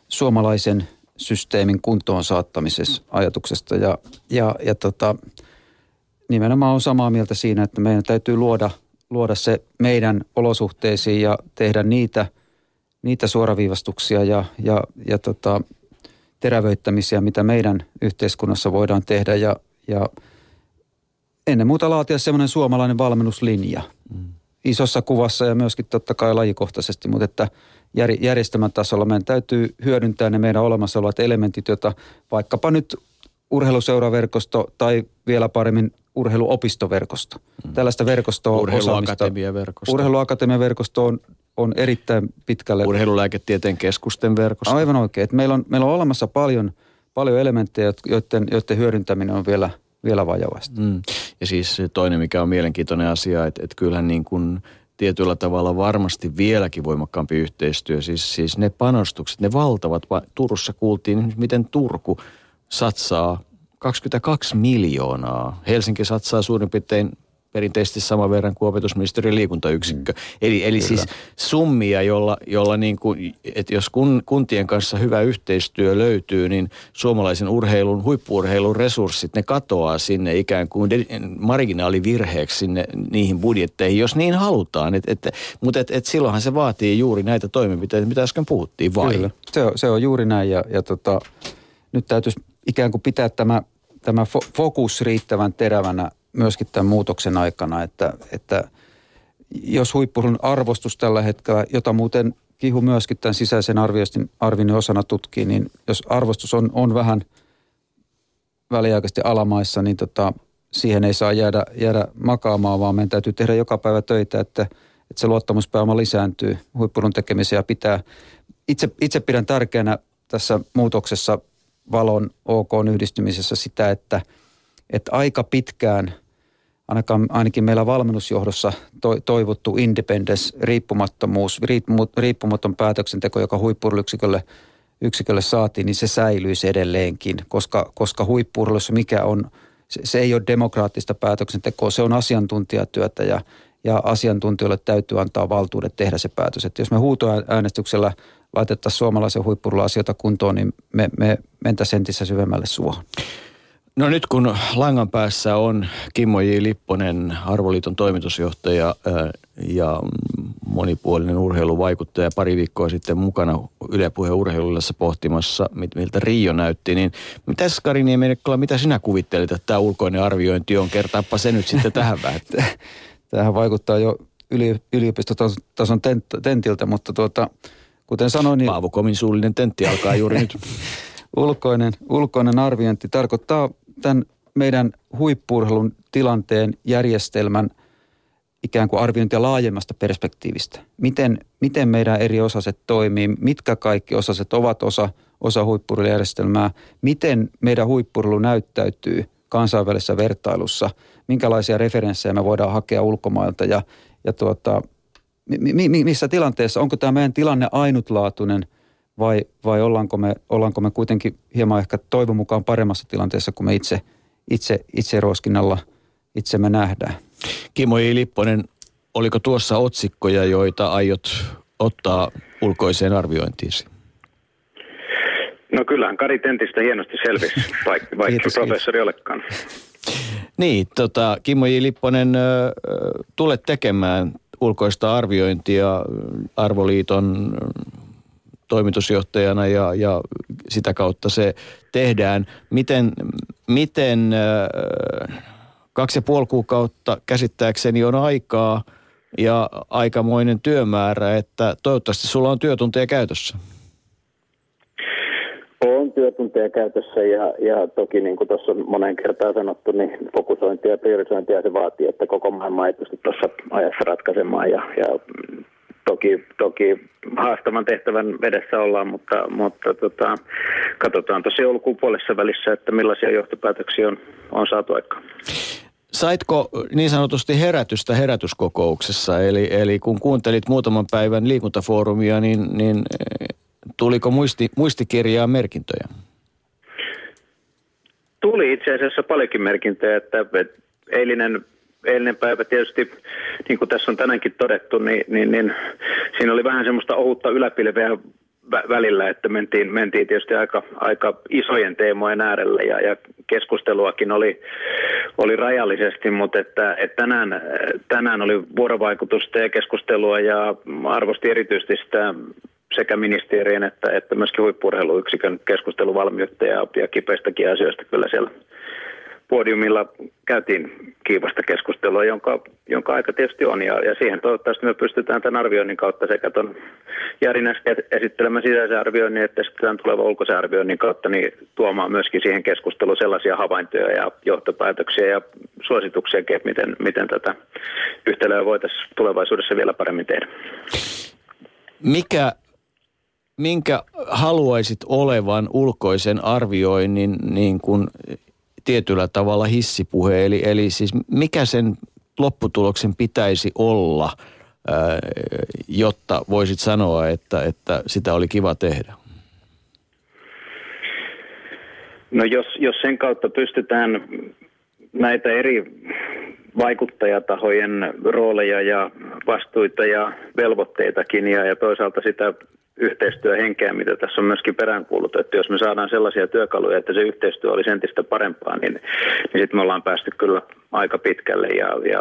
suomalaisen systeemin kuntoon saattamisessa ajatuksesta ja, ja, ja tota, nimenomaan on samaa mieltä siinä, että meidän täytyy luoda, luoda se meidän olosuhteisiin ja tehdä niitä – niitä suoraviivastuksia ja, ja, ja tota, terävöittämisiä, mitä meidän yhteiskunnassa voidaan tehdä ja, ja ennen muuta laatia semmoinen suomalainen valmennuslinja mm. isossa kuvassa ja myöskin totta kai lajikohtaisesti, mutta että järjestelmän tasolla meidän täytyy hyödyntää ne meidän olemassa olevat elementit, joita vaikkapa nyt urheiluseuraverkosto tai vielä paremmin urheiluopistoverkosto. Mm. Tällaista verkostoa Urheiluakatemiaverkosto. Urheiluakatemiaverkosto on on erittäin pitkälle... Urheilulääketieteen keskusten verkosto. Aivan oikein. Että meillä, on, meillä on olemassa paljon, paljon elementtejä, joiden, joiden hyödyntäminen on vielä, vielä vajavaista. Mm. Ja siis toinen, mikä on mielenkiintoinen asia, että, että kyllähän niin kuin tietyllä tavalla varmasti vieläkin voimakkaampi yhteistyö. Siis, siis ne panostukset, ne valtavat, Turussa kuultiin, miten Turku satsaa 22 miljoonaa. Helsinki satsaa suurin piirtein perinteisesti saman verran kuin opetusministeriön liikuntayksikkö. Mm. Eli, eli siis summia, jolla, jolla niin kuin, että jos kun, kuntien kanssa hyvä yhteistyö löytyy, niin suomalaisen urheilun, huippuurheilun resurssit, ne katoaa sinne ikään kuin de, marginaalivirheeksi sinne niihin budjetteihin, jos niin halutaan. Et, et, mutta et, et silloinhan se vaatii juuri näitä toimenpiteitä, mitä äsken puhuttiin, vai? Kyllä. Se on, se on juuri näin ja, ja tota, nyt täytyisi ikään kuin pitää tämä, tämä fokus riittävän terävänä myöskin tämän muutoksen aikana, että, että jos huippurun arvostus tällä hetkellä, jota muuten Kihu myöskin tämän sisäisen arvioinnin, arvioinnin osana tutkii, niin jos arvostus on, on vähän väliaikaisesti alamaissa, niin tota, siihen ei saa jäädä, jäädä makaamaan, vaan meidän täytyy tehdä joka päivä töitä, että, että se luottamuspääoma lisääntyy huippurun tekemiseen ja pitää. Itse, itse pidän tärkeänä tässä muutoksessa valon OK yhdistymisessä sitä, että, että aika pitkään – ainakaan, ainakin meillä valmennusjohdossa to, toivottu independence, riippumattomuus, riippumaton päätöksenteko, joka huippuriyksikölle yksikölle saatiin, niin se säilyisi edelleenkin, koska, koska huippurheilussa mikä on, se, se ei ole demokraattista päätöksentekoa, se on asiantuntijatyötä ja, ja asiantuntijoille täytyy antaa valtuudet tehdä se päätös. Että jos me huutoäänestyksellä laitettaisiin suomalaisen huippurheilun asioita kuntoon, niin me, me mentäisiin entistä syvemmälle suohon. No nyt kun langan päässä on Kimmo J. Lipponen, Arvoliiton toimitusjohtaja ja monipuolinen urheiluvaikuttaja pari viikkoa sitten mukana Yle Puheen urheilullisessa pohtimassa, miltä Rio näytti, niin mitäs Kari mitä sinä kuvittelit, että tämä ulkoinen arviointi on? Kertaappa se nyt sitten tähän vähän. Tämähän vaikuttaa jo yliopistotason tentiltä, mutta tuota, kuten sanoin... Niin... Paavo Komin suullinen tentti alkaa juuri nyt. ulkoinen, ulkoinen arviointi tarkoittaa tämän meidän huippurheilun tilanteen järjestelmän ikään kuin arviointia laajemmasta perspektiivistä. Miten, miten meidän eri osaset toimii, mitkä kaikki osaset ovat osa, osa huippurheilujärjestelmää, miten meidän huippurheilu näyttäytyy kansainvälisessä vertailussa, minkälaisia referenssejä me voidaan hakea ulkomailta ja, ja tuota, mi, mi, missä tilanteessa, onko tämä meidän tilanne ainutlaatuinen vai, vai ollaanko, me, ollaanko me kuitenkin hieman ehkä toivon mukaan paremmassa tilanteessa, kun me itse, itse, itse roskinnalla itsemme nähdään. Kimmo I. Lipponen, oliko tuossa otsikkoja, joita aiot ottaa ulkoiseen arviointiisi? No kyllähän Kari Tentistä hienosti selvisi, vaikka, vaikka professori olekaan. Niin, tota, Kimmo J. Lipponen, tule tekemään ulkoista arviointia Arvoliiton toimitusjohtajana ja, ja sitä kautta se tehdään. Miten, miten kaksi ja puoli kuukautta käsittääkseni on aikaa ja aikamoinen työmäärä, että toivottavasti sulla on työtunteja käytössä on työtunteja käytössä ja, ja toki niin kuin tuossa on monen kertaan sanottu, niin fokusointia ja priorisointia se vaatii, että koko maailma ei pysty tuossa ajassa ratkaisemaan ja, ja toki, toki haastavan tehtävän vedessä ollaan, mutta, mutta tota, katsotaan tosi joulukuun puolessa välissä, että millaisia johtopäätöksiä on, on saatu aikaan. Saitko niin sanotusti herätystä herätyskokouksessa, eli, eli kun kuuntelit muutaman päivän liikuntafoorumia, niin, niin Tuliko muisti, muistikirjaa merkintöjä? Tuli itse asiassa paljonkin merkintöjä, että eilinen, eilinen päivä tietysti, niin kuin tässä on tänäänkin todettu, niin, niin, niin siinä oli vähän semmoista ohutta yläpilveä välillä, että mentiin, mentiin tietysti aika, aika isojen teemojen äärelle ja, ja keskusteluakin oli, oli rajallisesti, mutta että, että tänään, tänään oli vuorovaikutusta ja keskustelua ja arvosti erityisesti sitä sekä ministerien että, että myöskin huippurheiluyksikön keskusteluvalmiutta ja, ja kipeistäkin asioista kyllä siellä podiumilla käytiin kiivasta keskustelua, jonka, jonka aika tietysti on. Ja, ja siihen toivottavasti me pystytään tämän arvioinnin kautta sekä tuon äsken esittelemän sisäisen arvioinnin että sitten tulevan ulkoisen arvioinnin kautta niin tuomaan myöskin siihen keskusteluun sellaisia havaintoja ja johtopäätöksiä ja suosituksia, että miten, miten tätä yhtälöä voitaisiin tulevaisuudessa vielä paremmin tehdä. Mikä minkä haluaisit olevan ulkoisen arvioinnin niin kuin tietyllä tavalla hissipuhe? Eli, eli siis mikä sen lopputuloksen pitäisi olla, jotta voisit sanoa, että, että sitä oli kiva tehdä? No jos, jos sen kautta pystytään näitä eri vaikuttajatahojen rooleja ja vastuita ja velvoitteitakin ja, ja toisaalta sitä yhteistyöhenkeä, mitä tässä on myöskin peräänkuulutettu. Että jos me saadaan sellaisia työkaluja, että se yhteistyö olisi entistä parempaa, niin, niin sitten me ollaan päästy kyllä aika pitkälle. Ja, ja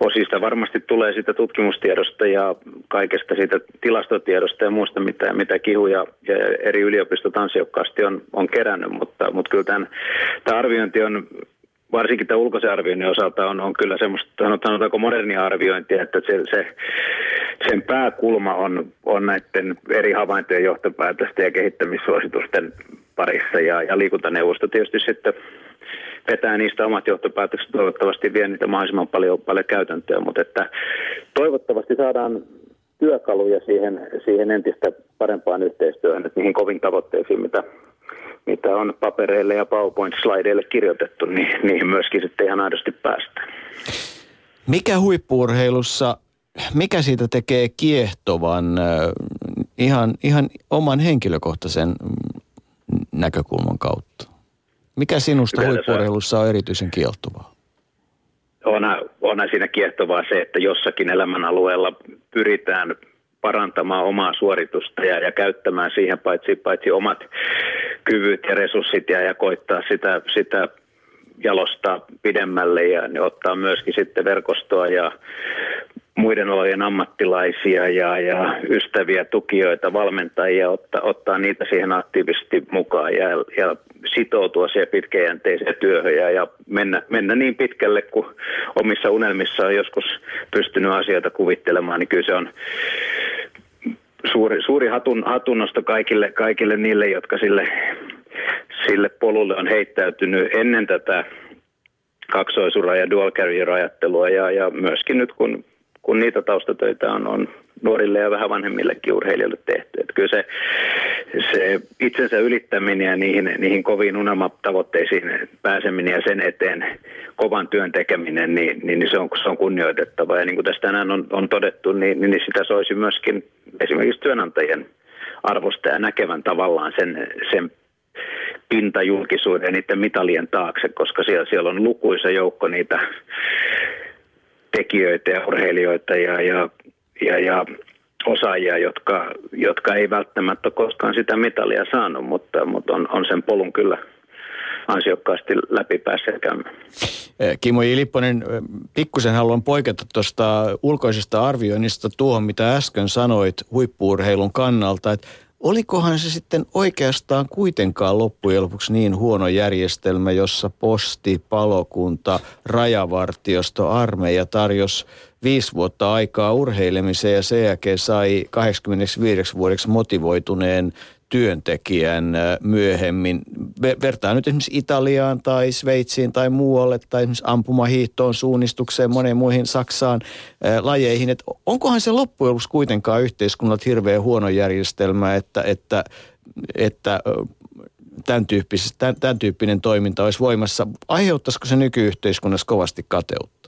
osista varmasti tulee sitä tutkimustiedosta ja kaikesta siitä tilastotiedosta ja muusta, mitä, mitä Kihu ja, ja eri yliopistot ansiokkaasti on, on kerännyt. Mutta, mutta kyllä tämän, tämä arviointi on varsinkin tämän ulkoisen arvioinnin osalta on, on kyllä semmoista, sanotaanko modernia arviointia, että se, se, sen pääkulma on, on näiden eri havaintojen johtopäätösten ja kehittämissuositusten parissa. Ja, ja liikuntaneuvosto tietysti sitten vetää niistä omat johtopäätökset, toivottavasti vie niitä mahdollisimman paljon, paljon käytäntöön, mutta että toivottavasti saadaan työkaluja siihen, siihen entistä parempaan yhteistyöhön, että niihin kovin tavoitteisiin, mitä mitä on papereille ja PowerPoint-slideille kirjoitettu, niin niihin myöskin sitten ihan aidosti päästään. Mikä huippuurheilussa, mikä siitä tekee kiehtovan ihan, ihan oman henkilökohtaisen näkökulman kautta? Mikä sinusta huippuurheilussa on erityisen kiehtovaa? Onhan, onhan siinä kiehtovaa se, että jossakin elämänalueella pyritään parantamaan omaa suoritusta ja, ja käyttämään siihen paitsi, paitsi omat kyvyt ja resurssit ja, ja koittaa sitä, sitä jalostaa pidemmälle ja niin ottaa myöskin sitten verkostoa ja muiden olojen ammattilaisia ja, ja ystäviä, tukijoita, valmentajia, ottaa, ottaa niitä siihen aktiivisesti mukaan ja, ja sitoutua siihen pitkäjänteiseen työhön ja, ja mennä, mennä niin pitkälle, kun omissa unelmissa on joskus pystynyt asioita kuvittelemaan, niin kyllä se on suuri, suuri hatun, hatunnosto kaikille, kaikille niille, jotka sille, sille polulle on heittäytynyt ennen tätä kaksoisura- ja dual carrier-ajattelua ja, ja myöskin nyt kun, kun niitä taustatöitä on, on nuorille ja vähän vanhemmillekin urheilijoille tehty. Että kyllä se, se itsensä ylittäminen ja niihin, niihin koviin unelmatavoitteisiin pääseminen ja sen eteen kovan työn tekeminen, niin, niin, niin se, on, se on kunnioitettava. Ja niin kuin tästä tänään on, on todettu, niin, niin sitä soisi myöskin esimerkiksi työnantajien arvosta ja näkevän tavallaan sen, sen pintajulkisuuden ja niiden mitalien taakse, koska siellä, siellä on lukuisa joukko niitä tekijöitä ja urheilijoita ja, ja, ja, ja osaajia, jotka, jotka ei välttämättä koskaan sitä mitalia saanut, mutta, mutta on, on sen polun kyllä ansiokkaasti läpi päässeet käymään. Kimmo J. Lipponen, pikkusen haluan poiketa tuosta ulkoisesta arvioinnista tuohon, mitä äsken sanoit huippuurheilun kannalta, että olikohan se sitten oikeastaan kuitenkaan loppujen lopuksi niin huono järjestelmä, jossa posti, palokunta, rajavartiosto, armeija tarjosi viisi vuotta aikaa urheilemiseen ja sen jälkeen sai 85 vuodeksi motivoituneen työntekijän myöhemmin. Vertaa nyt esimerkiksi Italiaan tai Sveitsiin tai muualle tai esimerkiksi ampumahiihtoon, suunnistukseen, moneen muihin Saksaan lajeihin. Et onkohan se loppujen lopuksi kuitenkaan yhteiskunnalta hirveän huono järjestelmä, että, että, että tämän, tämän, tämän tyyppinen toiminta olisi voimassa. Aiheuttaisiko se nykyyhteiskunnassa kovasti kateutta?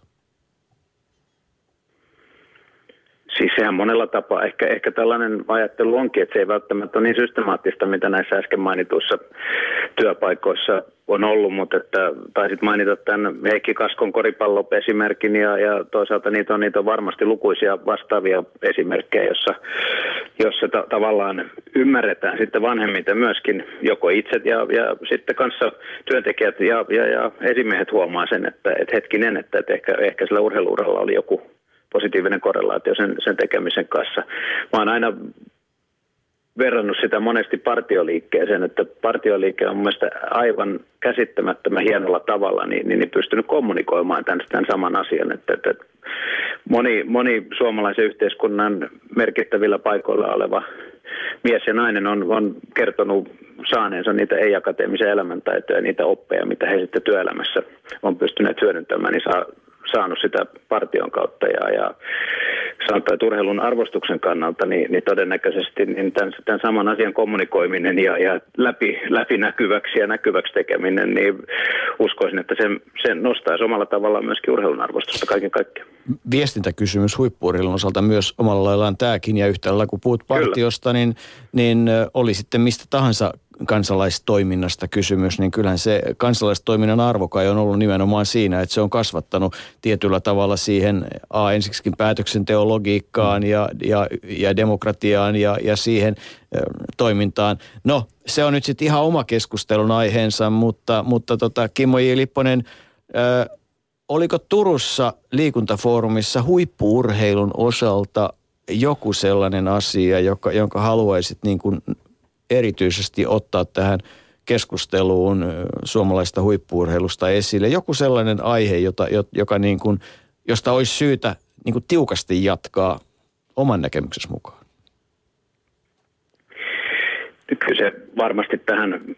Siis sehän monella tapaa, ehkä, ehkä tällainen ajattelu onkin, että se ei välttämättä ole niin systemaattista, mitä näissä äsken mainituissa työpaikoissa on ollut, mutta että taisit mainita tämän Heikki Kaskon koripallo-esimerkin ja, ja toisaalta niitä on, niitä on varmasti lukuisia vastaavia esimerkkejä, jossa, jossa ta- tavallaan ymmärretään sitten vanhemmiten myöskin joko itse ja, ja sitten kanssa työntekijät ja, ja, ja esimiehet huomaa sen, että, että hetkinen, että, että ehkä, ehkä sillä urheiluuralla oli joku positiivinen korrelaatio sen, sen tekemisen kanssa. Mä oon aina verrannut sitä monesti partioliikkeeseen, että partioliike on mun aivan käsittämättömän hienolla tavalla niin, niin, niin pystynyt kommunikoimaan tämän, tämän saman asian, että, että moni, moni suomalaisen yhteiskunnan merkittävillä paikoilla oleva mies ja nainen on, on kertonut saaneensa niitä ei-akateemisia elämäntaitoja ja niitä oppeja, mitä he sitten työelämässä on pystyneet hyödyntämään, niin saa saanut sitä partion kautta ja, ja sanotaan, että urheilun arvostuksen kannalta, niin, niin todennäköisesti niin tämän, tämän, saman asian kommunikoiminen ja, ja läpi, läpinäkyväksi ja näkyväksi tekeminen, niin uskoisin, että se, se nostaa omalla tavallaan myöskin urheilun arvostusta kaiken kaikkiaan. Viestintäkysymys huippuurheilun osalta myös omalla laillaan tämäkin, ja yhtä lailla kun puhut partiosta, niin, niin oli sitten mistä tahansa kansalaistoiminnasta kysymys, niin kyllähän se kansalaistoiminnan arvo kai on ollut nimenomaan siinä, että se on kasvattanut tietyllä tavalla siihen a, ensiksikin päätöksenteologiikkaan ja, ja, ja demokratiaan ja, ja siihen toimintaan. No, se on nyt sitten ihan oma keskustelun aiheensa, mutta, mutta tota, Kimmo J. Lipponen, ö, oliko Turussa liikuntafoorumissa huippuurheilun osalta joku sellainen asia, joka, jonka haluaisit niin kuin erityisesti ottaa tähän keskusteluun suomalaista huippuurheilusta esille? Joku sellainen aihe, jota, joka niin kuin, josta olisi syytä niin kuin tiukasti jatkaa oman näkemyksesi mukaan? Kyllä se varmasti tähän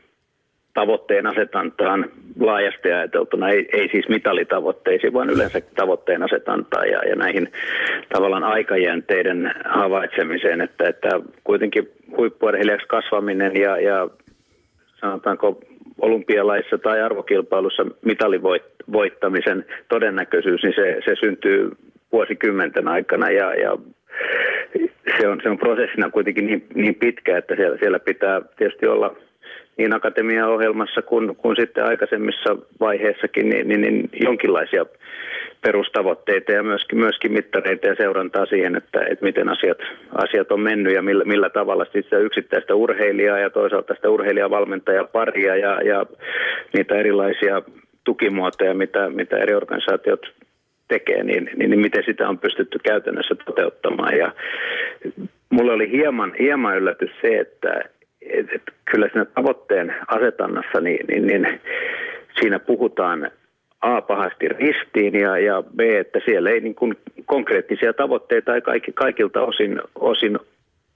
tavoitteen asetantaan laajasti ajateltuna, ei, ei siis mitalitavoitteisiin, vaan yleensä tavoitteen asetantaan ja, ja näihin tavallaan aikajänteiden havaitsemiseen, että, että kuitenkin huippuurheilijaksi kasvaminen ja, ja sanotaanko olympialaissa tai arvokilpailussa mitalivoittamisen todennäköisyys, niin se, se syntyy vuosikymmenten aikana ja, ja se on, se on prosessina kuitenkin niin, niin pitkä, että siellä, siellä pitää tietysti olla niin akatemiaohjelmassa kuin, kuin sitten aikaisemmissa vaiheissakin niin, niin, niin jonkinlaisia perustavoitteita ja myöskin, myöskin mittareita ja seurantaa siihen, että, että miten asiat, asiat on mennyt ja millä, millä tavalla sitä yksittäistä urheilijaa ja toisaalta sitä urheilijavalmentajaparia ja, ja niitä erilaisia tukimuotoja, mitä, mitä eri organisaatiot tekee, niin, niin, niin miten sitä on pystytty käytännössä toteuttamaan. Ja mulle oli hieman, hieman yllätys se, että et, et, kyllä siinä tavoitteen asetannassa, niin, niin, niin siinä puhutaan A pahasti ristiin ja, ja B, että siellä ei niin kuin konkreettisia tavoitteita ei kaikki, kaikilta osin, osin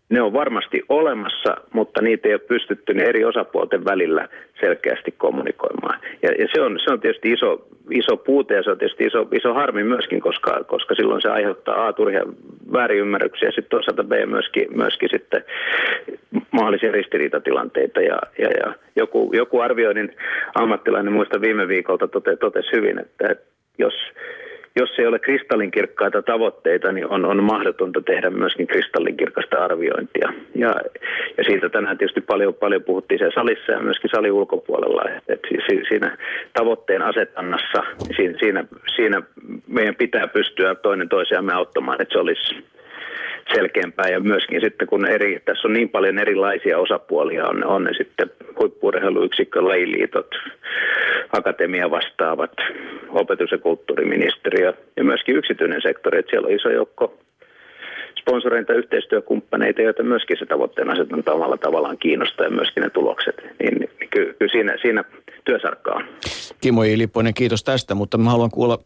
ne on varmasti olemassa, mutta niitä ei ole pystytty eri osapuolten välillä selkeästi kommunikoimaan. Ja, ja se, on, se on tietysti iso, iso puute ja se on tietysti iso, iso harmi myöskin, koska, koska silloin se aiheuttaa A turhia väärinymmärryksiä ja sitten toisaalta B myöskin, myöskin sitten mahdollisia ristiriitatilanteita. Ja, ja, ja joku, joku arvioinnin ammattilainen, muista viime viikolta tote, totesi hyvin, että, että jos jos ei ole kristallinkirkkaita tavoitteita, niin on, on mahdotonta tehdä myöskin kristallinkirkasta arviointia. Ja, ja siitä tänään tietysti paljon, paljon puhuttiin siellä salissa ja myöskin salin ulkopuolella, että siinä tavoitteen asetannassa, siinä, siinä, siinä meidän pitää pystyä toinen toisiamme auttamaan, että se olisi selkeämpää ja myöskin sitten kun eri, tässä on niin paljon erilaisia osapuolia, on, on ne sitten huippurheiluyksikkö, lajiliitot, akatemia vastaavat, opetus- ja kulttuuriministeriö ja myöskin yksityinen sektori, että siellä on iso joukko sponsoreita, yhteistyökumppaneita, joita myöskin se tavoitteen asetanta omalla tavallaan kiinnostaa ja myöskin ne tulokset. Niin, niin kyllä, kyllä siinä, siinä työsarkkaa J. Lipponen, kiitos tästä, mutta mä haluan kuulla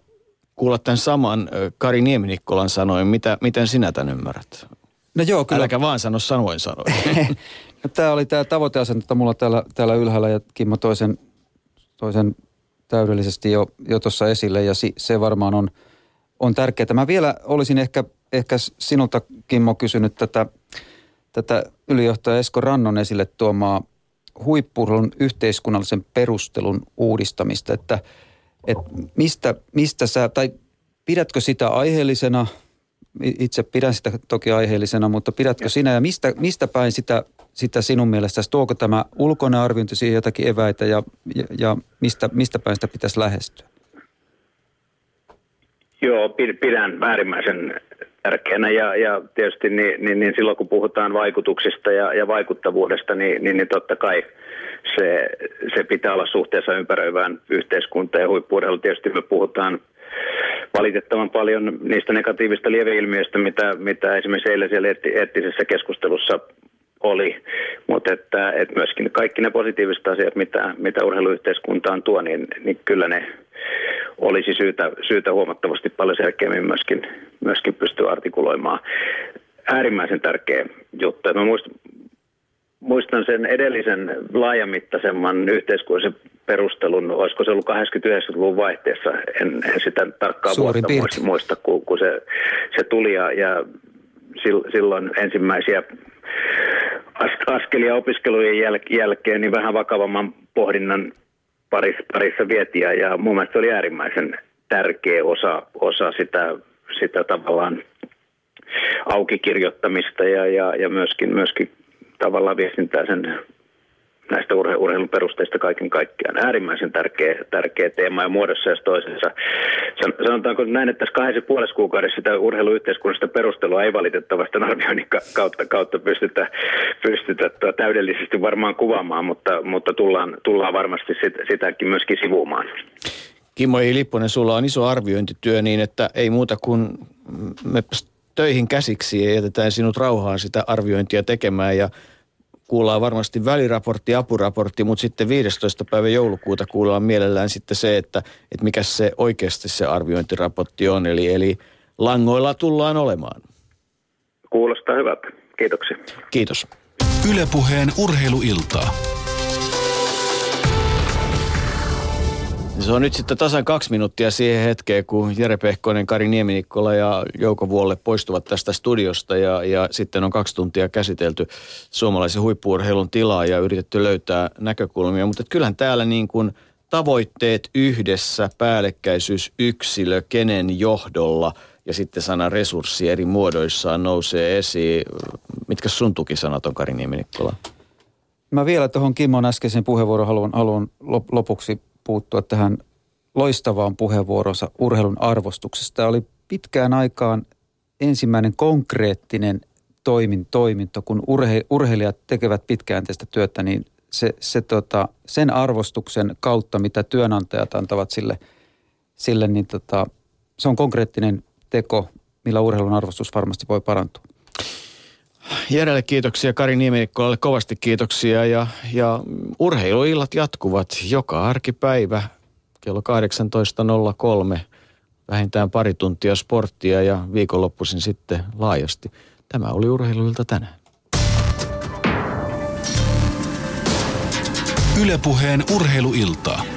kuulla tämän saman Kari Nieminikkolan sanoin. Mitä, miten sinä tämän ymmärrät? No joo, kyllä. Äläkä vaan sano sanoin sanoin. no, tämä oli tämä tavoiteasento mulla täällä, täällä ylhäällä ja Kimmo toisen, toisen täydellisesti jo, jo tuossa esille ja si, se varmaan on, on tärkeää. Mä vielä olisin ehkä, ehkä sinulta Kimmo kysynyt tätä, tätä ylijohtaja Esko Rannon esille tuomaa huippurun yhteiskunnallisen perustelun uudistamista, että – että mistä, mistä sä, tai pidätkö sitä aiheellisena, itse pidän sitä toki aiheellisena, mutta pidätkö sinä ja mistä, mistä päin sitä, sitä sinun mielestäsi, tuoko tämä ulkoinen arviointi siihen jotakin eväitä ja, ja, ja mistä, mistä päin sitä pitäisi lähestyä? Joo, pidän äärimmäisen tärkeänä ja, ja tietysti niin, niin, niin silloin kun puhutaan vaikutuksista ja, ja vaikuttavuudesta, niin, niin, niin totta kai se, se pitää olla suhteessa ympäröivään yhteiskuntaan ja huippuudella tietysti me puhutaan valitettavan paljon niistä negatiivista lieveilmiöistä, mitä, mitä esimerkiksi eilen siellä eettisessä keskustelussa oli, mutta että, että myöskin kaikki ne positiiviset asiat, mitä, mitä urheiluyhteiskuntaan tuo, niin, niin kyllä ne olisi syytä, syytä huomattavasti paljon selkeämmin myöskin, myöskin pystyä artikuloimaan. Äärimmäisen tärkeä juttu. Mä muistan, muistan sen edellisen laajamittaisemman yhteiskunnallisen perustelun, olisiko se ollut 89-luvun vaihteessa, en, en sitä tarkkaa Suuri vuotta muista, muista, kun, kun se, se tuli ja, ja silloin ensimmäisiä askelia opiskelujen jäl- jälkeen niin vähän vakavamman pohdinnan parissa, parissa vietiä ja mun mielestä se oli äärimmäisen tärkeä osa, osa sitä, sitä tavallaan aukikirjoittamista ja, ja, ja myöskin, myöskin tavallaan viestintää sen näistä urhe- urheilun perusteista kaiken kaikkiaan. Äärimmäisen tärkeä, tärkeä teema ja muodossa ja toisessa. Sanotaanko näin, että tässä kahdessa puolessa kuukaudessa sitä urheiluyhteiskunnasta perustelua ei valitettavasti arvioinnin kautta, kautta pystytä, pystytä tuota täydellisesti varmaan kuvaamaan, mutta, mutta tullaan, tullaan varmasti sit, sitäkin myöskin sivuumaan. Kimmo. Lipponen, sulla on iso arviointityö niin, että ei muuta kuin me töihin käsiksi ja jätetään sinut rauhaan sitä arviointia tekemään ja kuullaan varmasti väliraportti, apuraportti, mutta sitten 15. päivä joulukuuta kuullaan mielellään sitten se, että, että mikä se oikeasti se arviointiraportti on. Eli, eli langoilla tullaan olemaan. Kuulostaa hyvältä. Kiitoksia. Kiitos. Ylepuheen urheiluiltaa. Se on nyt sitten tasan kaksi minuuttia siihen hetkeen, kun Jere Pehkonen, Kari Nieminikkola ja Jouko Vuolle poistuvat tästä studiosta ja, ja sitten on kaksi tuntia käsitelty suomalaisen huippuurheilun tilaa ja yritetty löytää näkökulmia. Mutta kyllähän täällä niin kuin tavoitteet yhdessä, päällekkäisyys, yksilö, kenen johdolla ja sitten sana resurssi eri muodoissaan nousee esiin. Mitkä sun tukisanat on, Kari Nieminikkola? Mä vielä tuohon Kimmon äskeisen puheenvuoron haluan, haluan lopuksi puuttua tähän loistavaan puheenvuoronsa urheilun arvostuksesta. Tämä oli pitkään aikaan ensimmäinen konkreettinen toimin, toiminto, kun urhe, urheilijat tekevät pitkäänteistä työtä, niin se, se tota, sen arvostuksen kautta, mitä työnantajat antavat sille, sille niin tota, se on konkreettinen teko, millä urheilun arvostus varmasti voi parantua. Järjelle kiitoksia, Kari Nieminikkolalle kovasti kiitoksia ja, ja urheiluillat jatkuvat joka arkipäivä kello 18.03. Vähintään pari tuntia sporttia ja viikonloppuisin sitten laajasti. Tämä oli urheiluilta tänään. Ylepuheen urheiluiltaa.